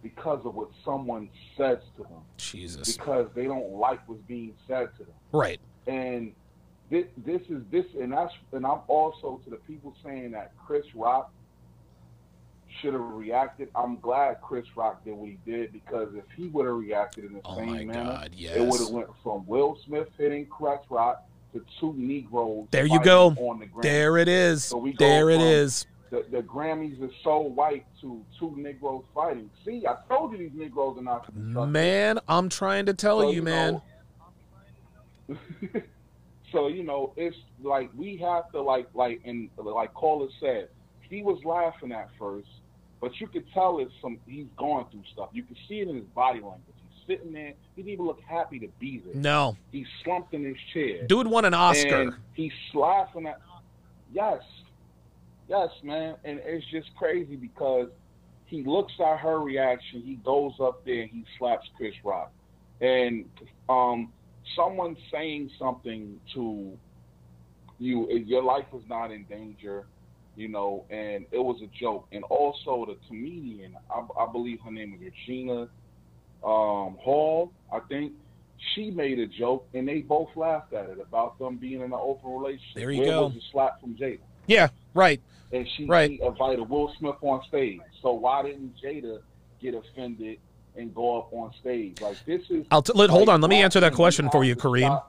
because of what someone says to them. Jesus. Because they don't like what's being said to them. Right. And this, this is this, and that's, and I'm also to the people saying that Chris Rock should have reacted. I'm glad Chris Rock did what he did because if he would have reacted in the Oh same my manner, God, it would have went from Will Smith hitting Chris Rock to two Negroes. There you go. On the. There it is. So There it is. The, the Grammys are so white to two Negroes fighting. See, I told you these Negroes are not. Man, I'm trying to tell So, you, you man. So you know, it's like we have to like like and like caller said, he was laughing at first, but you could tell it's some he's going through stuff. You can see it in his body language. He's sitting there. He didn't even look happy to be there. No. He's slumped in his chair. Dude won an Oscar. And he's laughing at. Yes, yes, man, and it's just crazy because he looks at her reaction. He goes up there and he slaps Chris Rock, and um, someone saying something to you, your life is not in danger, you know, and it was a joke. And also the comedian, I, I believe her name is Regina um, Hall, I think. She made a joke, and they both laughed at it about them being in an open relationship. There you Where go. Was the slap from Jada? Yeah, right. and she, Right. she invited Will Smith on stage. So why didn't Jada get offended and go up on stage? Like this is. I'll let, hold on. Let me answer that question for you, Kareem.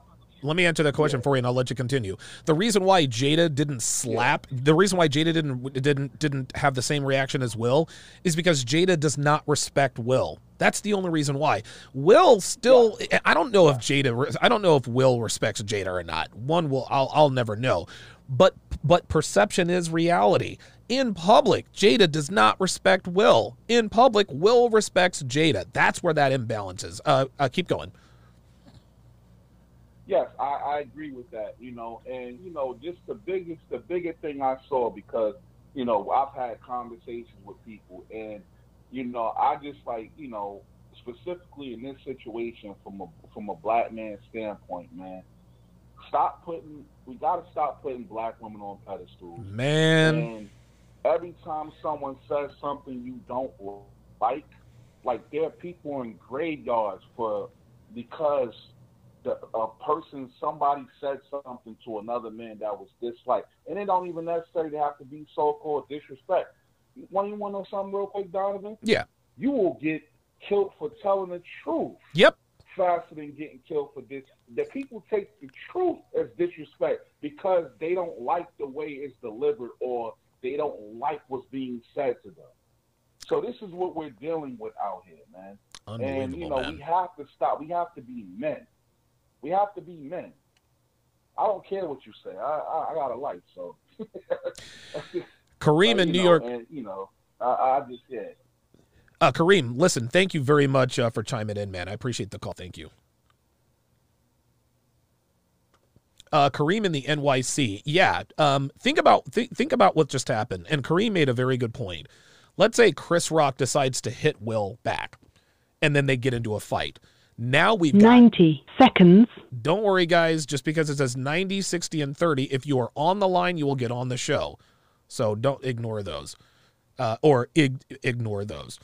Let me answer that question for you, and I'll let you continue. The reason why Jada didn't slap, the reason why Jada didn't didn't didn't have the same reaction as Will, is because Jada does not respect Will. That's the only reason why. Will still, I don't know if Jada, I don't know if Will respects Jada or not. One will, I'll I'll never know. But but perception is reality. In public, Jada does not respect Will. In public, Will respects Jada. That's where that imbalance is. Uh, uh keep going. Yes, I, I agree with that. You know, and you know, just the biggest, the biggest thing I saw because you know I've had conversations with people, and you know, I just like you know, specifically in this situation from a from a black man standpoint, man. Stop putting. We got to stop putting black women on pedestals. Man. And every time someone says something you don't like, like there are people in graveyards for because the a person somebody said something to another man that was disliked, and it don't even necessarily have to be so-called disrespect. Want you want to know something real quick, Donovan? Yeah. You will get killed for telling the truth Yep. Faster than getting killed for this. The people take the truth as disrespect because they don't like the way it's delivered or they don't like what's being said to them. So this is what we're dealing with out here, man. And you know, man. we have to stop. We have to be men. We have to be men. I don't care what you say. I I, I got a life, so. Kareem in New know, York. and you know, I, I just yeah. Uh, Kareem, listen, thank you very much uh, for chiming in, man. I appreciate the call. Thank you. Uh, Kareem in the NYC. Yeah. Um, think about th- think about what just happened. And Kareem made a very good point. Let's say Chris Rock decides to hit Will back, and then they get into a fight. Now we've got 90 seconds. Don't worry, guys. Just because it says 90, 60, and 30, if you are on the line, you will get on the show. So don't ignore those uh, or ig- ignore those.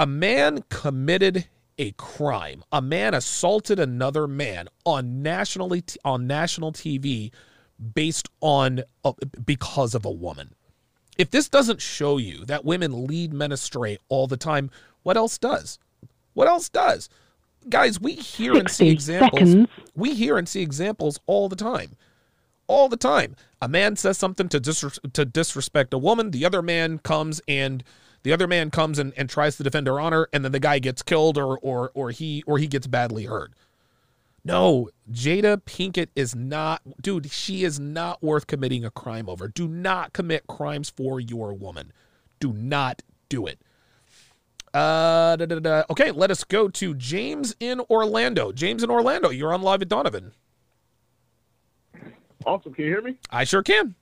A man committed a crime. A man assaulted another man on nationally on national TV based on uh, because of a woman. If this doesn't show you that women lead men astray all the time, what else does? What else does? Guys, we hear and see examples. seconds. We hear and see examples all the time. All the time. A man says something to dis- to disrespect a woman, the other man comes and the other man comes and, and tries to defend her honor, and then the guy gets killed or or or he or he gets badly hurt. No, Jada Pinkett is not, dude, she is not worth committing a crime over. Do not commit crimes for your woman. Do not do it. Uh, da, da, da. Okay, let us go to James in Orlando. James in Orlando, you're on live at Donovan. Awesome. Can you hear me? I sure can.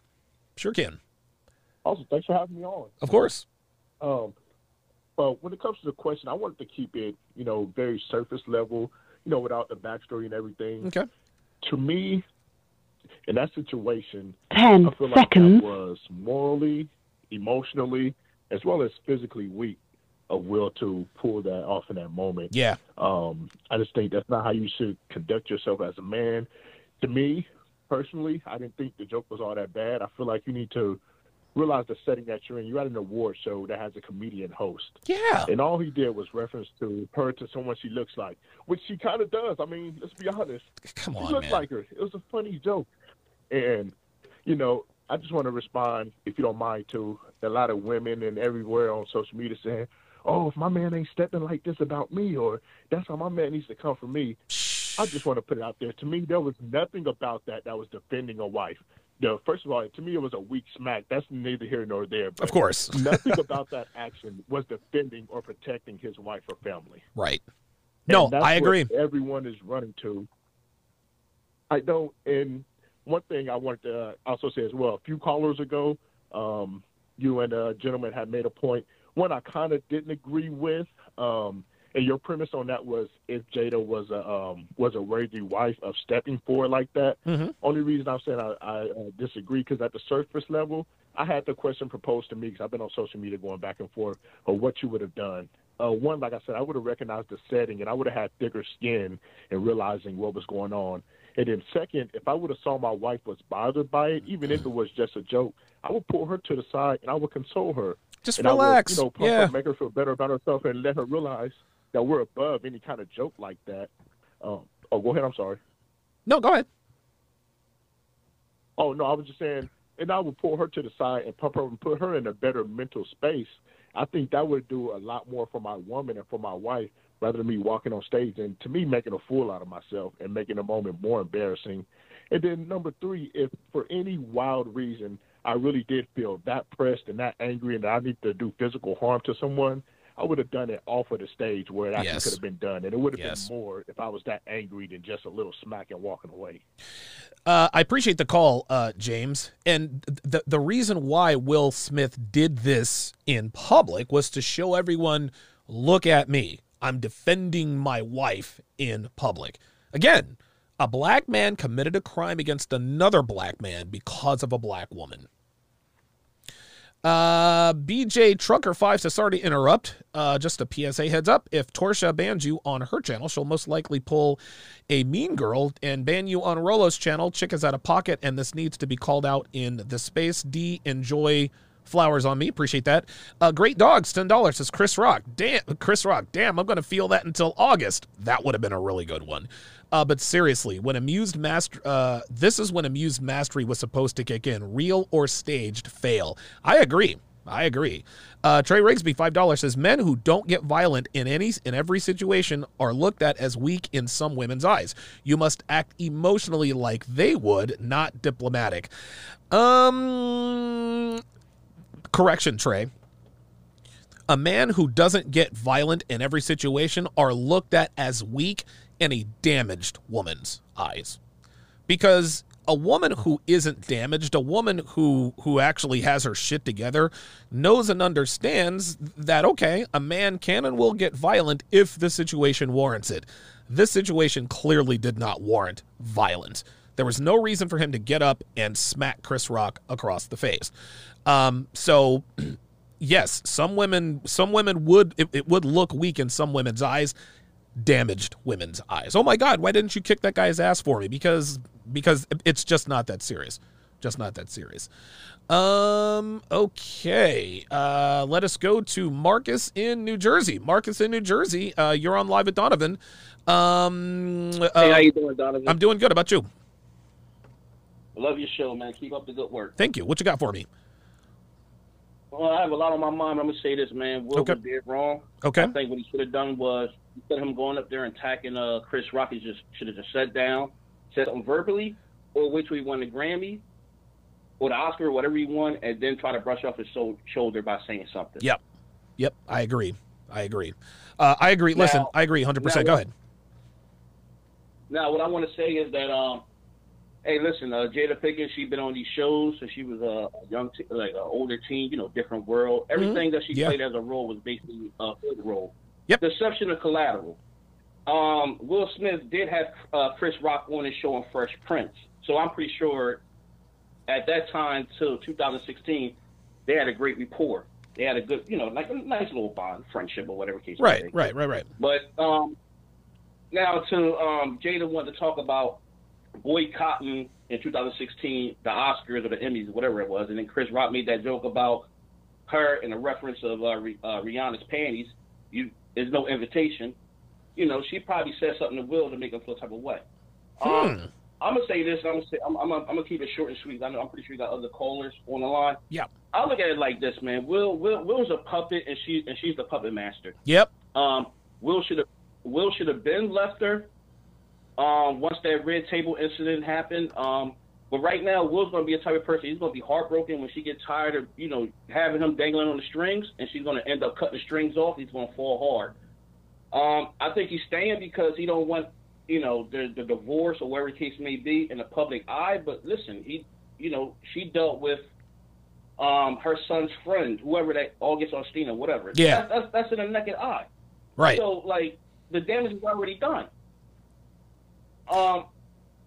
Sure can. Awesome. Thanks for having me on. Of course. Um, well, when it comes to the question, I wanted to keep it, you know, very surface level, you know, without the backstory and everything. Okay. To me, in that situation, 10 I feel seconds. that was morally, emotionally, as well as physically weak of Will to pull that off in that moment. Yeah. Um, I just think that's not how you should conduct yourself as a man. To me, personally, I didn't think the joke was all that bad. I feel like you need to realize the setting that you're in. You're at an award show that has a comedian host. Yeah. And all he did was reference to her to someone she looks like, which she kind of does. I mean, let's be honest. Come on, She looks man. like her. It was a funny joke. And, you know, I just want to respond, if you don't mind, to a lot of women and everywhere on social media saying, oh, if my man ain't stepping like this about me, or that's how my man needs to come for me. I just want to put it out there. To me, there was nothing about that that was defending a wife. The, first of all, to me, it was a weak smack. That's neither here nor there. But Of course. nothing about that action was defending or protecting his wife or family. Right. And No, I agree. everyone is running to. I don't. And one thing I wanted to uh, also say as well. A few callers ago, um, you and a gentleman had made a point. One I kind of didn't agree with. Um, and your premise on that was if Jada was a um, was a worthy wife of stepping forward like that. Mm-hmm. Only reason I'm saying I, I uh, disagree because at the surface level, I had the question proposed to me because I've been on social media going back and forth of what you would have done. Uh, one, like I said, I would have recognized the setting and I would have had thicker skin and realizing what was going on. And then second, if I would have saw my wife was bothered by it, even if it was just a joke, I would pull her to the side and I would console her. Just and I relax. would, you know, pump Yeah. her, make her feel better about herself and let her realize that we're above any kind of joke like that. Um, oh, go ahead. I'm sorry. No, go ahead. Oh no, I was just saying, and I would pull her to the side and pump her and put her in a better mental space. I think that would do a lot more for my woman and for my wife, rather than me walking on stage and to me making a fool out of myself and making the moment more embarrassing. And then number three, if for any wild reason I really did feel that pressed and that angry and that I need to do physical harm to someone, I would have done it off of the stage where it actually Yes. could have been done, and it would have Yes. been more if I was that angry than just a little smack and walking away. Uh, I appreciate the call, uh, James. And the the reason why Will Smith did this in public was to show everyone, look at me. I'm defending my wife in public. Again, a black man committed a crime against another black man because of a black woman. Uh, BJ Trucker Five says sorry to interrupt. Uh, just a PSA heads up: if Torsha bans you on her channel, she'll most likely pull a Mean Girl and ban you on Rollo's channel. Chick is out of pocket, and this needs to be called out in the space. D enjoy flowers on me. Appreciate that. Uh, great dogs, ten dollars says Chris Rock. Damn, Chris Rock. Damn, I'm gonna feel that until August. That would have been a really good one. Uh, but seriously, when amused master, uh, this is when amused mastery was supposed to kick in. Real or staged fail. I agree. I agree. Uh, Trey Rigsby, five dollars says men who don't get violent in any in every situation are looked at as weak in some women's eyes. You must act emotionally like they would, not diplomatic. Um, correction, Trey. A man who doesn't get violent in every situation are looked at as weak in a damaged woman's eyes. Because a woman who isn't damaged, a woman who who actually has her shit together, knows and understands that okay, a man can and will get violent if the situation warrants it. This situation clearly did not warrant violence. There was no reason for him to get up and smack Chris Rock across the face. Um, so yes, some women some women would it, it would look weak in some women's eyes damaged women's eyes. Oh my God, why didn't you kick that guy's ass for me? Because because it's just not that serious. Just not that serious. Um. Okay. Uh. Let us go to Marcus in New Jersey. Marcus in New Jersey. Uh. You're on live at Donovan. Um. Uh, hey, how you doing, Donovan? I'm doing good. How about you? I love your show, man. Keep up the good work. Thank you. What you got for me? Well, I have a lot on my mind. I'm gonna say this, man. Will okay. did wrong. Okay. I think what he should have done was instead of him going up there and attacking uh, Chris Rock, he just should have just sat down, said something verbally, or which we won the Grammy, or the Oscar, or whatever he won, and then try to brush off his so- shoulder by saying something. Yep. Yep. I agree. I agree. Uh, I agree. Now, Listen, I agree 100. percent Go ahead. Now, what I want to say is that um, Hey, listen, uh, Jada Pinkett, she's been on these shows since she was a young, like an older teen, you know, different world. Mm-hmm. Everything that she Yeah. played as a role was basically a hood role. Yep. The exception of Collateral. Um, Will Smith did have uh, Chris Rock on his show on Fresh Prince, so I'm pretty sure at that time till 2016 they had a great rapport. They had a good, you know, like a nice little bond, friendship or whatever case. Right. Right. Right. Right. But um, now to um, Jada wanted to talk about boycotting in 2016 the Oscars or the Emmys, whatever it was, and then Chris Rock made that joke about her in a reference of uh, uh, Rihanna's panties. You, there's no invitation. You know, she probably said something to Will to make him feel type of way. Um, I'm gonna say this. I'm gonna say I'm, I'm, gonna, I'm gonna keep it short and sweet. I know I'm pretty sure you got other callers on the line. Yeah. I look at it like this, man. Will Will Will's a puppet, and she and she's the puppet master. Yep. Um, Will should have Will should have been left her. Um, once that red table incident happened. Um, but right now, Will's gonna be a type of person. He's gonna be heartbroken when she gets tired of you know having him dangling on the strings, and she's gonna end up cutting the strings off. He's gonna fall hard. Um, I think he's staying because he don't want you know the the divorce or whatever the case may be in the public eye. But listen, he you know she dealt with um her son's friend, whoever that August Alsina, whatever. Yeah. that's, that's that's in the naked eye. Right. So like the damage is already done. Um,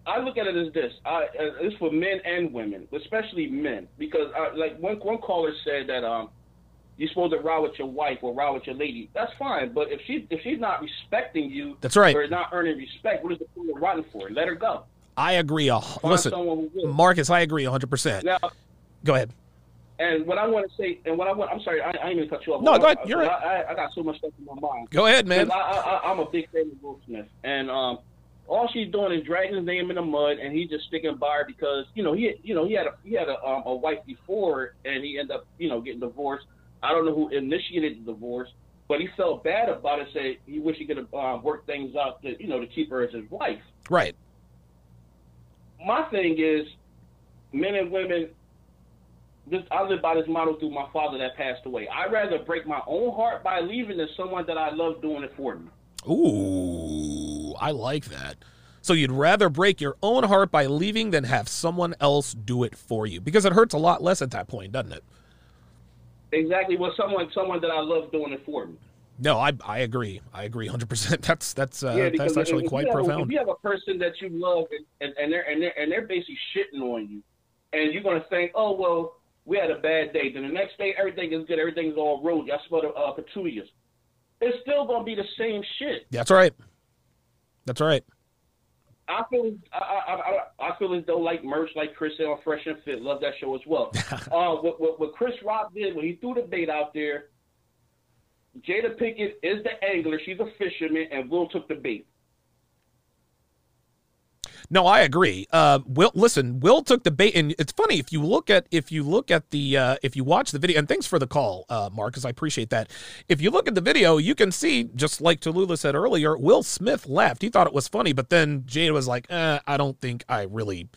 I look at it as this: I, uh, this for men and women, especially men, because uh, like one one caller said that um, you're supposed to ride with your wife or ride with your lady. That's fine, but if she if she's not respecting you, That's right. or not earning respect, what is the point of riding for? Let her go. I agree. Listen, someone who will. Marcus, I agree 100. percent Now, Go ahead. and what I want to say, and what I want, I'm sorry, I, I ain't even cut you off. No, go ahead. I- You're right. I, I, I got so much stuff in my mind. Go ahead, man. I, I, I'm a big fan of Will Smith, and um, all she's doing is dragging his name in the mud, and he's just sticking by her because you know he, you know he had a he had a, um, a wife before, and he ended up you know getting divorced. I don't know who initiated the divorce, but he felt bad about it. Say he wish he could have uh, worked things out to you know to keep her as his wife. Right. My thing is, men and women. This, I live by this model through my father that passed away. I'd rather break my own heart by leaving than someone that I love doing it for me. Ooh, I like that. So you'd rather break your own heart by leaving than have someone else do it for you because it hurts a lot less at that point, doesn't it? Exactly. Well, someone someone that I love doing it for me. No, I I agree. I agree 100. percent That's that's uh, yeah, that's actually quite have, profound. If you have a person that you love and, and, they're and they're and they're basically shitting on you, and you're gonna think, oh well, we had a bad day. Then the next day, everything is good. Everything's all rosy. I smell the uh, petunias. It's still gonna be the same shit. That's right. That's right. I feel I, I, I, I feel as though like merch, like Chris said on Fresh and Fit, love that show as well. uh, what, what what Chris Rock did when he threw the bait out there, Jada Pinkett is the angler, she's a fisherman, and Will took the bait. No, I agree. Uh, Will, listen, Will took the bait, and it's funny if you look at if you look at the uh, if you watch the video. And thanks for the call, uh, Marcus. I appreciate that. If you look at the video, you can see just like Tallulah said earlier, Will Smith left. He thought it was funny, but then Jada was like, eh, "I don't think I really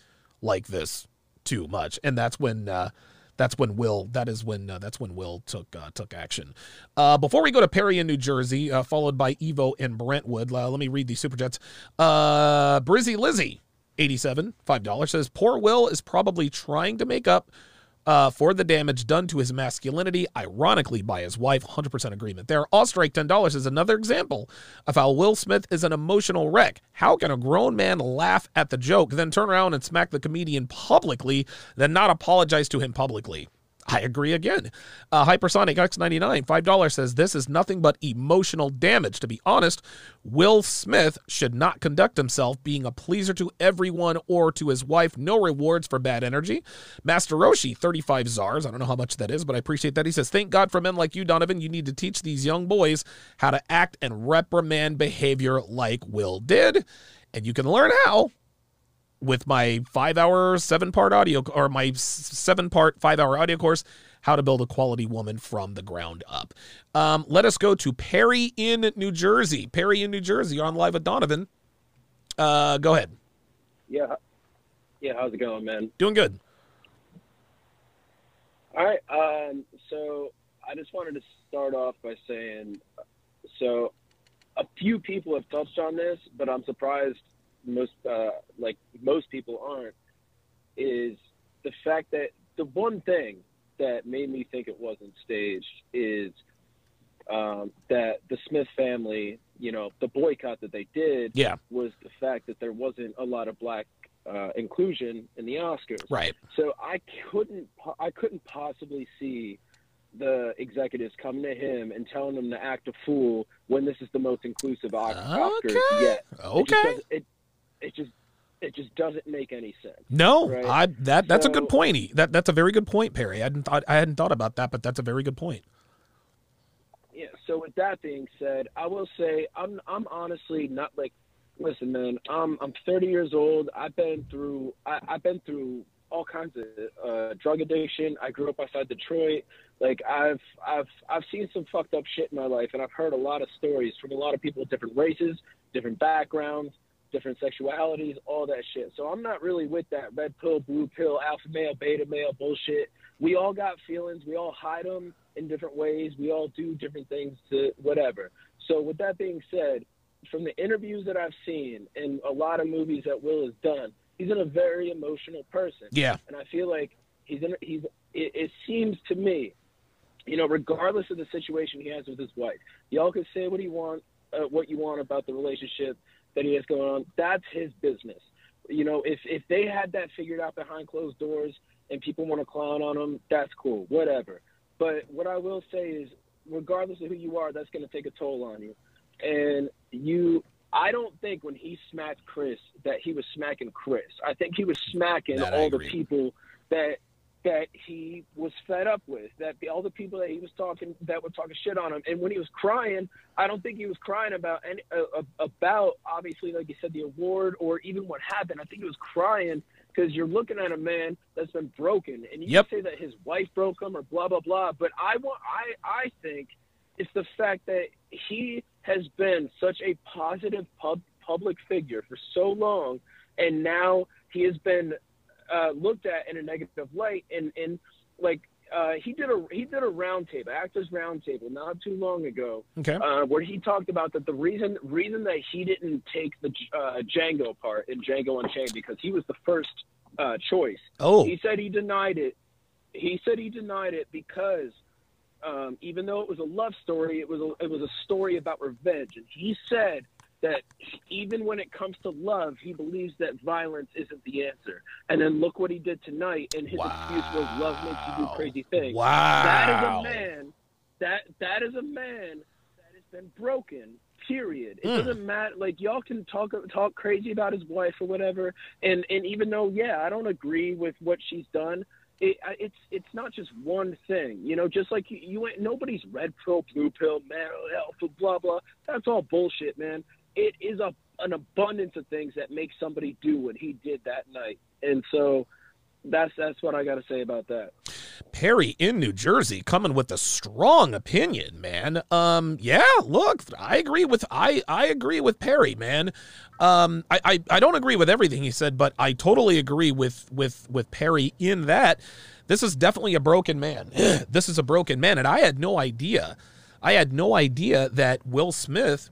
like this too much," and that's when. Uh, that's when Will. That is when. Uh, that's when Will took uh, took action. Uh, before we go to Perry in New Jersey, uh, followed by Evo in Brentwood. Uh, let me read these super chats. Brizzy Lizzie 87, $5 says, Poor Will is probably trying to make up uh, for the damage done to his masculinity, ironically, by his wife. 100% agreement there. Ostrike, $10 is another example of how Will Smith is an emotional wreck. How can a grown man laugh at the joke, then turn around and smack the comedian publicly, then not apologize to him publicly? I agree again. Uh, Hypersonic X99, $5 says this is nothing but emotional damage. To be honest, Will Smith should not conduct himself being a pleaser to everyone or to his wife. No rewards for bad energy. Master Roshi, 35 czars. I don't know how much that is, but I appreciate that. He says, Thank God for men like you, Donovan. You need to teach these young boys how to act and reprimand behavior like Will did. And you can learn how with my five hour, seven part audio or my seven part, five hour audio course, How to Build a Quality Woman from the Ground Up. Um, let us go to Perry in New Jersey. Perry in New Jersey on live with Donovan. Uh, go ahead. Yeah. Yeah. How's it going, man? Doing good. All right. Um, so I just wanted to start off by saying so a few people have touched on this, but I'm surprised most uh, like most people aren't is the fact that the one thing that made me think it wasn't staged is um, that the Smith family, you know, the boycott that they did yeah. was the fact that there wasn't a lot of black uh, inclusion in the Oscars. Right. So I couldn't I couldn't possibly see the executives coming to him and telling him to act a fool when this is the most inclusive Oscars okay. yet. Okay. It, it just it just doesn't make any sense. No, right? I that that's so, a good point. That that's a very good point, Perry. I hadn't thought I hadn't thought about that, but that's a very good point. Yeah. So with that being said, I will say I'm I'm honestly not like listen, man. I'm I'm 30 years old. I've been through I, I've been through all kinds of uh, drug addiction. I grew up outside Detroit. Like I've I've I've seen some fucked up shit in my life, and I've heard a lot of stories from a lot of people with different races, different backgrounds different sexualities, all that shit. So I'm not really with that red pill, blue pill, alpha male, beta male bullshit. We all got feelings. We all hide them in different ways. We all do different things to whatever. So with that being said, from the interviews that I've seen and a lot of movies that Will has done, he's in a very emotional person. Yeah. And I feel like he's in. He's. It, it seems to me, you know, regardless of the situation he has with his wife, y'all can say what he want, uh, what you want about the relationship that he has going on, that's his business. You know, if if they had that figured out behind closed doors and people want to clown on him, that's cool, whatever. But what I will say is, regardless of who you are, that's going to take a toll on you. And you, I don't think when he smacked Chris that he was smacking Chris. I think he was smacking That all the people that that he was fed up with, that the, all the people that he was talking that were talking shit on him. And when he was crying, I don't think he was crying about any uh, about obviously like you said the award or even what happened. I think he was crying because you're looking at a man that's been broken, and you Yep. can say that his wife broke him or blah blah blah. But I want I I think it's the fact that he has been such a positive pub, public figure for so long, and now he has been uh, looked at in a negative light. And and like uh, he did a he did a roundtable, actors roundtable, not too long ago, Okay. uh, where he talked about that the reason reason that he didn't take the uh, Django part in Django Unchained because he was the first uh, choice. Oh. he said he denied it. He said he denied it because um, even though it was a love story, it was a, it was a story about revenge, and he said that even when it comes to love, he believes that violence isn't the answer. And then look what he did tonight, and his excuse was love makes you do crazy things. Wow. That is a man. That that is a man that has been broken. Period. It Mm. doesn't matter. Like y'all can talk talk crazy about his wife or whatever, and and even though yeah, I don't agree with what she's done. It, it's it's not just one thing, you know. Just like you, you ain't nobody's red pill, blue pill, mental health, blah blah. That's all bullshit, man. It is a an abundance of things that make somebody do what he did that night, and so that's that's what I got to say about that. Perry in New Jersey coming with a strong opinion, man. Um, yeah, look, I agree with I I agree with Perry, man. Um, I, I I don't agree with everything he said, but I totally agree with with with Perry in that this is definitely a broken man. this is a broken man, and I had no idea. I had no idea that Will Smith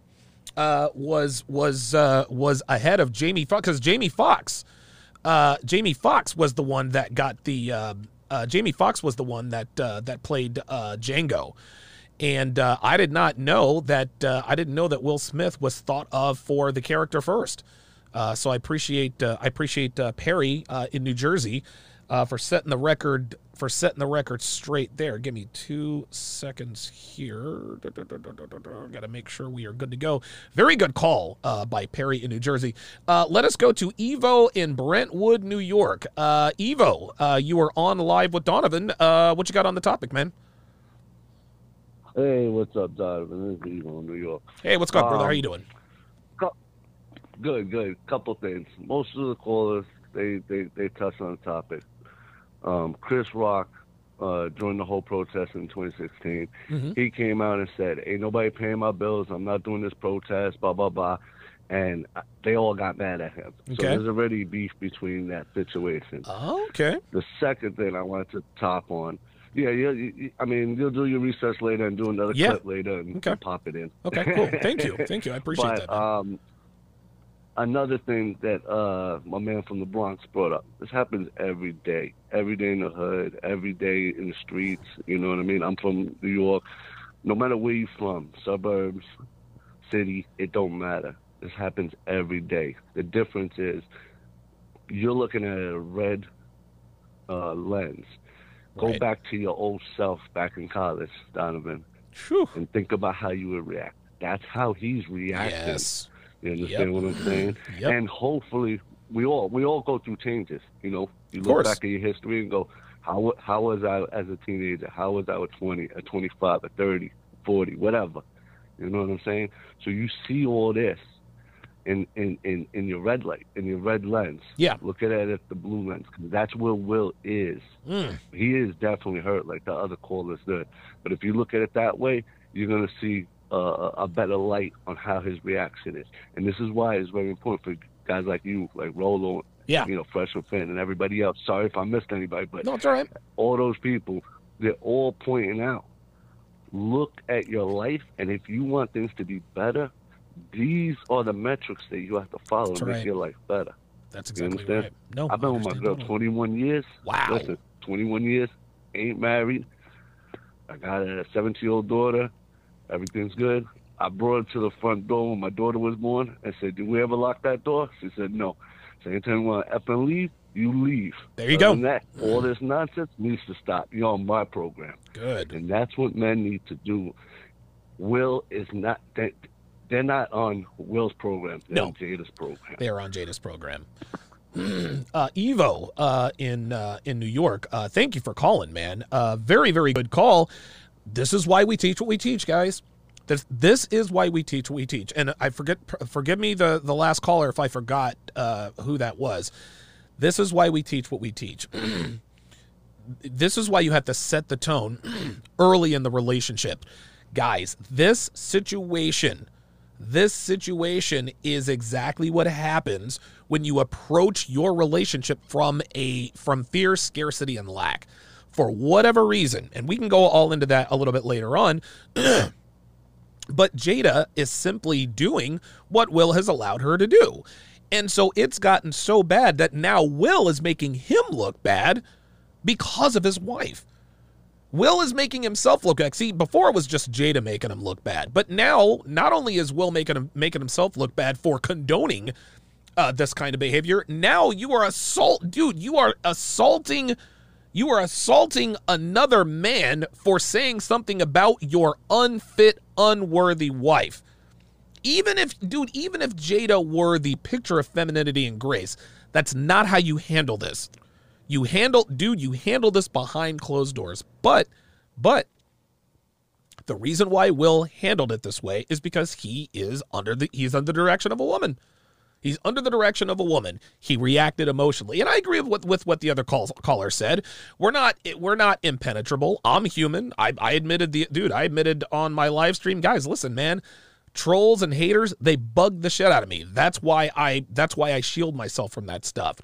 uh, was was uh, was ahead of Jamie Foxx because Jamie Foxx, uh, Jamie Foxx was the one that got the uh, uh, Jamie Foxx was the one that uh, that played uh, Django, and I did not know that I didn't know that Will Smith was thought of for the character first. So I appreciate I appreciate Perry in New Jersey uh, for setting the record for setting the record straight there. Give me two seconds here. Got to make sure we are good to go. Very good call uh, by Perry in New Jersey. Uh, let us go to Evo in Brentwood, New York. Uh, Evo, uh, you are on live with Donovan. Uh, what you got on the topic, man? Hey, what's up, Donovan? This is Evo in New York. Hey, what's up, brother? How Um, you doing? Good, good. Couple things. Most of the callers they they they touched on the topic. Um, Chris Rock uh, during the whole protest in 2016, Mhm. he came out and said, "Ain't nobody paying my bills. I'm not doing this protest." Blah blah blah, and they all got mad at him. So there's already beef between that situation. Oh, okay. The second thing I wanted to top on. Yeah, yeah. I mean, you'll do your research later and do another Yeah. clip later and Okay. pop it in. Okay, cool. Thank you. Thank you. I appreciate but, that, man. Um, another thing that uh, my man from the Bronx brought up. This happens every day, every day in the hood, every day in the streets. You know what I mean? I'm from New York. No matter where you're from, suburbs, city, it don't matter. This happens every day. The difference is you're looking at a red uh, lens. Go Right. back to your old self back in college, Donovan, and think about how you would react. That's how he's reacting. Yes. You understand Yep. what I'm saying? Yep. And hopefully, we all we all go through changes. You know, you Of look course. back at your history and go, how how was I as a teenager? How was I at 20, at 25, at 30, 40, whatever? You know what I'm saying? So you see all this in in in, in your red light, in your red lens. Yeah. Look at it at the blue lens, 'cause that's where Will is. Mm. He is definitely hurt, like the other callers did. But if you look at it that way, you're gonna see uh, a better light on how his reaction is. And this is why it's very important for guys like you, like Rollo, Yeah. you know, Freshman Fan, and everybody else. Sorry if I missed anybody, but No, it's all right. all those people, they're all pointing out. Look at your life, and if you want things to be better, these are the metrics that you have to follow That's to make your life better. That's exactly right. No, I've been with my girl 21 years. Wow. Listen, 21 years, ain't married. I got a 17 year old daughter. Everything's good. I brought her to the front door when my daughter was born and said, Did we ever lock that door? She said, No. So anytime you want to F and leave, you leave. There you Other go. That, all this nonsense needs to stop. You're on my program. Good. And that's what men need to do. Will is not, they, they're not on Will's program. They're No. on Jada's program. They are on Jada's program. uh, Evo uh, in uh, in New York. Uh, thank you for calling, man. Uh, very very good call. This is why we teach what we teach, guys. This this is why we teach what we teach. And I forget. Forgive me the the last caller if I forgot uh, who that was. This is why we teach what we teach. this is why you have to set the tone early in the relationship. Guys, this situation, this situation is exactly what happens when you approach your relationship from a from fear, scarcity and lack. For whatever reason, and we can go all into that a little bit later on. but Jada is simply doing what Will has allowed her to do. And so it's gotten so bad that now Will is making him look bad because of his wife. Will is making himself look bad. See, before it was just Jada making him look bad, but now not only is Will making him making himself look bad for condoning uh, this kind of behavior, now you are assault, dude. You are assaulting, you are assaulting another man for saying something about your unfit, unworthy wife. Even if, dude, even if Jada were the picture of femininity and grace, that's not how you handle this. You handle, dude, you handle this behind closed doors. But, but the reason why Will handled it this way is because he is under the he's under the direction of a woman. He's under the direction of a woman. He reacted emotionally, and I agree with with what the other call, caller said. We're not we're not impenetrable. I'm human. I, I admitted the dude. I admitted on my live stream, guys. Listen, man, trolls and haters they bug the shit out of me. That's why I that's why I shield myself from that stuff.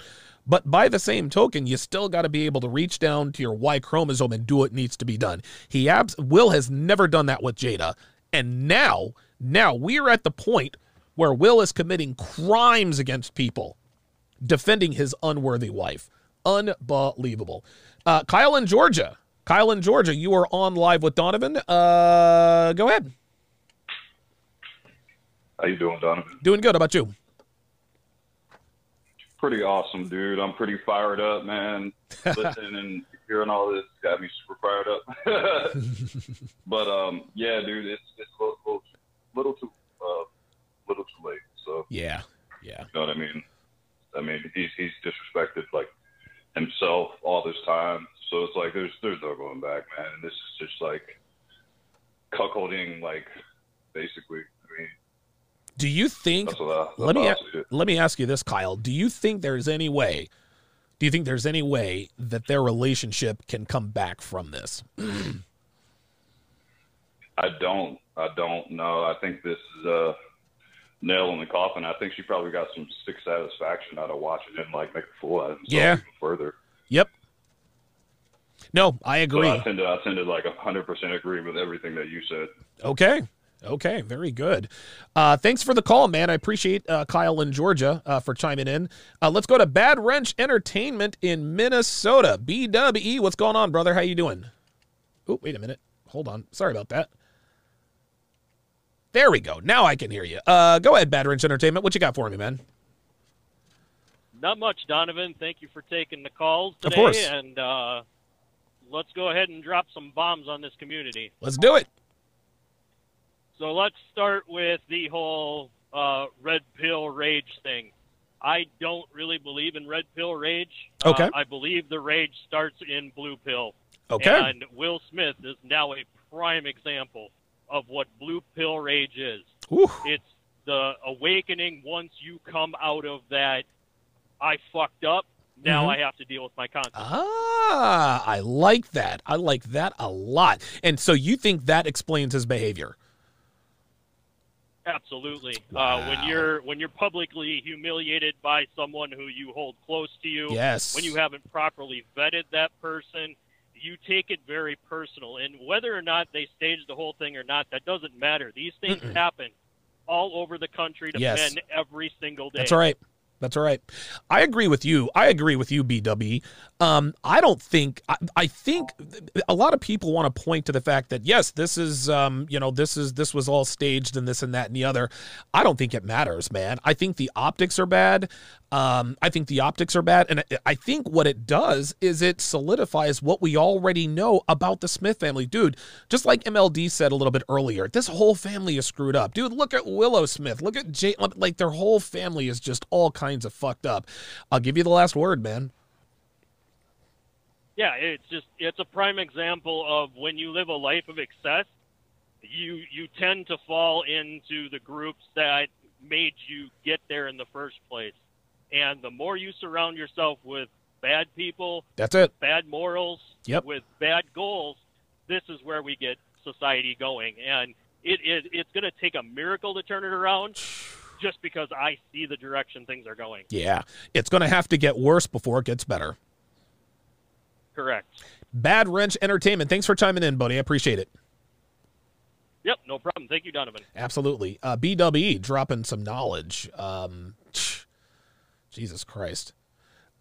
But by the same token, you still got to be able to reach down to your Y chromosome and do what needs to be done. He abs- Will has never done that with Jada, and now Now we're at the point where Will is committing crimes against people, defending his unworthy wife. Unbelievable. Uh, Kyle in Georgia. Kyle in Georgia, you are on live with Donovan. Uh, go ahead. How you doing, Donovan? Doing good. How about you? Pretty awesome, dude. I'm pretty fired up, man. Listening and hearing all this got me super fired up. but um, yeah, dude, it's it's a little, little, little too uh, little too late. So yeah, yeah. You know what I mean? I mean, he's he's disrespected like himself all this time. So it's like there's there's no going back, man. And this is just like cuckolding, like basically. I mean, Do you think? That's I- that's let me a- let me ask you this, Kyle. Do you think there's any way? Do you think there's any way that their relationship can come back from this? I don't. I don't know. I think this is a nail in the coffin. I think she probably got some sick satisfaction out of watching him like make a fool out of himself Yeah. further. Yep. No, I agree. I tend to I tend to like hundred percent agree with everything that you said. Okay. Okay. Very good. Uh, thanks for the call, man. I appreciate uh, Kyle in Georgia uh, for chiming in. Uh, let's go to Bad Wrench Entertainment in Minnesota. BWE, what's going on, brother? How you doing? Oh, wait a minute. Hold on. Sorry about that. There we go. Now I can hear you. Uh, go ahead, Bad Wrench Entertainment. What you got for me, man? Not much, Donovan. Thank you for taking the calls Of today. course. And uh, let's go ahead and drop some bombs on this community. Let's do it. So let's start with the whole uh, red pill rage thing. I don't really believe in red pill rage. Okay. Uh, I believe the rage starts in blue pill. Okay. And Will Smith is now a prime example of what blue pill rage is. It's the awakening once you come out of that. I fucked up. Now Mhm. I have to deal with my consequences. Ah, I like that. I like that a lot. And so you think that explains his behavior? Absolutely. Uh, when you're when you're publicly humiliated by someone who you hold close to you, Yes. when you haven't properly vetted that person, you take it very personal. And whether or not they staged the whole thing or not, that doesn't matter. These things Mm-mm. happen all over the country to Yes. men every single day. That's all right. That's all right. I agree with you. I agree with you, BW. Um, I don't think. I, I think a lot of people want to point to the fact that yes, this is, um, you know, this is this was all staged and this and that and the other. I don't think it matters, man. I think the optics are bad. Um, I think the optics are bad, and I- I think what it does is it solidifies what we already know about the Smith family, dude. Just like MLD said a little bit earlier, this whole family is screwed up, dude. Look at Willow Smith. Look at Jay. Like their whole family is just all kinds of fucked up. I'll give you the last word, man. Yeah, it's just it's a prime example of when you live a life of excess, you you tend to fall into the groups that made you get there in the first place. And the more you surround yourself with bad people, That's it. bad morals, Yep. with bad goals, this is where we get society going. And it, it it's going to take a miracle to turn it around. Just because I see the direction things are going. Yeah, it's going to have to get worse before it gets better. Correct. Bad Wrench Entertainment. Thanks for chiming in, buddy. I appreciate it. Yep, no problem. Thank you, Donovan. Absolutely. Uh, BWE dropping some knowledge. Um, Jesus Christ.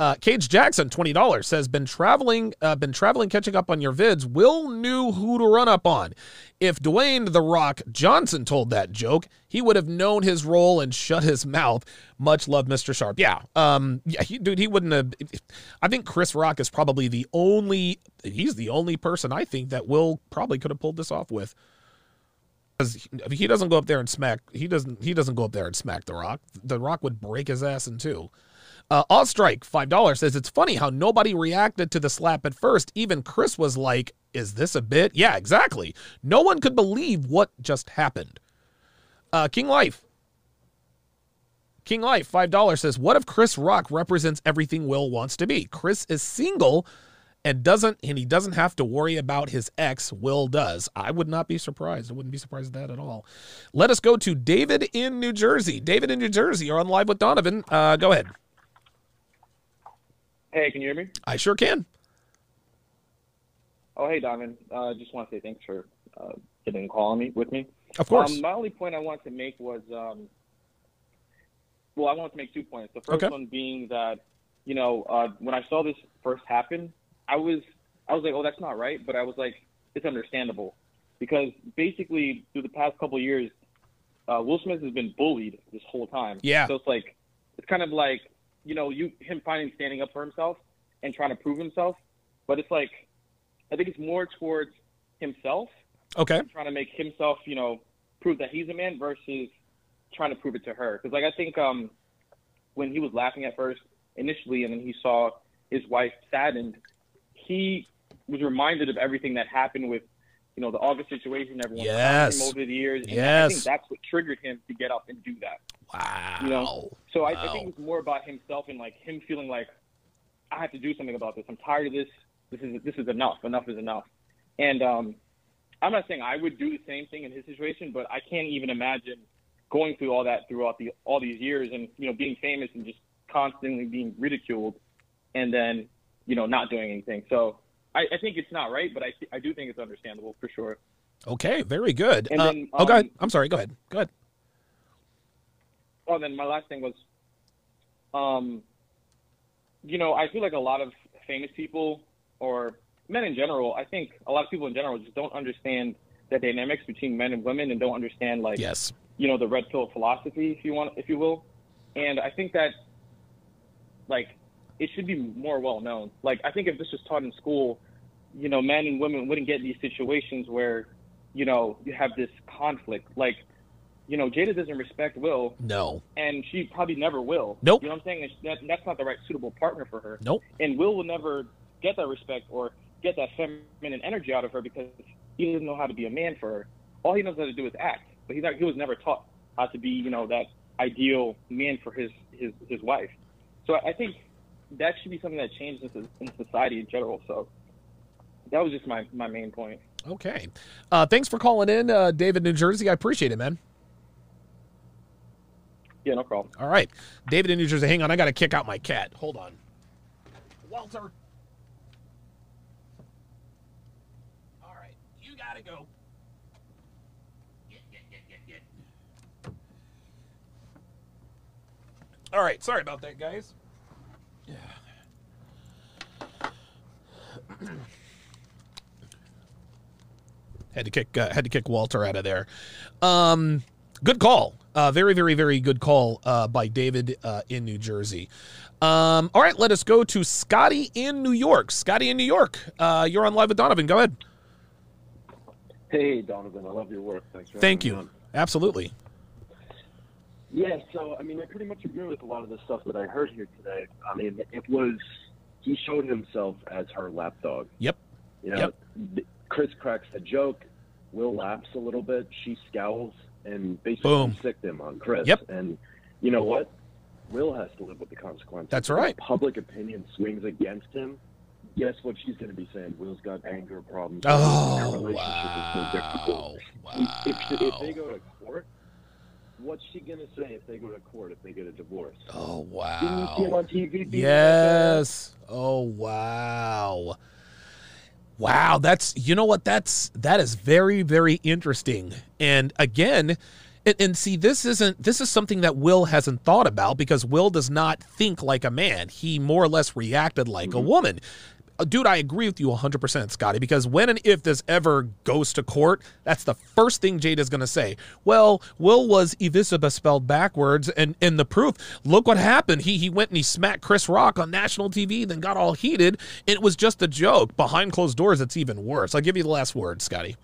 Uh, Cage Jackson, twenty dollars says, "Been traveling, uh, been traveling, catching up on your vids. Will knew who to run up on. If Dwayne the Rock Johnson told that joke, he would have known his role and shut his mouth. Much love, Mr. Sharpe. Yeah, um, yeah, he, dude, he wouldn't have. I think Chris Rock is probably the only. He's the only person I think that Will probably could have pulled this off with." Because he, he doesn't go up there and smack. He doesn't. He doesn't go up there and smack the Rock. The Rock would break his ass in two. Uh, five dollars says it's funny how nobody reacted to the slap at first. Even Chris was like, "Is this a bit?" Yeah, exactly. No one could believe what just happened. Uh, King Life. King Life five dollars says, "What if Chris Rock represents everything Will wants to be? Chris is single." And doesn't and he doesn't have to worry about his ex. Will does. I would not be surprised. I wouldn't be surprised at that at all. Let us go to David in New Jersey. David in New Jersey, you're on live with Donovan. Uh, go ahead. Hey, can you hear me? I sure can. Oh, hey, Donovan. Uh, just want to say thanks for uh, getting a call on me with me. Of course. Um, my only point I wanted to make was, um, well, I wanted to make two points. The first Okay. one being that, you know, uh, when I saw this first happen, I was, I was like, oh, that's not right. But I was like, it's understandable, because basically through the past couple of years, uh, Will Smith has been bullied this whole time. Yeah. So it's like, it's kind of like, you know, you him finally standing up for himself and trying to prove himself. But it's like, I think it's more towards himself Okay. trying to make himself, you know, prove that he's a man versus trying to prove it to her. Because like I think um, when he was laughing at first initially, and then he saw his wife saddened, he was reminded of everything that happened with, you know, the August situation. Everyone Yes. him over the years. And I think that's what triggered him to get up and do that. Wow. You know, so I, I think it's more about himself and like him feeling like I have to do something about this. I'm tired of this. This is this is enough. Enough is enough. And um, I'm not saying I would do the same thing in his situation, but I can't even imagine going through all that throughout the all these years and you know being famous and just constantly being ridiculed, and then you know not doing anything. So I, I think it's not right, but I I do think it's understandable for sure. Okay. Very good. And Uh, then, oh, go um, ahead. I'm sorry. Go ahead. Go ahead. Oh, then my last thing was, um, you know, I feel like a lot of famous people or men in general, I think a lot of people in general just don't understand the dynamics between men and women and don't understand like yes, you know, the red pill philosophy, if you want, if you will. And I think that like it should be more well known. Like I think if this was taught in school, you know, men and women wouldn't get these situations where, you know, you have this conflict. Like, you know, Jada doesn't respect Will, No. and she probably never will. Nope. You know what I'm saying? That, that's not the right suitable partner for her. Nope. And Will will never get that respect or get that feminine energy out of her because he doesn't know how to be a man for her. All he knows how to do is act, but he's not, he was never taught how to be, you know, that ideal man for his his his wife. So I I think that should be something that changes in, in society in general. So that was just my my main point. Okay. Uh, thanks for calling in, uh, David, New Jersey. I appreciate it, man. Yeah, no problem. All right. David in New Jersey. Hang on. I got to kick out my cat. Hold on. Walter. All right. You got to go. Get, get, get, get, get. All right. Sorry about that, guys. had to kick uh, had to kick Walter out of there. Um, good call. Uh, very very very good call uh, by David uh, in New Jersey. Um, all right, let us go to Scotty in New York. Scotty in New York. Uh, you're on live with Donovan. Go ahead. Hey, Donovan, I love your work. Thanks Thank you. Absolutely. Yeah, so I mean, I pretty much agree with a lot of the stuff that I heard here today. I mean, it was he showed himself as her lapdog. Yep. You know, Yep. Chris cracks a joke. Will laps a little bit. She scowls and basically Boom. sicked him on Chris. Yep. And you know what? Will has to live with the consequences. That's right. Public opinion swings against him. Guess what she's going to be saying? Will's got anger problems. Oh, Their relationship is so difficult. If, if, if they go to court, what's she going to say if they go to court if they get a divorce? Oh Didn't you wow. see on TV? Yes. Oh wow. Wow, that's you know what that's that is very very interesting. And again, and, and see this isn't this is something that Will hasn't thought about because Will does not think like a man. He more or less reacted like a mm-hmm. woman. Uh, Dude, I agree with you 100%, Scotty, because when and if this ever goes to court, that's the first thing Jada's going to say. Well, Will was Evisaba spelled backwards, and, and the proof, look what happened. He, he went and he smacked Chris Rock on national TV, then got all heated. It was just a joke. Behind closed doors, it's even worse. I'll give you the last word, Scotty.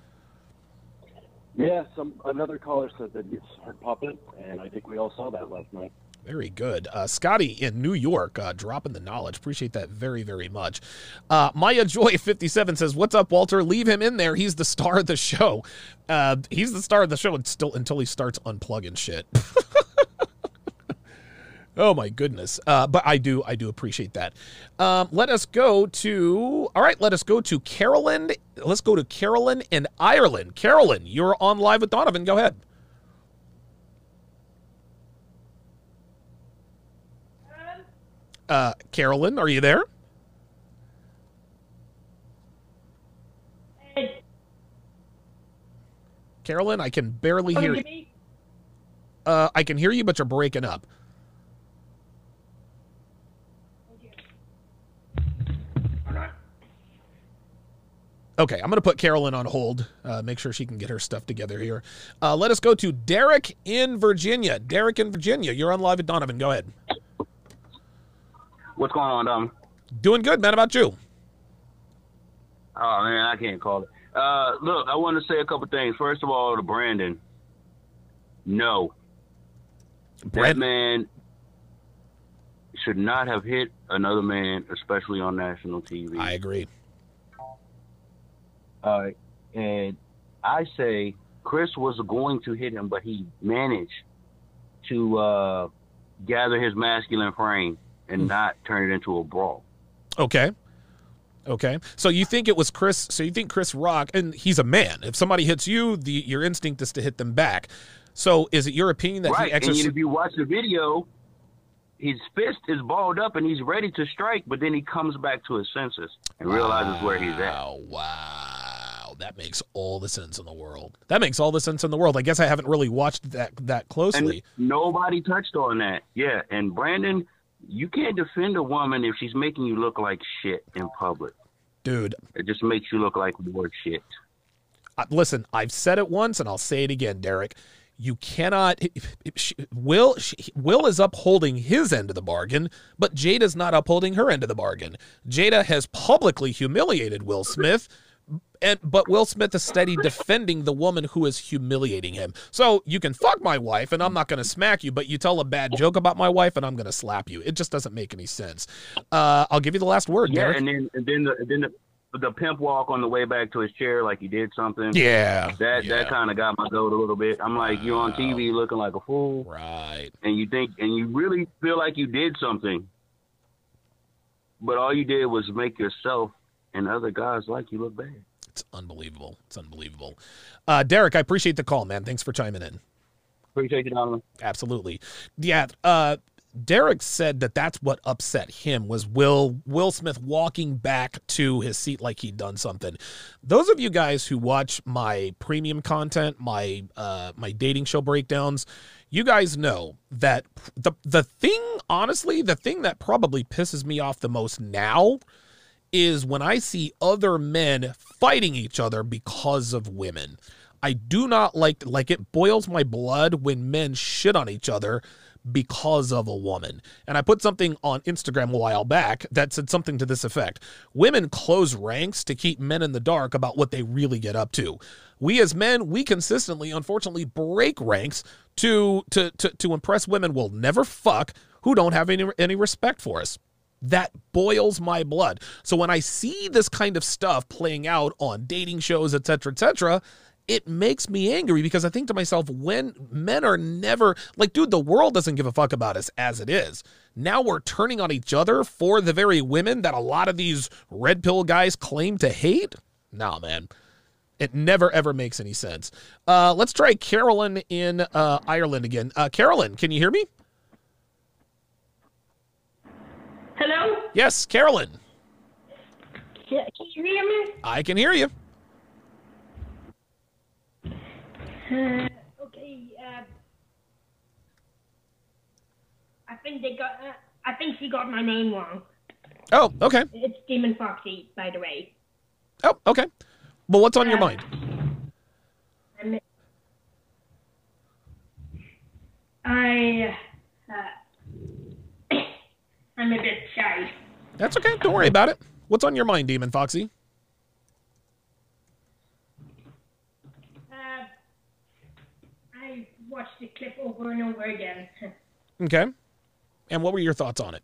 Yeah, some another caller said that he's her popping, and I think we all saw that last night. Very good. Uh, Scotty in New York, uh, dropping the knowledge. Appreciate that very, very much. Uh, Maya Joy57 says, What's up, Walter? Leave him in there. He's the star of the show. Uh, he's the star of the show until, until he starts unplugging shit. oh, my goodness. Uh, but I do, I do appreciate that. Um, let us go to, all right, let us go to Carolyn. Let's go to Carolyn in Ireland. Carolyn, you're on live with Donovan. Go ahead. Uh, Carolyn, are you there? Carolyn, I can barely hear you. Uh, I can hear you, but you're breaking up. Okay, I'm going to put Carolyn on hold. Uh, make sure she can get her stuff together here. Uh, let us go to Derek in Virginia. Derek in Virginia, you're on live at Donovan. Go ahead. What's going on, Dom? Doing good, man. About you? Oh man, I can't call it. Uh, look, I want to say a couple things. First of all, to Brandon, no, Brand- that man should not have hit another man, especially on national TV. I agree. Uh, and I say Chris was going to hit him, but he managed to uh, gather his masculine frame and hmm. not turn it into a brawl. Okay. Okay. So you think it was Chris? So you think Chris Rock, and he's a man. If somebody hits you, the your instinct is to hit them back. So is it your opinion that right. he exercised? And if you watch the video, his fist is balled up and he's ready to strike, but then he comes back to his senses and realizes where he's at. Wow, wow. That makes all the sense in the world. That makes all the sense in the world. I guess I haven't really watched that that closely. And nobody touched on that. Yeah. And Brandon, you can't defend a woman if she's making you look like shit in public. Dude. It just makes you look like more shit. Uh, listen, I've said it once and I'll say it again, Derek. You cannot. She, Will she, Will is upholding his end of the bargain, but Jada's not upholding her end of the bargain. Jada has publicly humiliated Will Smith, and but Will Smith is steady defending the woman who is humiliating him. So you can fuck my wife, and I'm not going to smack you, but you tell a bad joke about my wife, and I'm going to slap you. It just doesn't make any sense. Uh, I'll give you the last word, Yeah, Derek. and then and then the then the, the pimp walk on the way back to his chair like he did something. Yeah, That yeah. that kind of got my goat a little bit. I'm like, you're on TV looking like a fool. Right. And you think and you really feel like you did something. But all you did was make yourself and other guys like you look bad. It's unbelievable. It's unbelievable. Uh, Derek, I appreciate the call, man. Thanks for chiming in. Appreciate you, Donovan. Absolutely. Yeah. Uh, Derek said that that's what upset him was Will Will Smith walking back to his seat like he'd done something. Those of you guys who watch my premium content, my uh, my dating show breakdowns, you guys know that the the thing, honestly, the thing that probably pisses me off the most now is when I see other men fighting each other because of women. I do not like like it boils my blood when men shit on each other because of a woman. And I put something on Instagram a while back that said something to this effect. Women close ranks to keep men in the dark about what they really get up to. We as men, we consistently unfortunately break ranks to to to, to impress women we'll never fuck who don't have any any respect for us that boils my blood. So when I see this kind of stuff playing out on dating shows, etc., etc., it makes me angry because I think to myself, when men are never like, dude, the world doesn't give a fuck about us as it is. Now we're turning on each other for the very women that a lot of these red pill guys claim to hate. Nah, man. It never ever makes any sense. Uh, let's try Carolyn in uh, Ireland again. Uh, Carolyn, can you hear me? Hello? Yes, Carolyn. Can can you hear me? I can hear you. Uh, okay, uh, I think they got, uh, I think she got my name wrong. Oh, okay. It's Demon Foxy, by the way. Oh, okay. Well, what's on your mind? I'm, I, uh, I'm a bit shy. That's okay. Don't worry about it. What's on your mind, Demon Foxy? Uh, I watched the clip over and over again. Okay. And what were your thoughts on it?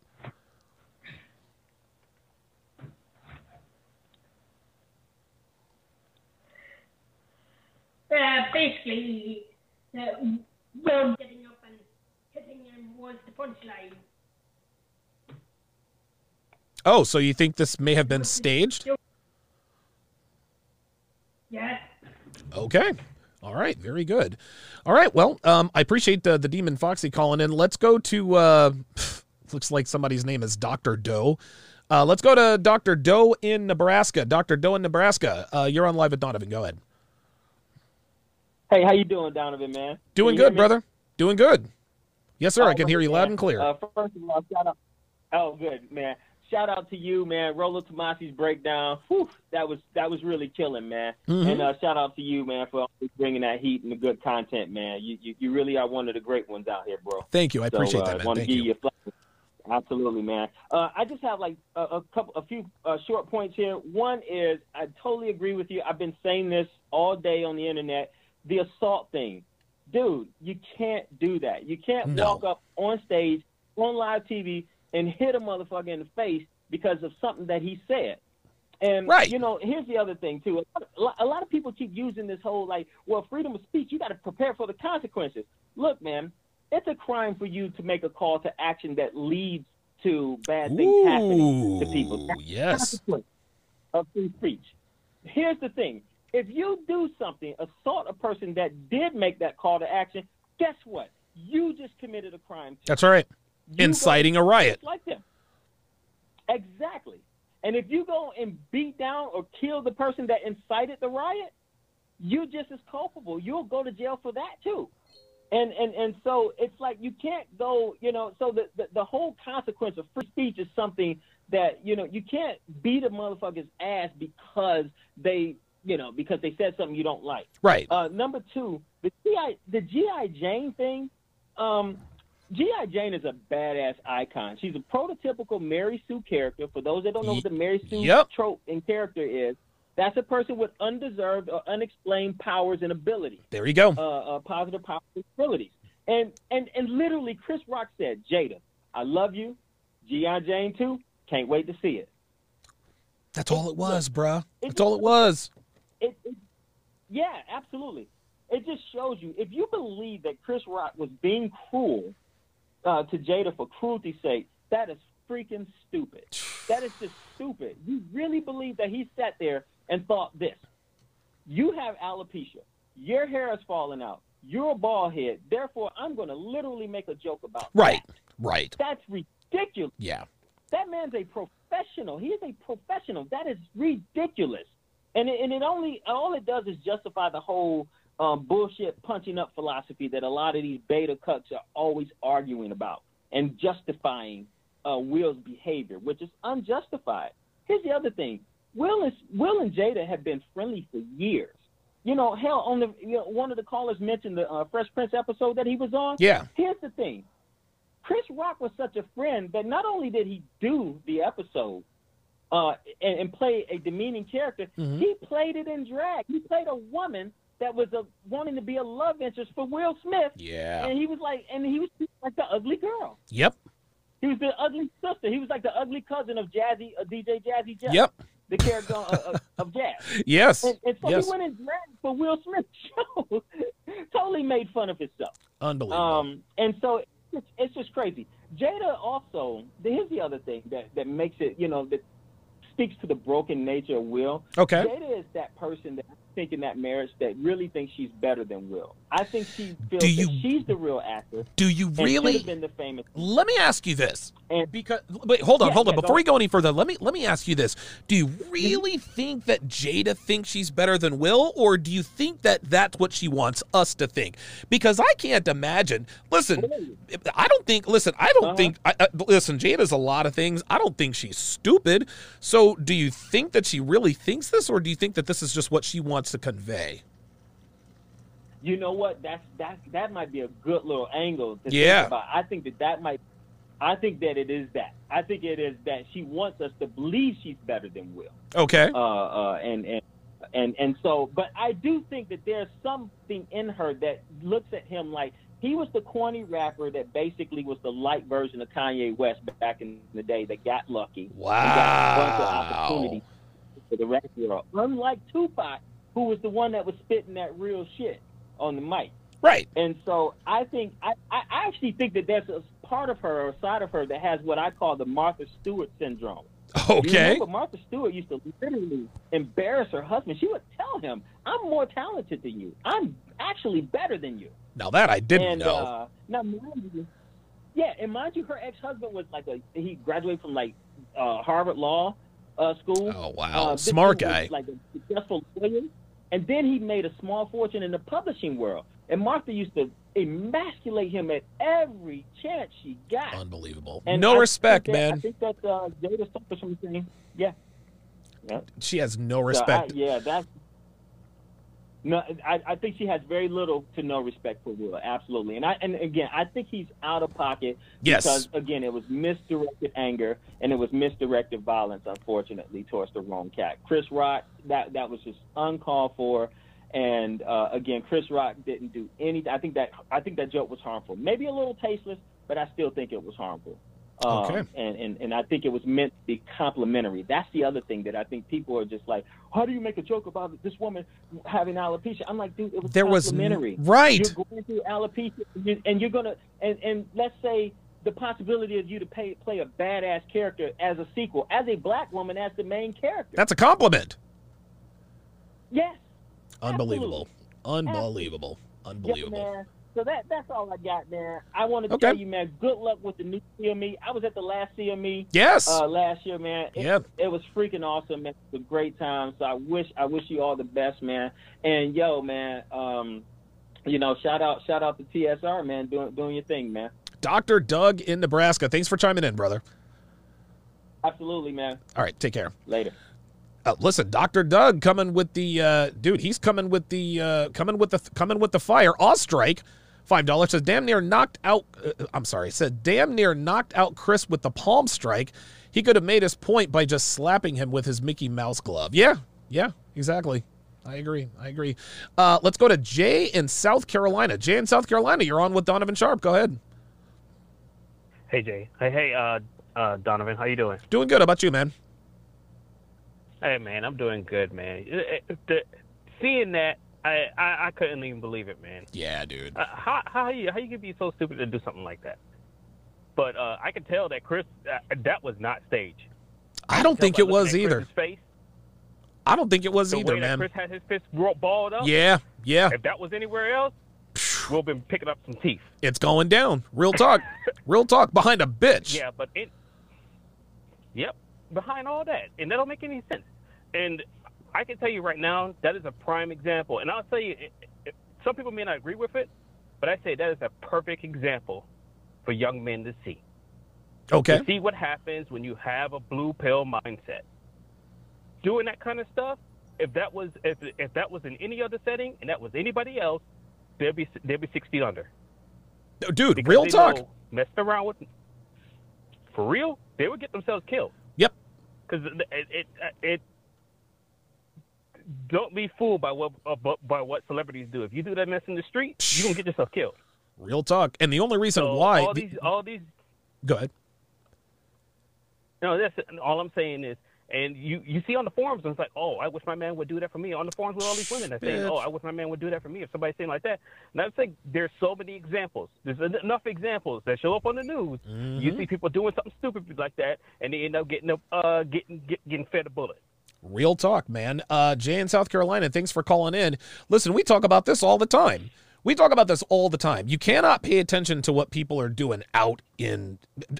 Uh, basically, uh, Will getting up and hitting him was the punchline. Oh, so you think this may have been staged? Yes. Okay. All right. Very good. All right. Well, um, I appreciate the, the Demon Foxy calling in. Let's go to, uh, looks like somebody's name is Dr. Doe. Uh, let's go to Dr. Doe in Nebraska. Dr. Doe in Nebraska. Uh, you're on live at Donovan. Go ahead. Hey, how you doing, Donovan, man? Doing Can you good, me? brother. Doing good. Yes, sir. I can hear you loud and clear. Uh, first of all, shout out. Oh, good, man. Shout out to you, man. Rollo Tomassi's breakdown. Whew, that was that was really killing, man. Mhm. And uh, shout out to you, man, for always bringing that heat and the good content, man. You you, you really are one of the great ones out here, bro. Thank you. I So, appreciate uh, that, man. Want to give you. you a. Absolutely, man. Uh, I just have like a, a couple, a few uh, short points here. One is I totally agree with you. I've been saying this all day on the internet. The assault thing, dude. You can't do that. You can't No. walk up on stage on live TV and hit a motherfucker in the face because of something that he said. And Right. you know, here's the other thing too. A lot, a lot of people keep using this whole like, well, freedom of speech. You got to prepare for the consequences. Look, man, it's a crime for you to make a call to action that leads to bad things happening to people. That's yes. of free speech. Here's the thing: if you do something, assault a person that did make that call to action, guess what? You just committed a crime. Too. That's all right. You Inciting a riot. like them. Exactly. And if you go and beat down or kill the person that incited the riot, you're just as culpable. You'll go to jail for that too. And and and so it's like you can't go, you know. So the the, the whole consequence of free speech is something that you know you can't beat a motherfucker's ass because they you know because they said something you don't like. Right. Uh, number two, the GI the GI Jane thing. Um, G.I. Jane is a badass icon. She's a prototypical Mary Sue character. For those that don't know what the Mary Sue Yep. trope and character is, that's a person with undeserved or unexplained powers and abilities. There you go. Uh, uh, positive powers and abilities. And, and, and literally, Chris Rock said, Jada, I love you. G.I. Jane, too. Can't wait to see it. That's all it was, bruh. That's all it was. it, it yeah, absolutely. It just shows you if you believe that Chris Rock was being cruel uh, to Jada for cruelty's sake, that is freaking stupid. That is just stupid. You really believe that he sat there and thought this? You have alopecia. Your hair is falling out. You're a bald head. Therefore, I'm going to literally make a joke about you. Right. Right. That's ridiculous. Yeah. That man's a professional. He is a professional. That is ridiculous. And it, and it only all it does is justify the whole um, bullshit punching up philosophy that a lot of these beta cucks are always arguing about and justifying uh, Will's behavior, which is unjustified. Here's the other thing: Will and Will and Jada have been friendly for years. You know, hell, on the you know, one of the callers mentioned the uh, Fresh Prince episode that he was on. Yeah. Here's the thing: Chris Rock was such a friend that not only did he do the episode uh, and, and play a demeaning character, Mhm. he played it in drag. He played a woman that was a, wanting to be a love interest for Will Smith. Yeah. And he was like, and he was like the ugly girl. Yep. He was the ugly sister. He was like the ugly cousin of Jazzy, uh, DJ Jazzy Jeff. Yep. The character uh, uh, of Jazz. Yes. And, and so Yes. he went in drag for Will Smith's show. totally made fun of himself. Unbelievable. Um, and so it's, it's just crazy. Jada also, here's the other thing that, that makes it, you know, that speaks to the broken nature of Will. Okay. Jada is that person that think in that marriage that really thinks she's better than Will. I think she feels Do that you- she's the real actor. Do you really? been the famous. Let me ask you this. And because wait, hold on, Yeah, hold on. yeah, Before we go any further, let me let me ask you this: Do you really think that Jada thinks she's better than Will, or do you think that that's what she wants us to think? Because I can't imagine. Listen, I don't think. Listen, I don't Uh-huh. think. I, I, listen, Jada's a lot of things. I don't think she's stupid. So, do you think that she really thinks this, or do you think that this is just what she wants to convey? You know what? That's that that might be a good little angle to Yeah. think about. I think that that might. I think that it is that. I think it is that she wants us to believe she's better than Will. Okay. Uh, uh, and and and and so, but I do think that there's something in her that looks at him like he was the corny rapper that basically was the light version of Kanye West back in the day that got lucky. And got a bunch of opportunities for the rap world. Unlike Tupac, who was the one that was spitting that real shit on the mic. Right. And so I think I, I actually think that that's a part of her or side of her that has what I call the Martha Stewart syndrome. You Okay. remember Martha Stewart used to literally embarrass her husband. She would tell him, "I'm more talented than you. I'm actually better than you." Now that I didn't and, know. Uh, now, mind you, yeah, and mind you, her ex-husband was like a he graduated from like uh, Harvard Law uh, School. Oh wow, Uh, smart guy. like a successful lawyer. and then he made a small fortune in the publishing world. And Martha used to emasculate him at every chance she got. Unbelievable. And no I respect, that, man. I think that uh, Jada suffers from the same. Yeah. Yeah. She has no So I- respect. yeah, that's. No, I, I think she has very little to no respect for Will. Absolutely, and I and again, I think he's out of pocket Yes. because again, it was misdirected anger and it was misdirected violence, unfortunately, towards the wrong cat. Chris Rock, that that was just uncalled for, and uh, again, Chris Rock didn't do anything. I think that I think that joke was harmful, maybe a little tasteless, but I still think it was harmful. Um, Okay. and, and and I think it was meant to be complimentary. That's the other thing that I think people are just like, how do you make a joke about this woman having alopecia? I'm like, dude, it was There was complimentary. right. You're going through alopecia, and you- and you're gonna and and let's say the possibility of you to pay, play a badass character as a sequel, as a black woman as the main character. That's a compliment. Yes. Unbelievable. Unbelievable. Unbelievable. Yeah. So that that's all I got, man. I want to Okay. tell you, man. Good luck with the new CME. I was at the last CME. Yes. Uh, last year, man. It, Yep. It was freaking awesome. Man. It was a great time. So I wish I wish you all the best, man. And yo, man. Um, you know, shout out shout out to TSR, man. Doing doing your thing, man. Dr. Doug in Nebraska. Thanks for chiming in, brother. Absolutely, man. All right, take care. Later. Uh, listen, Doctor Doug coming with the uh, dude. He's coming with the uh, coming with the coming with the fire. Ostrike, five dollars says damn near knocked out. Uh, I'm sorry, said damn near knocked out Chris with the palm strike. He could have made his point by just slapping him with his Mickey Mouse glove. Yeah, yeah, exactly. I agree. I agree. Uh, let's go to Jay in South Carolina. Jay in South Carolina, you're on with Donovan Sharpe. Go ahead. Hey Jay. Hey hey uh uh Donovan, how you doing? Doing good. How about you, man? Hey man, I'm doing good, man. It- it- the- seeing that, I, I I couldn't even believe it, man. Yeah, dude. Uh, how how you how you could be so stupid to do something like that? But uh, I could tell that Chris uh, that was not staged. I don't think it was either. Face, I don't think it was the either, way man. that Chris had his fist balled up. Yeah, yeah. If that was anywhere else, we'll been picking up some teeth. It's going down. Real talk. Real talk behind a bitch. Yeah, but it. Yep, behind all that, and that don't make any sense. And I can tell you right now, that is a prime example. And I'll tell you, it, it, some people may not agree with it, but I say that is a perfect example for young men to see. Okay. To see what happens when you have a blue pill mindset. Doing that kind of stuff, if that was if if that was in any other setting and that was anybody else, they'd be they'd be six feet under. Dude, Because real talk. Messing around with, for real, they would get themselves killed. Yep. Because it, it it don't be fooled by what uh, by what celebrities do. If you do that mess in the street, you gonna get yourself killed. Real talk. And the only reason So why. all these all these go ahead. no, that's all I'm saying is. And you, you see on the forums, and it's like, oh, I wish my man would do that for me. On the forums with all these women that saying, Bitch. oh, I wish my man would do that for me. If somebody's saying like that, and I'm saying there's so many examples. There's en- enough examples that show up on the news. You Mhm. see people doing something stupid like that, and they end up getting a, uh, getting get, getting fed a bullet. Real talk, man. Uh, Jay in South Carolina, thanks for calling in. Listen, we talk about this all the time. We talk about this all the time. You cannot pay attention to what people are doing out in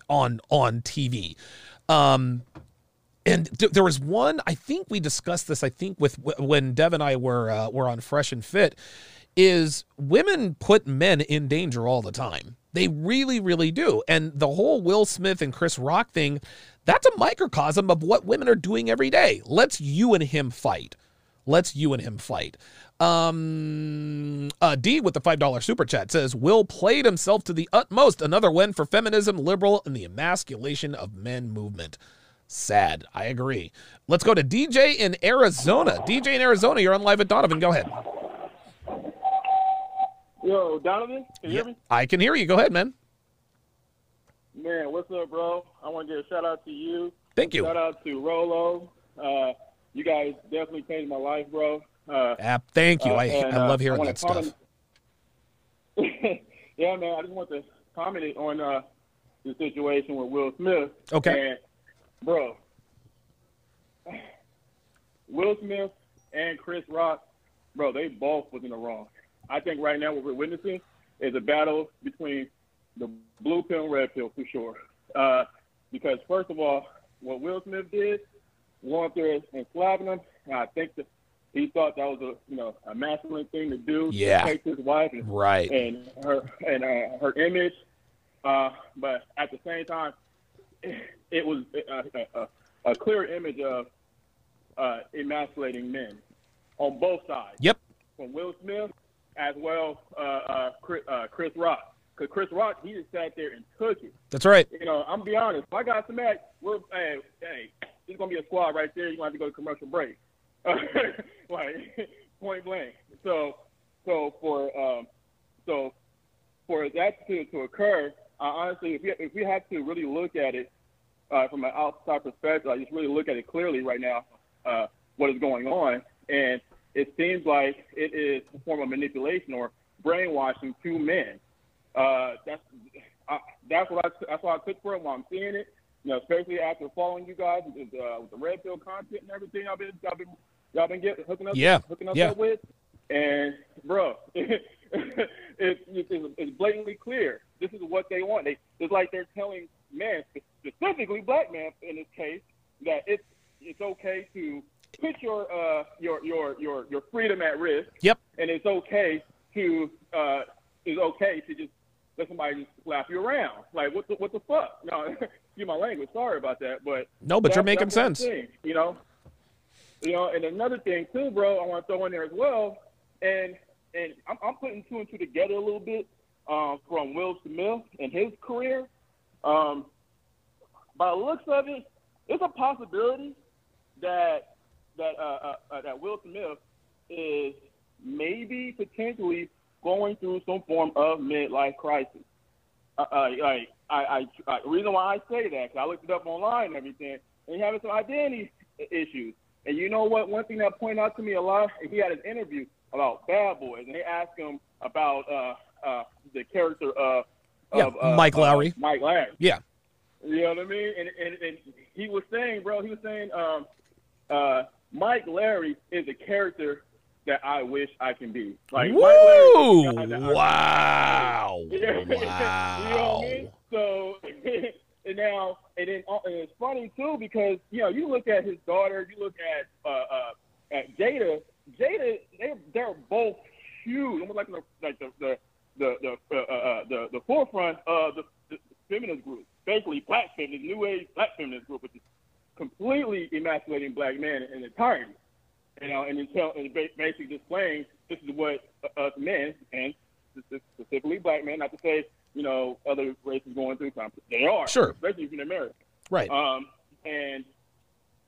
on on TV. Um, and th- there was one. I think we discussed this. I think with when Dev and I were uh, were on Fresh and Fit. Is women put men in danger all the time. They really, really do. And the whole Will Smith and Chris Rock thing, that's a microcosm of what women are doing every day. Let's you and him fight. Let's you and him fight. Um, uh, D with the $5 super chat says, Will played himself to the utmost. Another win for feminism, liberal, and the emasculation of men movement. Sad. I agree. Let's go to DJ in Arizona. DJ in Arizona, you're on live at Donovan. Go ahead. Yo, Donovan, can you hear me? I can hear you. Go ahead, man. Man, what's up, bro? I want to give a shout out to you. Thank you. Shout out to Rollo. Uh, you guys definitely changed my life, bro. Uh, App. Thank you. uh, I, and, I uh, love hearing wanna that stuff. yeah, man. I just want to comment on uh, the situation with Will Smith. Okay. And, bro, Will Smith and Chris Rock, bro, they both was in the wrong. I think right now what we're witnessing is a battle between the blue pill and red pill for sure. Uh, because first of all, what Will Smith did, going through and slapping him, and I think that he thought that was a you know a masculine thing to do. Yeah. To take his wife and Right. and her and uh, her image, uh, but at the same time, it was a, a, a, a clear image of uh, emasculating men on both sides. Yep. From Will Smith as well uh, uh, Chris, uh, Chris Rock. Because Chris Rock, he just sat there and took it. That's right. You know, I'm gonna be honest. If I got some act, we're hey, hey, there's gonna be a squad right there. You're gonna have to go to commercial break. like point blank. So, so for um, so for that to, to occur, I honestly, if we if we have to really look at it uh, from an outside perspective, I just really look at it clearly right now. Uh, what is going on, and it seems like it is a form of manipulation or brainwashing to men. Uh, that's I, that's what I that's what I took for it while I'm seeing it. You know, especially after following you guys with, uh, with the red pill content and everything y'all been y'all been y'all been getting hooking up Yeah, hooking us yeah. up with. And bro, it, it, it's, it's blatantly clear. This is what they want. They it's like they're telling men, specifically black men in this case, that it's it's okay to put your uh your your your your freedom at risk. Yep. And it's okay to uh it's okay to just let somebody just slap you around. Like what the what the fuck? No, excuse my language. Sorry about that, but No, but you're making that's what I'm sense. saying, you know. You know, and another thing too, bro, I want to throw in there as well, and and I'm, I'm putting two and two together a little bit um, from Will Smith and his career. Um, by the looks of it, it's a possibility that that uh, uh, uh, that Will Smith is maybe potentially going through some form of midlife crisis. Uh, uh, like I, I, I, the reason why I say that because I looked it up online and everything, and he having some identity issues. And you know what? One thing that pointed out to me a lot, he had an interview about Bad Boys, and they asked him about uh, uh, the character of, Yeah, of uh, Mike uh, Lowrey. Mike Lowrey. Yeah. You know what I mean? And, and, and he was saying, bro, he was saying, um, uh, Mike Larry is a character that I wish I can be. Like, Mike Larry is Woo! guy Wow. You know what Wow. I mean? So and now, and then uh, and it's funny too because you know you look at his daughter, you look at uh, uh, at Jada. Jada, they they're both huge, almost like the like the the the the, uh, uh, the, the forefront of the, the feminist group, basically black feminist, new age black feminist group, which is completely emasculating black men in entirety. You know, and tell, and ba- basically displaying this is what uh, us men and specifically black men, not to say you know other races going through something, they are Sure. especially if you're American. Right. Um, and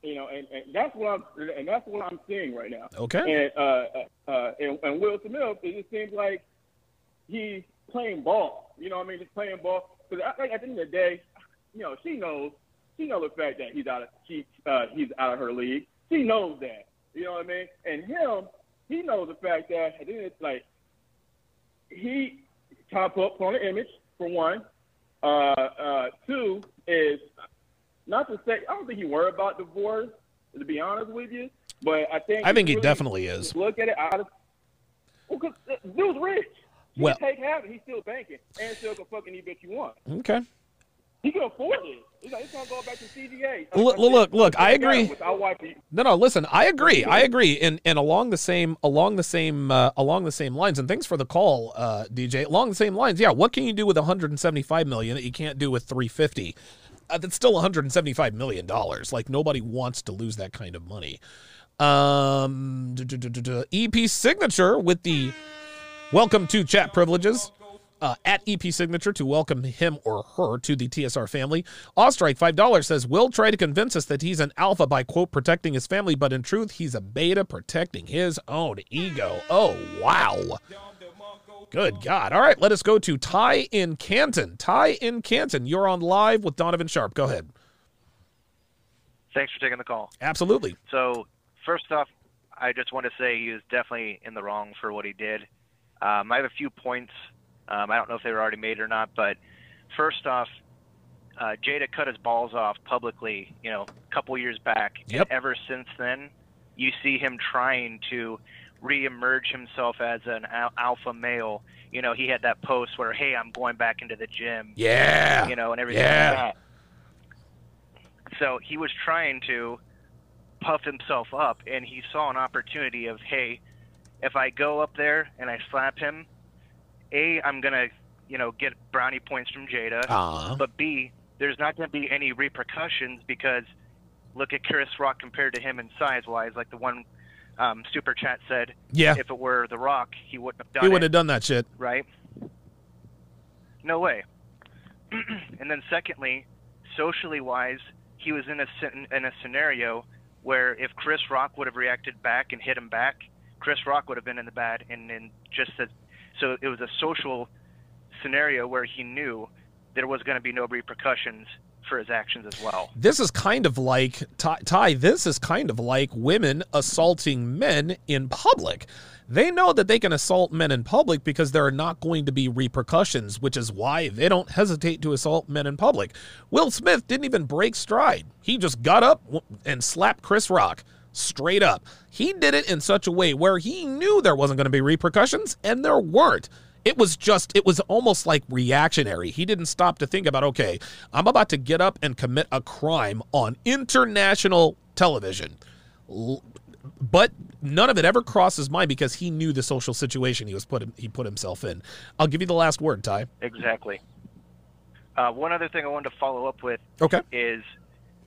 you know, and, and that's what I'm and that's what I'm seeing right now. Okay. And uh, uh, and, and Will Smith, it just seems like he's playing ball. You know, what I mean, just playing ball. Because I think at the end of the day, you know, she knows she knows the fact that he's out of she uh, he's out of her league. She knows that. You know what I mean? And him, he knows the fact that at the end, it's like he top put on the image for one. Uh, uh, two is not to say I don't think he worried about divorce. To be honest with you, but I think I think he really definitely is. Look at it out of well, cause dude's rich. He Well- take half, and he's still banking, and still can fucking eat bitch you want. Okay. He can afford it. He's he's gonna go back to CGA. Look, look, look, I agree. No, no. Listen, I agree. I agree. And and along the same along the same uh, along the same lines. And thanks for the call, uh, DJ. Along the same lines. Yeah. What can you do with 175 million that you can't do with 350? Uh, that's still 175 million dollars. Like nobody wants to lose that kind of money. Um. EP signature with the welcome to chat privileges. Uh, at EP Signature to welcome him or her to the TSR family. Ostrike, $5 says, Will try to convince us that he's an alpha by, quote, protecting his family, but in truth, he's a beta protecting his own ego. Oh, wow. Good God. All right, let us go to Ty in Canton. Ty in Canton, you're on live with Donovan Sharpe. Go ahead. Thanks for taking the call. Absolutely. So, first off, I just want to say he was definitely in the wrong for what he did. Um, I have a few points. Um, I don't know if they were already made or not, but first off, uh, Jada cut his balls off publicly, you know, a couple years back. Yep. And ever since then, you see him trying to reemerge himself as an al- alpha male. You know, he had that post where, "Hey, I'm going back into the gym." Yeah. You know, and everything Yeah. like that. So he was trying to puff himself up, and he saw an opportunity of, hey, if I go up there and I slap him, a, I'm gonna, you know, get brownie points from Jada, Aw. but b, there's not gonna be any repercussions because look at Chris Rock compared to him in size wise, like the one um, super chat said. Yeah. If it were The Rock, he wouldn't have done He it would have done that shit. right? No way. and then secondly, socially wise, he was in a in a scenario where if Chris Rock would have reacted back and hit him back, Chris Rock would have been in the bad and and just said so it was a social scenario where he knew there was going to be no repercussions for his actions as well. This is kind of like Ty. This is kind of like women assaulting men in public. They know that they can assault men in public because there are not going to be repercussions, which is why they don't hesitate to assault men in public. Will Smith didn't even break stride. He just got up and slapped Chris Rock straight up. He did it in such a way where he knew there wasn't going to be repercussions, and there weren't. It was just, it was almost like reactionary. He didn't stop to think about, okay, I'm about to get up and commit a crime on international television. But none of it ever crossed his mind because he knew the social situation he was put he put himself in. I'll give you the last word, Ty. Exactly. Uh, one other thing I wanted to follow up with Okay. is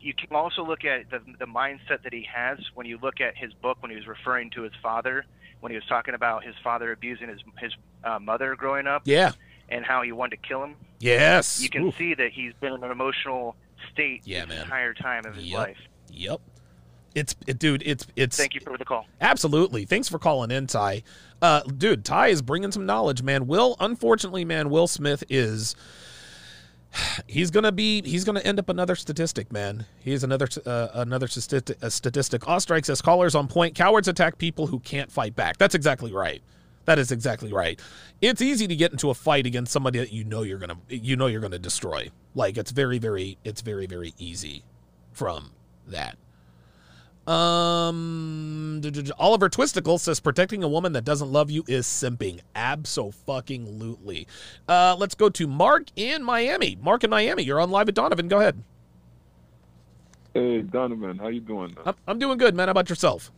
you can also look at the, the mindset that he has when you look at his book when he was referring to his father, when he was talking about his father abusing his his uh, mother growing up, Yeah. and how he wanted to kill him. Yes. You can Oof. see that he's been in an emotional state Yeah, the entire time of his Yep. life. Yep. It's it, dude. It's it's. Thank you for the call. Absolutely. Thanks for calling in, Ty. Uh, dude, Ty is bringing some knowledge, man. Will, unfortunately, man, Will Smith is. He's gonna be. He's gonna end up another statistic, man. He's another uh, another statistic. A. Ostrike says callers on point. Cowards attack people who can't fight back. That's exactly right. That is exactly right. It's easy to get into a fight against somebody that you know you're gonna you know you're gonna destroy. Like it's very very it's very very easy from that. Um, Oliver Twisticle says protecting a woman that doesn't love you is simping. Absolutely. Uh, let's go to Mark in Miami. Mark in Miami, you're on live at Donovan. Go ahead. Hey Donovan, how you doing? I'm, I'm doing good, man. How about yourself?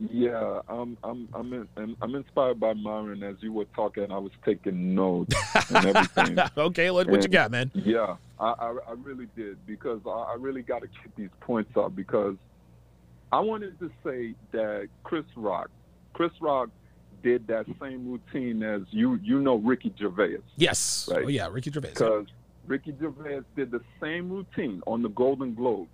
Yeah, I'm I'm I'm in, I'm- I'm inspired by Myron as you were talking. I was taking notes and everything. okay, what, what you got, man? Yeah, I, I I really did because I, I really got to get these points up because I wanted to say that Chris Rock, Chris Rock did that same routine as you you know Ricky Gervais. Yes. Oh, right. Oh yeah, Ricky Gervais. Because Ricky Gervais did the same routine on the Golden Globes.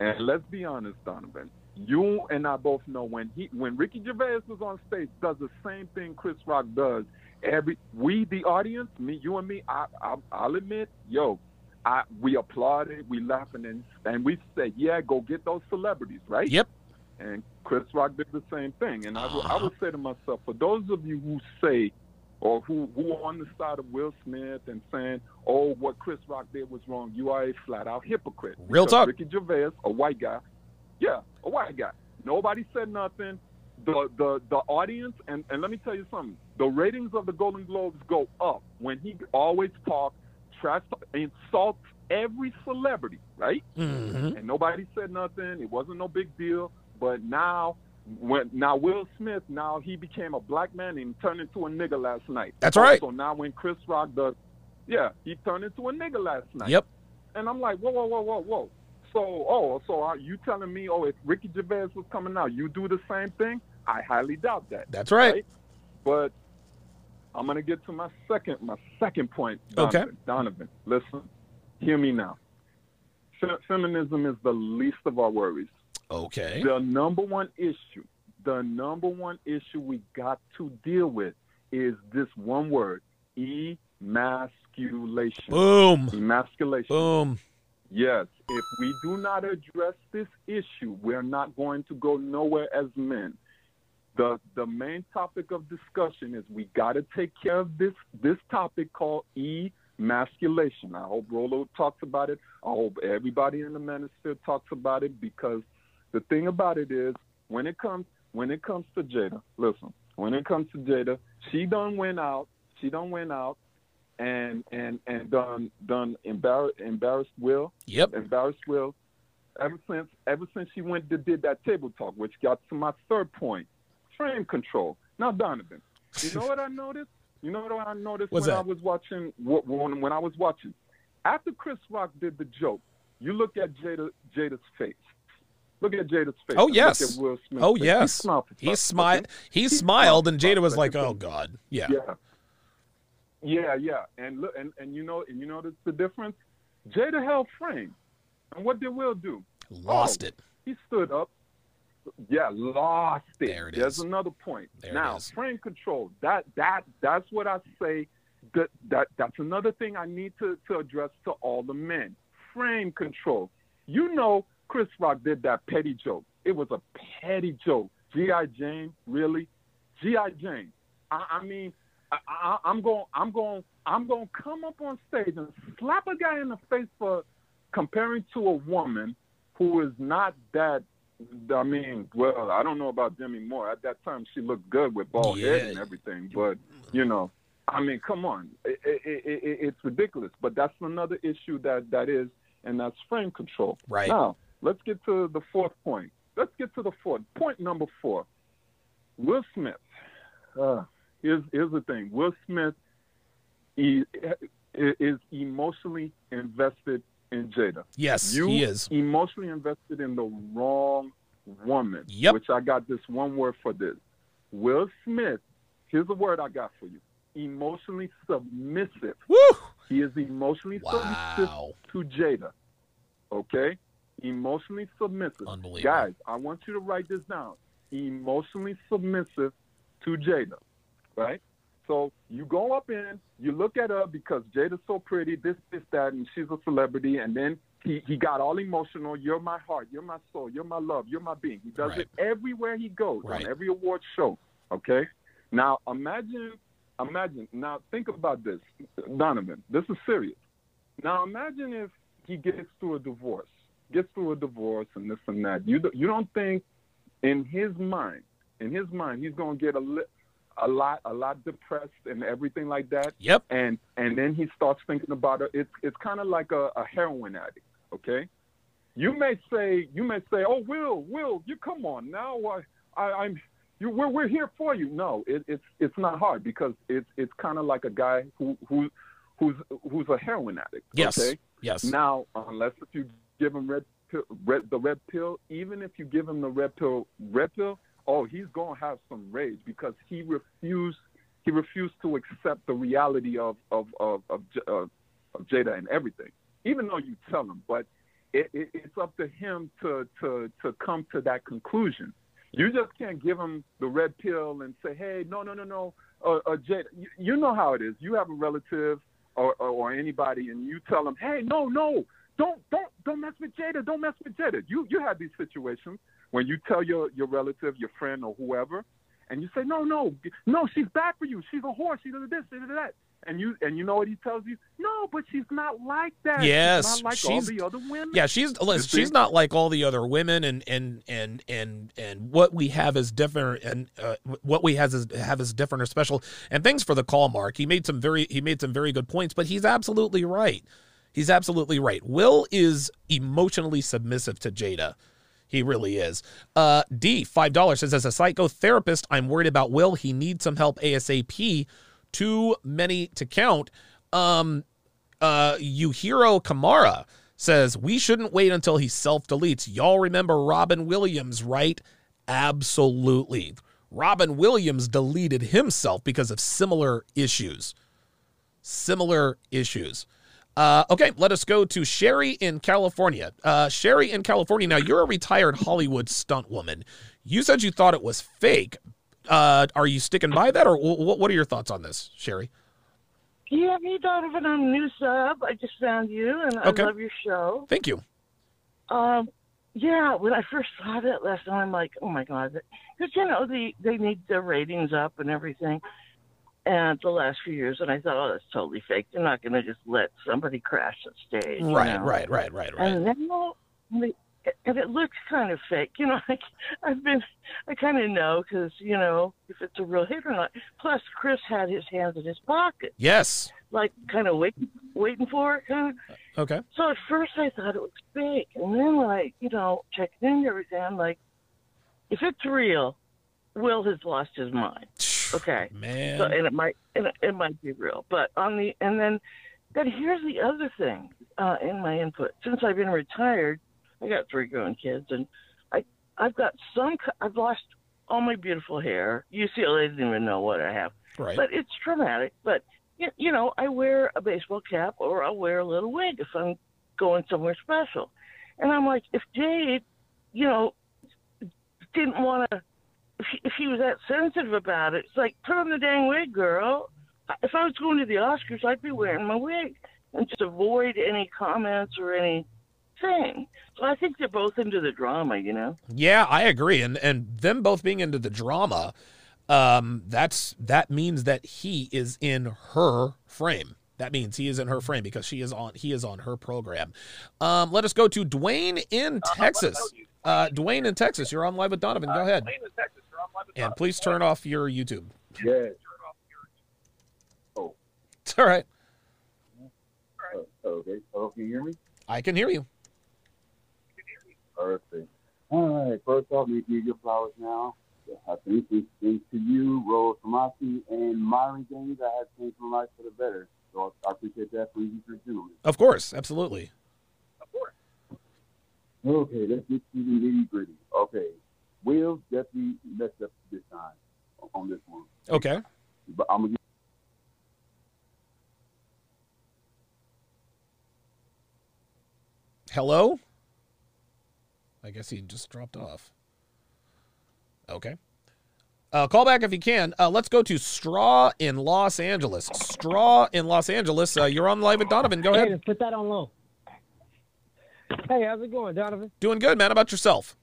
And let's be honest, Donovan, you and I both know when he when Ricky Gervais was on stage, does the same thing Chris Rock does. Every we the audience, me, you and me, I, I I'll admit, yo, I we applauded, we laughing and and we said, yeah, go get those celebrities, right? Yep. And Chris Rock did the same thing. And I, would I uh-huh. would say to myself, for those of you who say or who who are on the side of Will Smith and saying, "Oh, what Chris Rock did was wrong," you are a flat out hypocrite. Real Because talk. Ricky Gervais, a white guy, yeah, a white guy. Nobody said nothing. The the the audience and and let me tell you something. The ratings of the Golden Globes go up when he always talks trash, insults every celebrity, right? Mhm. And nobody said nothing. It wasn't no big deal. But now, when now Will Smith, now he became a black man and turned into a nigga last night. That's right. So now when Chris Rock does, yeah, he turned into a nigga last night. Yep. And I'm like, whoa, whoa, whoa, whoa, whoa. So, oh, so are you telling me, oh, if Ricky Gervais was coming out, you do the same thing? I highly doubt that. That's right. But I'm gonna get to my second, my second point. Okay. Donovan, Donovan, listen, hear me now. Feminism is the least of our worries. Okay. The number one issue, the number one issue we got to deal with is this one word: emasculation. Boom. Emasculation. Boom. Yes, if we do not address this issue, we're not going to go nowhere as men. The the main topic of discussion is we got to take care of this this topic called emasculation. I hope Rollo talks about it. I hope everybody in the manosphere talks about it because the thing about it is when it comes when it comes to Jada, listen, when it comes to Jada, she done went out, she done went out and and and done done embarrassed embarrassed Will. Yep. Embarrassed Will, ever since ever since she went to did that table talk, which got to my third point, frame control. Now, Donovan, you know what I noticed? You know what I noticed What's when that? I was watching when when I was watching after Chris Rock did the joke. You look at Jada Jada's face. Look at Jada's face. Oh yes. Look at Will Smith's Oh face. He smiled He smiled. He He smiled, and Jada was like, "Oh God, yeah." Yeah. Yeah, yeah. And look and, and you know and you notice the difference? Jada held frame. And what did Will do? Lost Oh, it. He stood up. Yeah, lost it. There it There's is. another point. There it now, frame control. That that that's what I say that that that's another thing I need to, to address to all the men. Frame control. You know Chris Rock did that petty joke. It was a petty joke. G.I. Jane, really? G.I. Jane. I, I mean, I, I, I'm going, I'm going, I'm going to come up on stage and slap a guy in the face for comparing to a woman who is not that. I mean, well, I don't know about Demi Moore. At that time, she looked good with bald head and everything, but you know, I mean, come on, it, it, it, it's ridiculous. But that's another issue that that is, and that's frame control. Right. Now, let's get to the fourth point. Let's get to the fourth point. Number four. Will Smith. Uh, here's here's the thing. Will Smith he, is emotionally invested in Jada. Yes, you he is. emotionally invested in the wrong woman. Yep. Which I got this one word for this. Will Smith. Here's a word I got for you. Emotionally submissive. Woo! He is emotionally submissive to Jada. Okay? Emotionally submissive. Unbelievable. Guys, I want you to write this down. Emotionally submissive to Jada. Right? So you go up in, you look at her because Jada's so pretty, this, this, that, and she's a celebrity, and then he, he got all emotional. You're my heart, you're my soul, you're my love, you're my being. He does Right. it everywhere he goes, Right. on every award show. Okay? Now imagine imagine now think about this, Donovan. This is serious. Now imagine if he gets through a divorce, gets through a divorce and this and that. You don't- you don't think in his mind, in his mind, he's gonna get a a lot a lot depressed and everything like that. Yep. And and then he starts thinking about it. It's it's kind of like a, a heroin addict. Okay. You may say you may say, oh Will Will, you come on now. I, I I'm you we're we're here for you. No, it, it's it's not hard because it's it's kind of like a guy who who who's who's a heroin addict. Yes. Okay. Yes. Now, unless if you give him red pill, red, the red pill, even if you give him the red pill, red pill, oh, he's gonna have some rage because he refused he refused to accept the reality of of of of, of, of Jada and everything, even though you tell him. But it, it, it's up to him to to to come to that conclusion. You just can't give him the red pill and say, "Hey, no, no, no, no, uh, uh, Jada." You, you know how it is. You have a relative or, or or anybody, and you tell them, "Hey, no, no, don't don't don't mess with Jada. Don't mess with Jada." You you have these situations when you tell your your relative, your friend, or whoever, and you say, "No, no, no, she's bad for you. She's a whore. She does this, she does that." And you and you know what he tells you? No, but she's not like that. Yes, she's not like all the other women. Yeah, she's listen, she's not like all the other women, and and and and and what we have is different, and uh, what we has is have is different or special. And thanks for the call, Mark. He made some very he made some very good points, but he's absolutely right. He's absolutely right. Will is emotionally submissive to Jada. He really is. Uh, D five dollars says as a psychotherapist, I'm worried about Will. He needs some help ASAP. Too many to count. Um, uh, Yuhiro Kamara says we shouldn't wait until he self deletes. Y'all remember Robin Williams, right? Absolutely. Robin Williams deleted himself because of similar issues. Similar issues. Uh, okay, let us go to Sherry in California. Uh, Sherry in California. Now, you're a retired Hollywood stunt woman. You said you thought it was fake. Uh, are you sticking by that, or wh- what are your thoughts on this, Sherry? Yeah, me, Donovan. I'm a new sub. I just found you, and Okay. I love your show. Thank you. Um, yeah, when I first saw that last time, I'm like, oh my god, because you know they they need their ratings up and everything. And the last few years, and I thought, oh, that's totally fake. They're not going to just let somebody crash the stage. you Right, know? right, right, right, right. And then, and it looks kind of fake. You know, like I've been, I kind of know because you know if it's a real hit or not. Plus, Chris had his hands in his pocket, Yes. like kind of waiting, waiting for it, kind of. Uh, okay. So at first I thought it was fake, and then like you know checking into everything, I'm like, if it's real, Will has lost his mind. Okay, man. So, and it might and it, might be real, but on the and then then here's the other thing uh, in my input. Since I've been retired, I got three grown kids, and I I've got some. I've lost all my beautiful hair. UCLA didn't even know what I have. Right. But it's traumatic. But you, you know, I wear a baseball cap or I'll wear a little wig if I'm going somewhere special. And I'm like, if Jade, you know, didn't want to, if he, if he was that sensitive about it, it's like, put on the dang wig, girl. If I was going to the Oscars, I'd be wearing my wig and just avoid any comments or anything. So I think they're both into the drama, you know? Yeah, I agree. And and them both being into the drama, um, that's that means that he is in her frame. That means he is in her frame because she is on he is on her program. Um, let us go to Dwayne in Texas. Uh, Dwayne in Texas, you're on live with Donovan. Go ahead. And please turn off your YouTube. Yeah. Oh. It's all right. Uh, okay. Oh, can you hear me? I can hear you. Perfect. All right. First off, make me your flowers now. I think it's thanks to you, Rollo Tomassi, and Myron Gaines, I have changed my life for the better. So I appreciate that from you, three gentlemen. Of course, absolutely. Of course. Okay, let's get to the nitty gritty. Okay, Will definitely messed up this time on this one. Okay. But I'm gonna. Hello? I guess he just dropped off. Okay. Uh, call back if you can. Uh, let's go to Straw in Los Angeles. Straw in Los Angeles. Uh, you're on live with Donovan. Go Hey, ahead. let's put that on low. Hey, how's it going, Donovan? Doing good, man. How about yourself?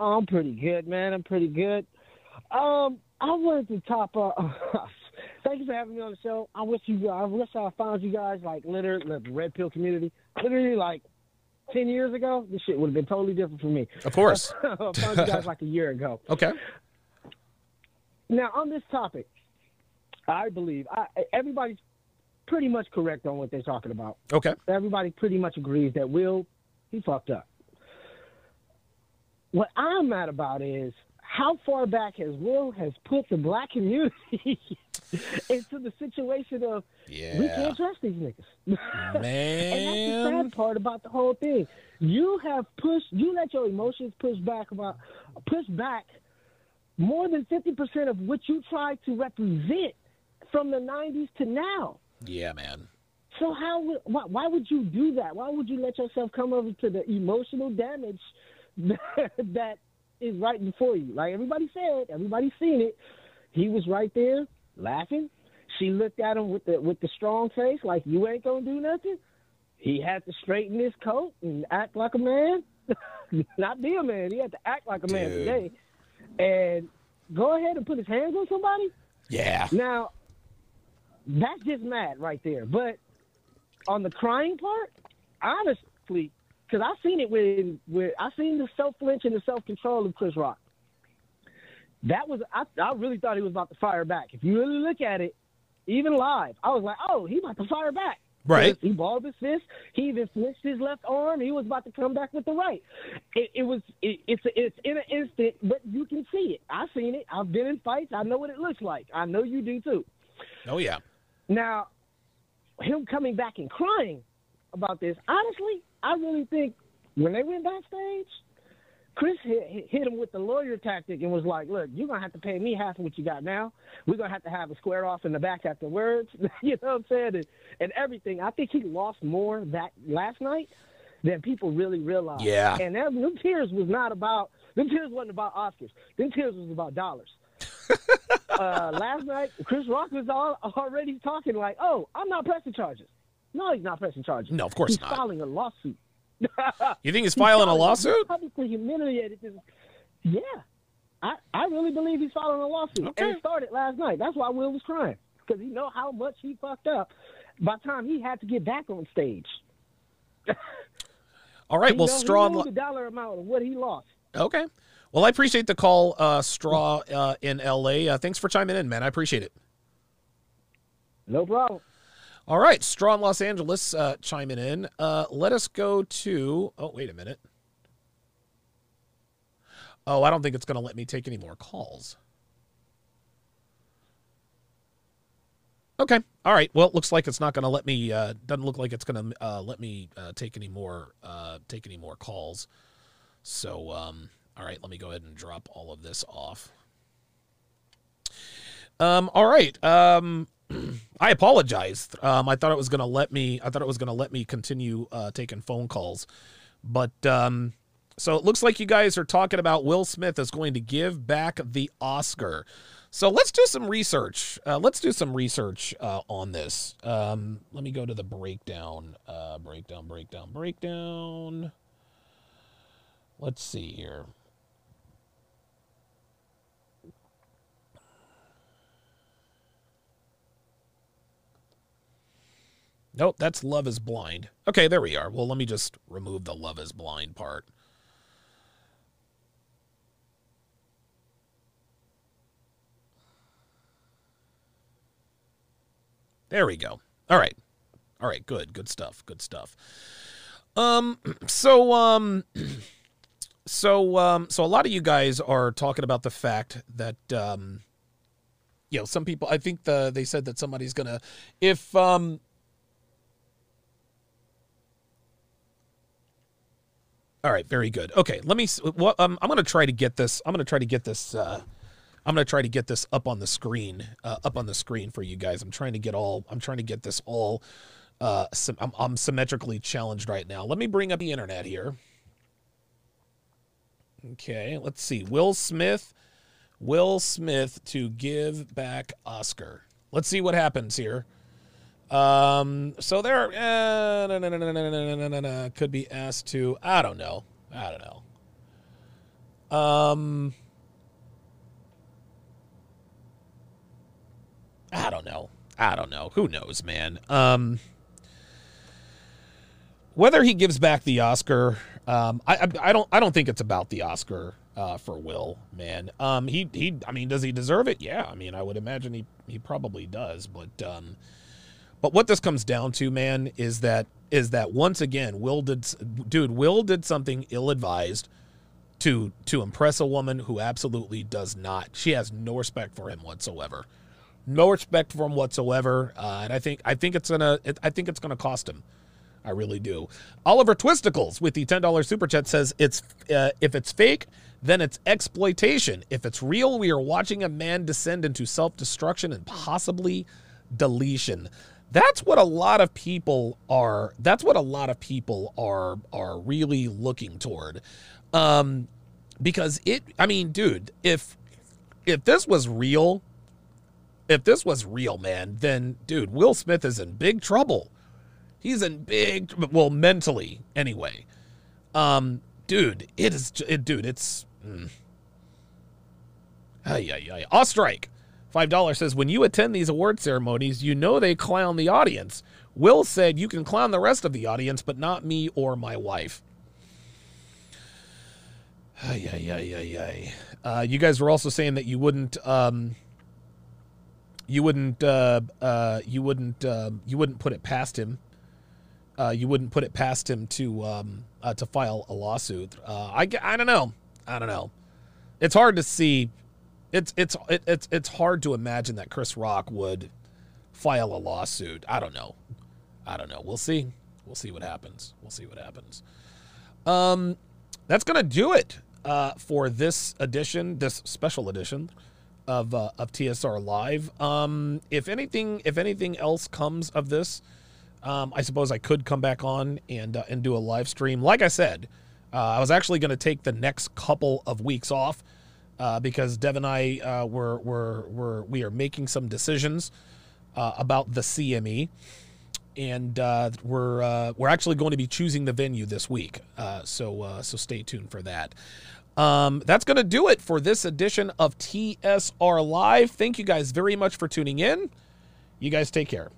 I'm pretty good, man. I'm pretty good. Um, I wanted to top up. thank you for having me on the show. I wish you. I wish I found you guys like literally the red pill community. Literally like ten years ago, this shit would have been totally different for me. Of course. I found you guys like a year ago. Okay. Now on this topic, I believe I, everybody's pretty much correct on what they're talking about. Okay. Everybody pretty much agrees that Will he fucked up. What I'm mad about is how far back has Will has put the black community into the situation of we can't trust these niggas. and that's the sad part about the whole thing. You have pushed you let your emotions push back about push back more than fifty percent of what you tried to represent from the nineties to now. Yeah, man. So how why, why would you do that? Why would you let yourself come over to the emotional damage that is right before you? Like everybody said, everybody seen it. He was right there laughing. She looked at him with the with the strong face, like you ain't gonna do nothing. He had to straighten his coat and act like a man. Not be a man. He had to act like a man Dude. today. And go ahead and put his hands on somebody. Yeah. Now, that's just mad right there. But on the crying part, honestly, because I've seen it when, with I've seen the self flinch and the self control of Chris Rock. That was I, I really thought he was about to fire back. If you really look at it, even live, I was like, oh, he about to fire back. Right. He balled his fist. He even flinched his left arm. He was about to come back with the right. It, it was it, it's it's in an instant, but you can see it. I've seen it. I've been in fights. I know what it looks like. I know you do too. Oh yeah. Now, him coming back and crying about this, honestly, I really think when they went backstage, Chris hit, hit him with the lawyer tactic and was like, "Look, you're gonna have to pay me half of what you got now. We're gonna have to have a square off in the back afterwards." you know what I'm saying? And, and everything. I think he lost more that last night than people really realize. Yeah. And them, them tears was not about. Them tears wasn't about Oscars. Them tears was about dollars. uh, last night, Chris Rock was all, already talking like, "Oh, I'm not pressing charges." No, he's not pressing charges. No, of course he's not. filing a lawsuit. You think he's filing a lawsuit? Publicly humiliated this. Yeah, I I really believe he's filing a lawsuit, and it started last night. That's why Will was crying because he know how much he fucked up. By the time he had to get back on stage, All right. He Well, he Straw. in the dollar amount of what he lost. Okay. Well, I appreciate the call, uh, Straw uh, in LA. Uh, thanks for chiming in, man. I appreciate it. No problem. All right, Straw in Los Angeles uh, chiming in. Uh, let us go to. Oh, wait a minute. Oh, I don't think it's going to let me take any more calls. Okay. All right. Well, it looks like it's not going to let me. Uh, doesn't look like it's going to uh, let me uh, take any more. Uh, take any more calls. So, um, all right. Let me go ahead and drop all of this off. Um. All right. Um. I apologize. Um. I thought it was going to let me. I thought it was to let me continue uh, taking phone calls, but um. So it looks like you guys are talking about Will Smith is going to give back the Oscar. So let's do some research. Uh, let's do some research uh, on this. Um, let me go to the breakdown. Uh, breakdown, breakdown, breakdown. Let's see here. Nope, that's Love is Blind. Okay, there we are. Well, let me just remove the Love is Blind part. There we go. All right. All right, good. Good stuff. Good stuff. Um so um so um so a lot of you guys are talking about the fact that um you know, some people I think the they said that somebody's going to if um All right, very good. Okay, let me. What um, I'm going to try to get this. I'm going to try to get this. Uh, I'm going to try to get this up on the screen. Uh, up on the screen for you guys. I'm trying to get all. I'm trying to get this all. Uh, I'm, I'm symmetrically challenged right now. Let me bring up the internet here. Okay, let's see. Will Smith. Will Smith to give back Oscar. Let's see what happens here. Um, so there uh, nah, nah, nah, could be asked to. I don't know. I don't know. Um, I don't know. I don't know. Who knows, man? Um, whether he gives back the Oscar, um, I, I, I don't I don't think it's about the Oscar uh, for Will, man. Um, he he. I mean, does he deserve it? Yeah. I mean, I would imagine he he probably does, but um but what this comes down to, man, is that is that once again, Will did dude, Will did something ill-advised to to impress a woman who absolutely does not. She has no respect for him whatsoever. No respect for him whatsoever. Uh, and I think I think it's gonna it, I think it's gonna cost him. I really do. Oliver Twisticles with the ten dollars super chat says it's uh, if it's fake, then it's exploitation. If it's real, we are watching a man descend into self destruction and possibly deletion that's what a lot of people are that's what a lot of people are are really looking toward um because it i mean dude if if this was real if this was real man then dude will smith is in big trouble he's in big well mentally anyway um dude it is it, dude it's mm. ay. I'll strike $5 says, when you attend these award ceremonies, you know they clown the audience. Will said, you can clown the rest of the audience, but not me or my wife. Ay, ay, ay, ay, ay. Uh, you guys were also saying that you wouldn't, um, you wouldn't, uh, uh, you wouldn't, uh, you wouldn't put it past him. Uh, you wouldn't put it past him to, um, uh, to file a lawsuit. I, I don't know. I don't know. It's hard to see it's it's it, it's it's hard to imagine that Chris Rock would file a lawsuit. I don't know. I don't know. We'll see. We'll see what happens. We'll see what happens. Um, that's gonna do it uh, for this edition, this special edition of uh, of TSR Live. Um, if anything, if anything else comes of this, um, I suppose I could come back on and uh, and do a live stream. Like I said, uh, I was actually to take the next couple of weeks off uh, because Dev and I uh, were, were, were, we are making some decisions uh, about the CME. And uh, we're uh, we're actually going to be choosing the venue this week, uh, so so stay tuned for that. Um, that's going to do it for this edition of TSR Live. Thank you guys very much for tuning in. You guys take care.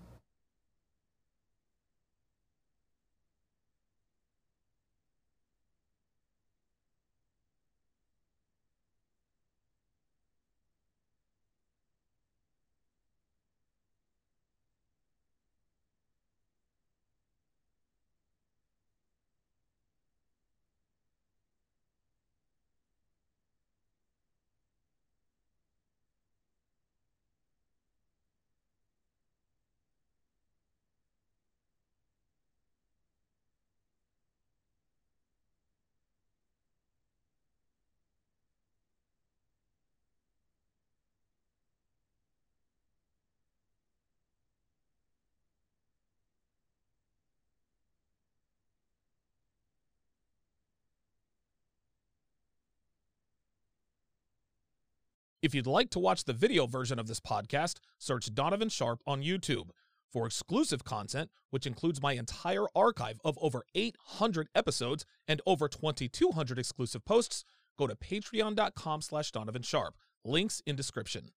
If you'd like to watch the video version of this podcast, search Donovan Sharpe on YouTube. For exclusive content, which includes my entire archive of over 800 episodes and over 2,200 exclusive posts, go to patreon.com slash Donovan Sharpe. Links in description.